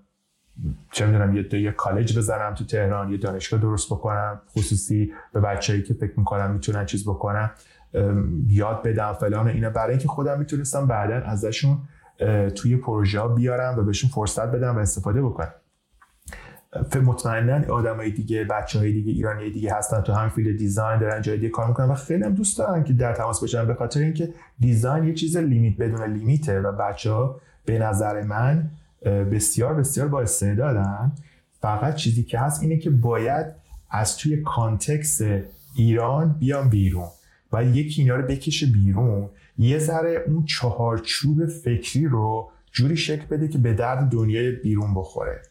چه می‌دونم یه یه کالج بزنم تو تهران یه دانشگاه درست بکنم. خصوصی به بچه‌ای که فکر می‌کنم می‌تونن چیز بکنم یاد بدم فلان اینا. برای اینکه خودم می‌تونستم بعدا ازشون توی پروژه بیارم و بهشون فرصت بدم و استفاده بکنم. مطمئنا آدمای دیگه بچه های دیگه ایرانی دیگه هستن تو هم field design دارن جای دیگه کار می‌کنن و خیلی هم دوست دارن که در تماس باشن به خاطر اینکه design یه چیز limit بدون limit ه و بچه ها به نظر من بسیار بسیار با استعدادن فقط چیزی که هست اینه که باید از توی context ایران بیان بیرون و یکی اینا رو بکشه بیرون. یه ذره اون چهارچوب فکری رو جوری شکل بده که به درد دنیای بیرون بخوره.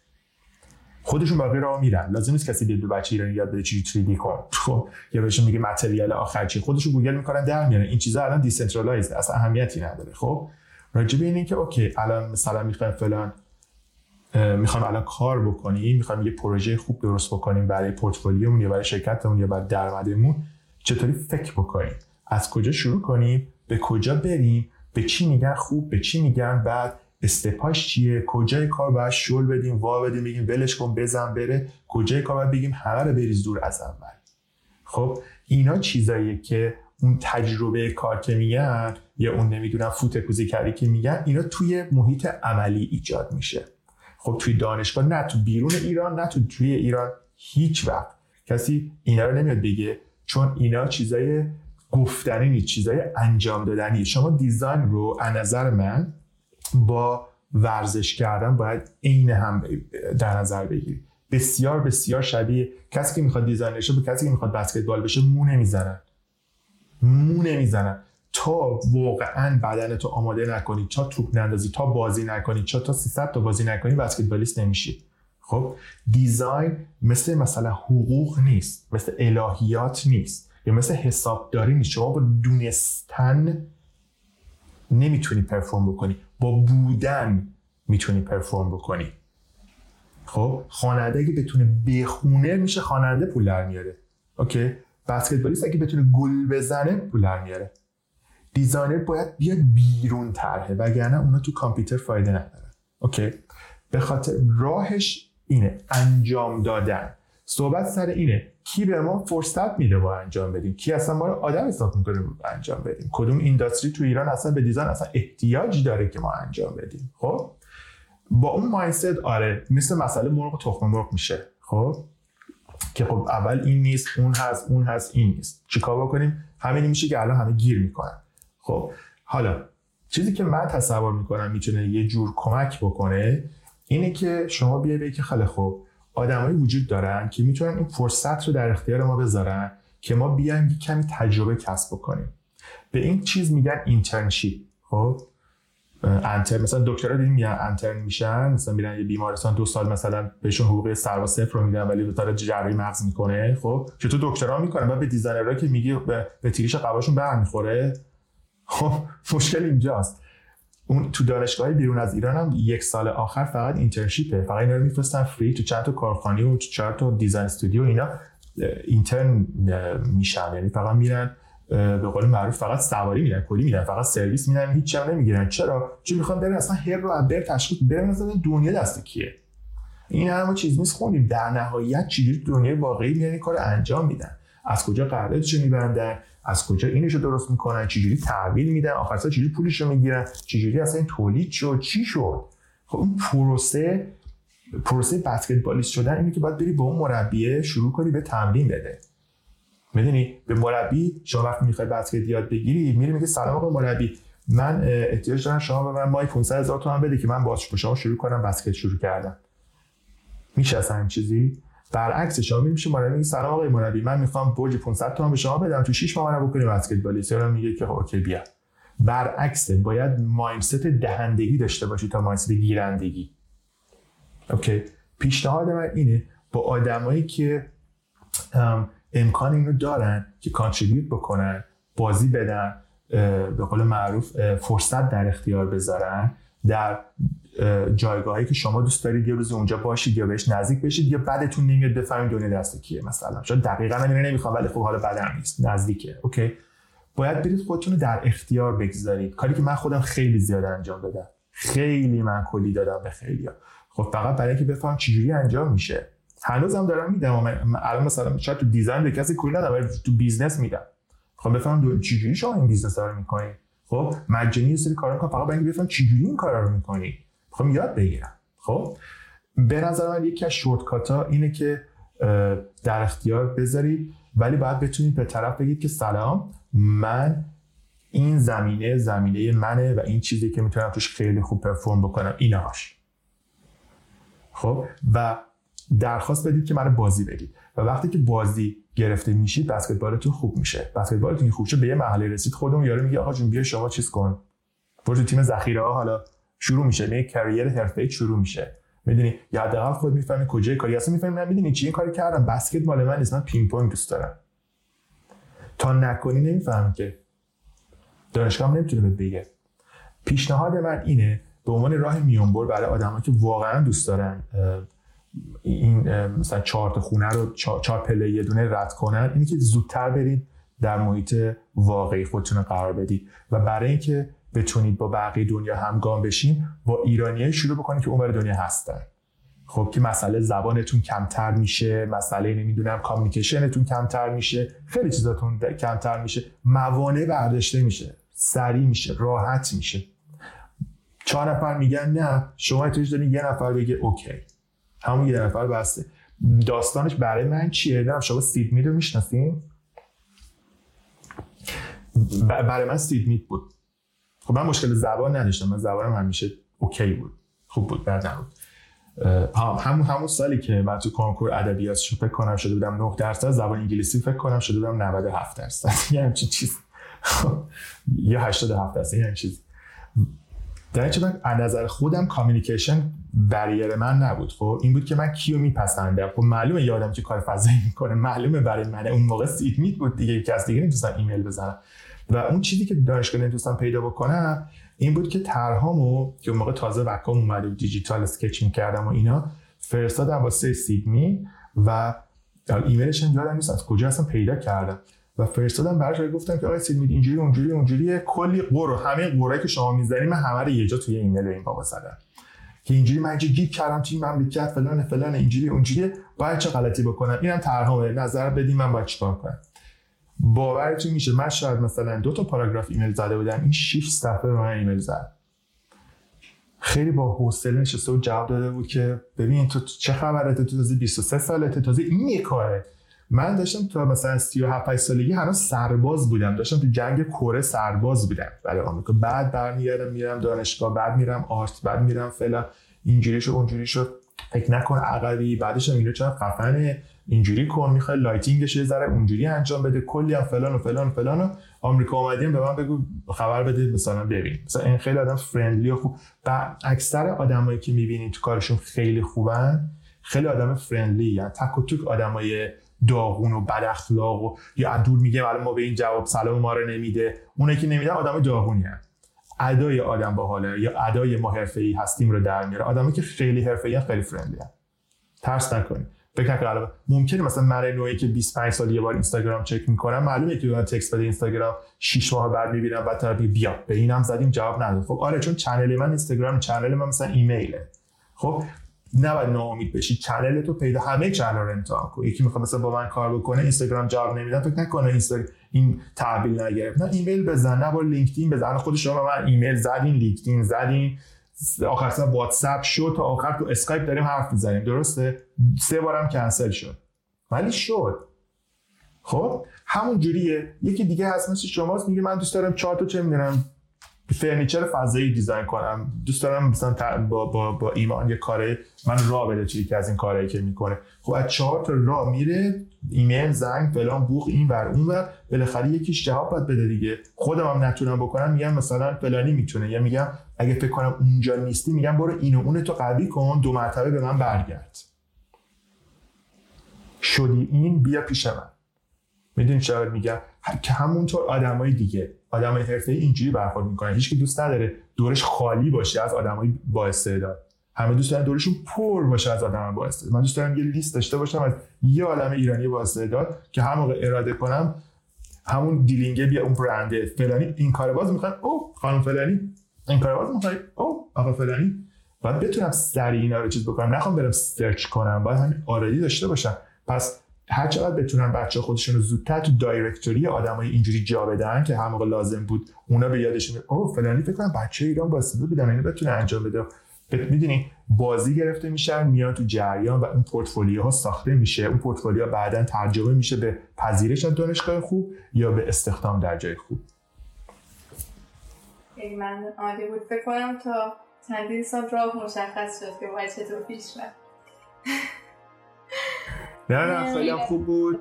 خودشون باقی راه میرن. لازم نیست کسی دو بچه ایرانی یاد بده چی 3 کن. خب یا بهشون میگه material آخر چی. خودشون گوگل می‌کنن در میارن. این چیزا الان decentralized اصلا اهمیتی نداره. خب راجع به اینه که اوکی الان مثلا می‌خوایم فلان می‌خوام الان کار بکنیم می‌خوام یه پروژه خوب درست بکنیم برای پورتفولیومون یا برای شرکتمون یا برای درآمدمون. چطوری فکر بکنیم؟ از کجا شروع کنیم؟ به کجا بریم؟ به چی میگن خوب؟ به چی میگن بعد استپاش چیه؟ کجای کار باید شل بدیم وا بدیم بگیم ولش کن بزن بره. کجای کار باید بگیم همه رو بریز دور از اول. خب اینا چیزاییه که اون تجربه کار که میگن یا اون نمی‌دونم فوت کوزه‌گری که میگن اینا توی محیط عملی ایجاد میشه. خب توی دانشگاه نه تو بیرون ایران نه تو توی ایران هیچ وقت کسی اینا رو نمیاد بگه چون اینا چیزای گفتنی نیست چیزای انجام دادنی شما design رو از نظر من با ورزش کردن باید عین هم در نظر بگیری بسیار بسیار شبیه کسی که می‌خواد دیزاینر شه به کسی که می‌خواد بسکتبال بشه مو نمی‌زنن. مو نمی‌زنن. تا واقعا بدن تو آماده نکنی تا توپ نندازی تا بازی نکنی تا تا 300 تا بازی نکنی بسکتبالیست نمیشی. خب دیزاین مثل مثلا حقوق نیست مثل الهیات نیست یا مثل حسابداری نیست. شما با دونستن نمی‌تونی پرفورم بکنی. با بودن می‌تونی پرفورم بکنی. خب خواننده اگه بتونه بخونه میشه خواننده پول در میاره. okay؟ بسکتبالیست اگه بتونه گل بزنه پول در میاره. designer باید بیاد بیرون طرحه وگرنه اونا تو کامپیوتر فایده نداره okay؟ به خاطر راهش اینه انجام دادن. صحبت سر اینه کی به ما فرصت میده با انجام بدیم؟ کی اصلا ما رو آدم حساب می‌کنه انجام بدیم؟ کدوم industry تو ایران اصلا به design اصلا احتیاج داره که ما انجام بدیم؟ خب؟ با اون mindset آره مثل مسئله مرغ و تخم مرغ میشه. خب؟ که خب اول این نیست اون هست اون هست این نیست. چیکار بکنیم؟ همین میشه که الان همه گیر می‌کنن. خب حالا چیزی که من تصور می‌کنم می‌تونه یه جور کمک بکنه اینه که شما بیاید که خیلی خوب آدمایی وجود دارن که می‌تونن این فرصت رو در اختیار ما بذارن که ما بیایم کمی تجربه کسب بکنیم. به این چیز میگن internship خب؟ intern مثلا دکترا دیدیم میگن intern میشن مثلا میرن یه بیمارستان دو سال مثلا بهشون حقوق زیر صفر رو میدن ولی دو جراحی مغز می‌کنه خب؟ چطور دکترا می‌کنه بعد به designer ها که میگی به, به تریج قباشون برمیخوره. خب مشکل اینجاست. اون تو دانشگاه بیرون از ایران هم یک سال آخر فقط اینترنشیپه. فقط اینا رو میفرستن فری تو چند تا کارخانه و تو چند تا دیزاین استودیو اینا اینترن میشن. یعنی فقط میرن به قول معروف فقط سواری میرن کلی میرن فقط سرویس میرن هیچ هم نمی‌گیرن. چرا؟ چون می‌خوان برن اصلا هر رو بر تشخیص برن اصلا دنیا دست کیه؟ این همه چیز نیست. خوندیم در نهایت چجوری دنیای واقعی میان کار انجام میدن؟ از کجا قراردادش میبندن؟ از کجا اینشو درست می‌کنن چجوری تحویل میدن آخر سال چجوری پولش رو می‌گیرن چجوری اصلا این تولید شد؟ چی شد؟ خب اون پروسه پروسه بسکتبالیست شدن اینه که باید بری به اون مربیه شروع کنی به تمرین بده. می‌دونی؟ به مربی شما وقتی می‌خوای بسکت یاد بگیری میری میگه سلام آقا مربی من احتیاج دارم شما به من مای 500 هزار تومن بده که من با شما شروع کنم بسکت شروع کردم میشه اصلا این چیزی؟ برعکس شما میشه مربی میگه سلام آقای مربی من می‌خوام برج 500 تومن به شما بدم تو 6 ماه منو بکنی بسکتبالیست یا میگه که خب okay بیا. برعکس باید mindset دهندگی داشته باشی تا mindset گیرندگی. okay. پیشنهاد من اینه با آدمایی که امکان اینو دارن که contribute بکنن بازی بدن به قول معروف فرصت در اختیار بذارن در جایگاهی که شما دوست دارید یه روز اونجا باشید یا بهش نزدیک بشید یا بعدتون نمیاد بفهمید دنیا دست کیه مثلا. شاید دقیقا من نمی‌خوام ولی خب حالا بدم نیست. نزدیکه. اوکی؟ باید برید خودتون رو در اختیار بگذارید. کاری که من خودم خیلی زیاد انجام دادم. خیلی من کلی دادم به خیلی خب فقط برای اینکه بفهم چجوری انجام میشه. هنوزم دارم میدم. الان مثلا شاید تو دیزاین به کسی کلی ندارم ولی تو بیزنس میدم. خب بفهم چجوری شما این بیزنس رو می‌کنید؟ خب مجانی یه سری کارا فقط برای اینکه بفهم چجوری این کارا رو می‌کنی می‌خوام یاد بگیرم. خب؟ به نظر من یکی از شورتکات ها اینه که در اختیار بذارید ولی باید بتونید به طرف بگید که سلام من این زمینه زمینه منه و این چیزی که می‌تونم توش خیلی خوب پرفورم بکنم اینهاش. خب؟ و درخواست بدید که من بازی بدید و وقتی که بازی گرفته میشید بسکتبالتون خوب میشه. بسکتبالتون خوب شه به یه محله رسید خودمون یارو میگه آقا جون بیا شما چیز کن. برو تیم ذخیره ها حالا. شروع میشه یه کریر حرفه‌ای شروع میشه. می‌دونی؟ یا حداقل خود می‌فهمی کجای کاری. اصلا می‌فهمی من می‌دونی چی این کاری کردم؟ بسکت مال من نیست من پینگ پونگ دوست دارم. تا نکنی نمی‌فهمی که دانشگاه نمی‌تونه بهت بگه. پیشنهاد من اینه به عنوان راه میونبر برای آدمایی که واقعا دوست دارن این مثلا چهار تا خونه رو چهار پله یه دونه رد کنن اینی که زودتر برید در محیط واقعی خودتون قرار بدید. و برای اینکه بتونید با بقیه دنیا همگام بشین با ایرانیای شروع بکنید که اونور دنیا هستن. خب که مسئله زبانتون کمتر میشه مسئله نمی‌دونم کامیکیشنتون کمتر میشه خیلی چیزاتون کمتر میشه موانع برداشته میشه سریع میشه راحت میشه. چهار نفر میگن نه شما توش دارین یه نفر بگه اوکی همون یه نفر بسته. داستانش برای من چیه؟ نه شما Syd Mead رو می‌شناسین؟ برای من Syd Mead بود. خب من مشکل زبان نداشتم من زبانم همیشه okay بود خوب بود بعد نبود. همون همون سالی که من تو کنکور ادبیات فکر کنم شده بودم 9 درصد زبان انگلیسی فکر کنم شده بودم 97 *laughs* *laughs* درصد. یه همچین چیز. یا 87 درصد یه چیز. در من از نظر خودم communication barrier من نبود. خب این بود که من کیو میپسندم. خب معلومه یادم که کار فضایی می‌کنه معلومه برای من. اون موقع Syd Mead بود دیگه کس دیگه نمی‌تونستم ایمیل بزنم و اون چیزی که دانشگاه نمی‌تونستم پیدا بکنم این بود که طرحامو که اون موقع تازه Wacom اومده digital sketching کردم و اینا فرستادم واسه Syd Mead و ایمیلش هم یادم نیست از کجا اصلا پیدا کردم. و فرستادم براش گفتم که آقای Syd Mead اینجوری اونجوری اونجوری کلی غر و همه غرایی که شما می‌ذاری من همه رو یه جا توی ایمیل این بابا زدم. که اینجوری من اینجوری گیر کردم توی مملکت فلان فلان اینجوری اونجوری باید چه غلطی بکنم؟ اینم طرحامه نظر بدیم من باید چیکار کنم؟ باورتون میشه من شاید مثلا دو تا پاراگراف ایمیل زده بودم این 6 صفحه به من ایمیل زد. خیلی با حوصله نشسته و جواب داده بود که ببین تو چه خبره تو تازه 23 سالته تازه این یه کاره. من داشتم تا مثلا 37 سالگی هنوز سرباز بودم. داشتم تو جنگ کره سرباز بودم. برای آمریکا. بعد برمیگردم میرم دانشگاه بعد میرم art بعد میرم فعلا اینجوری شو اونجوری شو فکر نکن عقبی. بعدش هم اینو چرا خفنه؟ اینجوری کن می‌خوای lighting ش یه ذره اونجوری انجام بده. کلی هم فلان و فلان و فلان و آمریکا اومدیم به من بگو خبر بده مثلا ببین. مثلا این خیلی آدم friendly و خوب. و اکثر آدمایی که می‌بینید تو کارشون خیلی خوبن خیلی آدم friendly یعنی تک و توک آدمای داغون و بد اخلاق و یا دور میگه ولی ما به این جواب سلام ما رو نمیده. اونه که نمیده آدم داغونی هست ادای آدم باحاله یا ادای ما حرفه‌ای هستیم رو در میاره. آدمی که خیلی حرفه‌ای خیلی friendly ترس نکنید. فکر نکنم ممکنه مثلا من نوعی که 25 سال یه بار اینستاگرام چک می‌کنم معلومه که من text بده اینستاگرام 6 ماه بعد می‌بینم بعد طرف بیا. به اینم زدیم جواب نداد. خب آره چون channel من اینستاگرام channel من مثلا ایمیله. خب نباید ناامید بشی. channel تو پیدا همه channel رو امتحان کن. یکی می‌خواد مثلا با من کار بکنه اینستاگرام جواب نمیدن. فکر نکنه اینستاگرام این تحویل نگرفت. نه ایمیل بزن نه با LinkedIn بزن. خود شما من ایمیل زدین LinkedIn زدین. آخر سر واتساپ شد تا آخر تو اسکایپ داریم حرف می‌زنیم. درسته؟ سه بارم کنسل شد. ولی شد. خب؟ همون جوریه. یکی دیگه هست مثل شماست میگه من دوست دارم چهار تا چه می‌دونم furniture فضایی design کنم. دوست دارم مثلا با, با, با ایمان یه کاره من راه بده چیزی که از این کارهایی که می‌کنه. خب از چهار تا راه میره ایمیل زنگ فلان بوخ این ور اون ور. بالاخره یکیش جواب بده دیگه. خودم هم نتونم بکنم میگم مثلا فلانی می‌تونه. یا میگم اگه فکر کنم اونجا نیستی میگم برو اینو اون تو قوی کن دو مرتبه به من برگرد. شدی این بیا پیش من. می‌دونی چرا میگم؟ که همونطور آدمای دیگه آدمای حرفه‌ای اینجوری برخورد می‌کنن. هیچ کی دوست نداره دورش خالی باشه از آدمای با استعداد. همه دوست دارن دورشون پر باشه از آدم با استعداد. من دوست دارم یه لیست داشته باشم از یه عالم ایرانی با استعداد که هر موقع اراده کنم همون دیلینگه بیا اون برنده فلانی این کار باز می‌خوان او خانم فلانی. این کار باز می‌خوای او آقا فلانی. باید بتونم سریع اینا رو چیز بکنم. نخوام برم سرچ کنم. باید همین already داشته باشم. پس هر چقدر بتونن بچه خودشون رو زودتر تو دایرکتوری آدمای اینجوری جا بدن که هر موقع لازم بود اونا به یادشون او فلانی فکر کنم بچه ایران با استعداد بودن اینو بتونه انجام بده. می‌دونی بازی گرفته میشن میان تو جریان و اون ها ساخته میشه. اون پورتفولیو بعدا ترجمه میشه به پذیرش از دانشگاه خوب یا به استخدام در جای خوب.
من عالی بود. فکر کنم تا چندین سال راه مشخص شد که باید چطور پیش *laughs*
نه نه خیلی هم خوب بود.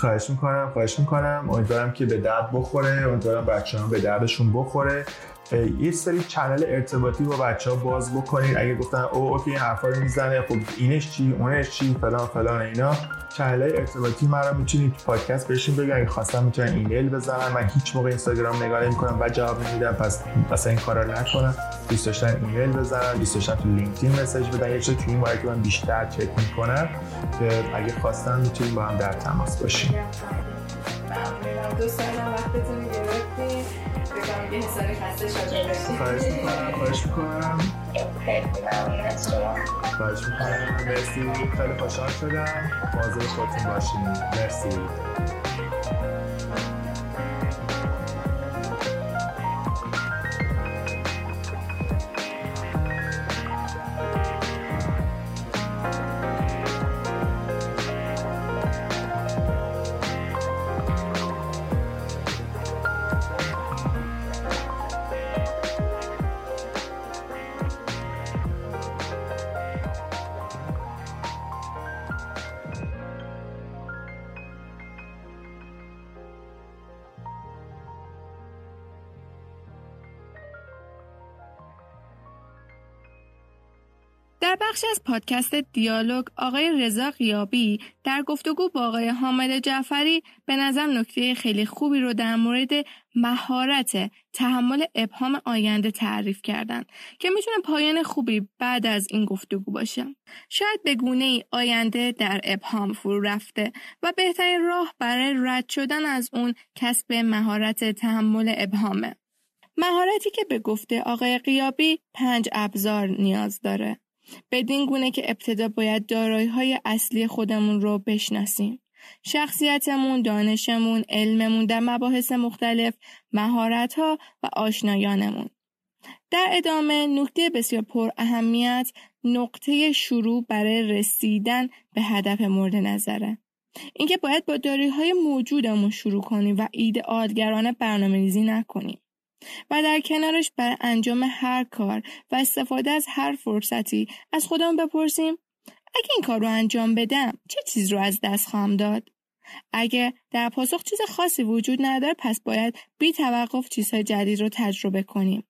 خواهش می‌کنم خواهش می‌کنم. امیدوارم که به درد بخوره. امیدوارم بچه هم به دردشون بخوره. یه سری channel ارتباطی با بچه ها باز بکنید اگه گفتن او OK این حرفا رو می‌زنه خب اینش چی اونش چی فلان فلان اینا. channel ارتباطی مرا می‌تونید تو پادکست بهشون بگن اگه خواستم می‌تونن ایمیل بزنن. من هیچ موقع اینستاگرام نگاه نمی‌کنم و جواب نمیدم. پس مثلا این کارا نکنم دوست داشتن ایمیل بزنن دوست داشتن تو لینکدین مسیج بدن. یه چیزی تو این که من بیشتر چک می‌کنم که اگه خواستن می‌تونیم با هم در تماس باشیم.
دوست دارم وقتتون بگم یه حسابی خسته شده خواهش می‌کنم خواهش می‌کنم.
خواهش می‌کنم. مرسی. خیلی خوشحال شدم. مواظب خودتون باشین. مرسی.
پادکست دیالوگ آقای رضا قیابی در گفتگو با آقای حامد جعفری به نظر نکته خیلی خوبی رو در مورد مهارت تحمل ابهام آینده تعریف کردند که می‌تونه پایان خوبی بعد از این گفتگو باشه. شاید به گونه ای آینده در ابهام فرو رفته و بهترین راه برای رد شدن از اون کسب مهارت تحمل ابهامه. مهارتی که به گفته آقای قیابی پنج ابزار نیاز داره. بدین گونه که ابتدا باید دارایی های اصلی خودمون رو بشناسیم. شخصیتمون، دانشمون، علممون در مباحث مختلف، مهارت ها و آشنایانمون. در ادامه نکته بسیار پر اهمیت نقطه شروع برای رسیدن به هدف مورد نظره. اینکه باید با داری های موجودمون شروع کنیم و ایدئالگرانه برنامه ریزی نکنیم. و در کنارش برای انجام هر کار و استفاده از هر فرصتی از خودمون بپرسیم اگه این کار رو انجام بدم چه چیز رو از دست خواهم داد؟ اگه در پاسخ چیز خاصی وجود نداره پس باید بی توقف چیزهای جدید رو تجربه کنیم.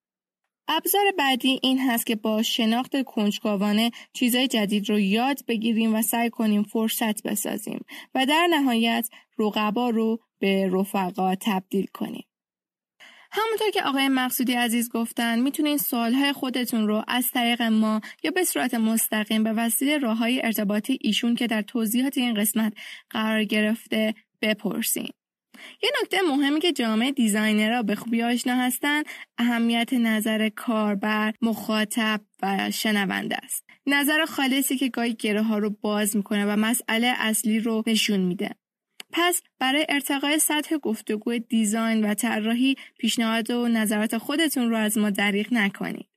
ابزار بعدی این هست که با شناخت کنجکاوانه چیزهای جدید رو یاد بگیریم و سعی کنیم فرصت بسازیم و در نهایت رقبا رو به رفقا تبدیل کنیم. همونطور که آقای مقصودی عزیز گفتن می‌تونین سوالهای خودتون رو از طریق ما یا به صورت مستقیم به وسیله راه های ارتباطی ایشون که در توضیحات این قسمت قرار گرفته بپرسین. یه نکته مهمی که جامعه دیزاینرها به خوبی آشنا هستن اهمیت نظر کاربر، مخاطب و شنونده است. نظر خالصی که گاهی گره ها رو باز می‌کنه و مسئله اصلی رو نشون میده. پس برای ارتقای سطح گفتگو دیزاین و طراحی پیشنهاد و نظرات خودتون رو از ما دریغ نکنید.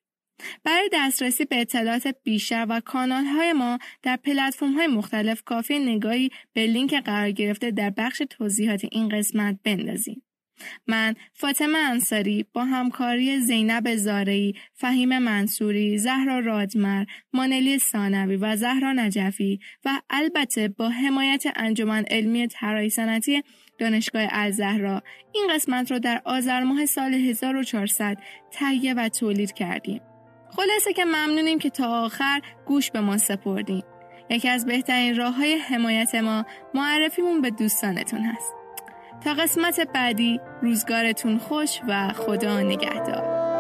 برای دسترسی به اطلاعات بیشتر و کانال های ما در پلتفرم های مختلف کافی نگاهی به لینک قرار گرفته در بخش توضیحات این قسمت بندازید. من فاطمه انصاری با همکاری زینب زارعی، فهیم منصوری، زهرا رادمر، مانلی سانوی و زهرا نجفی و البته با حمایت انجمن علمی طراحی صنعتی دانشگاه الزهرا این قسمت را در آذر ماه سال 1400 تهیه و تولید کردیم. خلاصه که ممنونیم که تا آخر گوش به ما سپردیم. یکی از بهترین راه های حمایت ما معرفیمون به دوستانتون هست. تا قسمت بعدی. روزگارتون خوش و خدا نگهدار.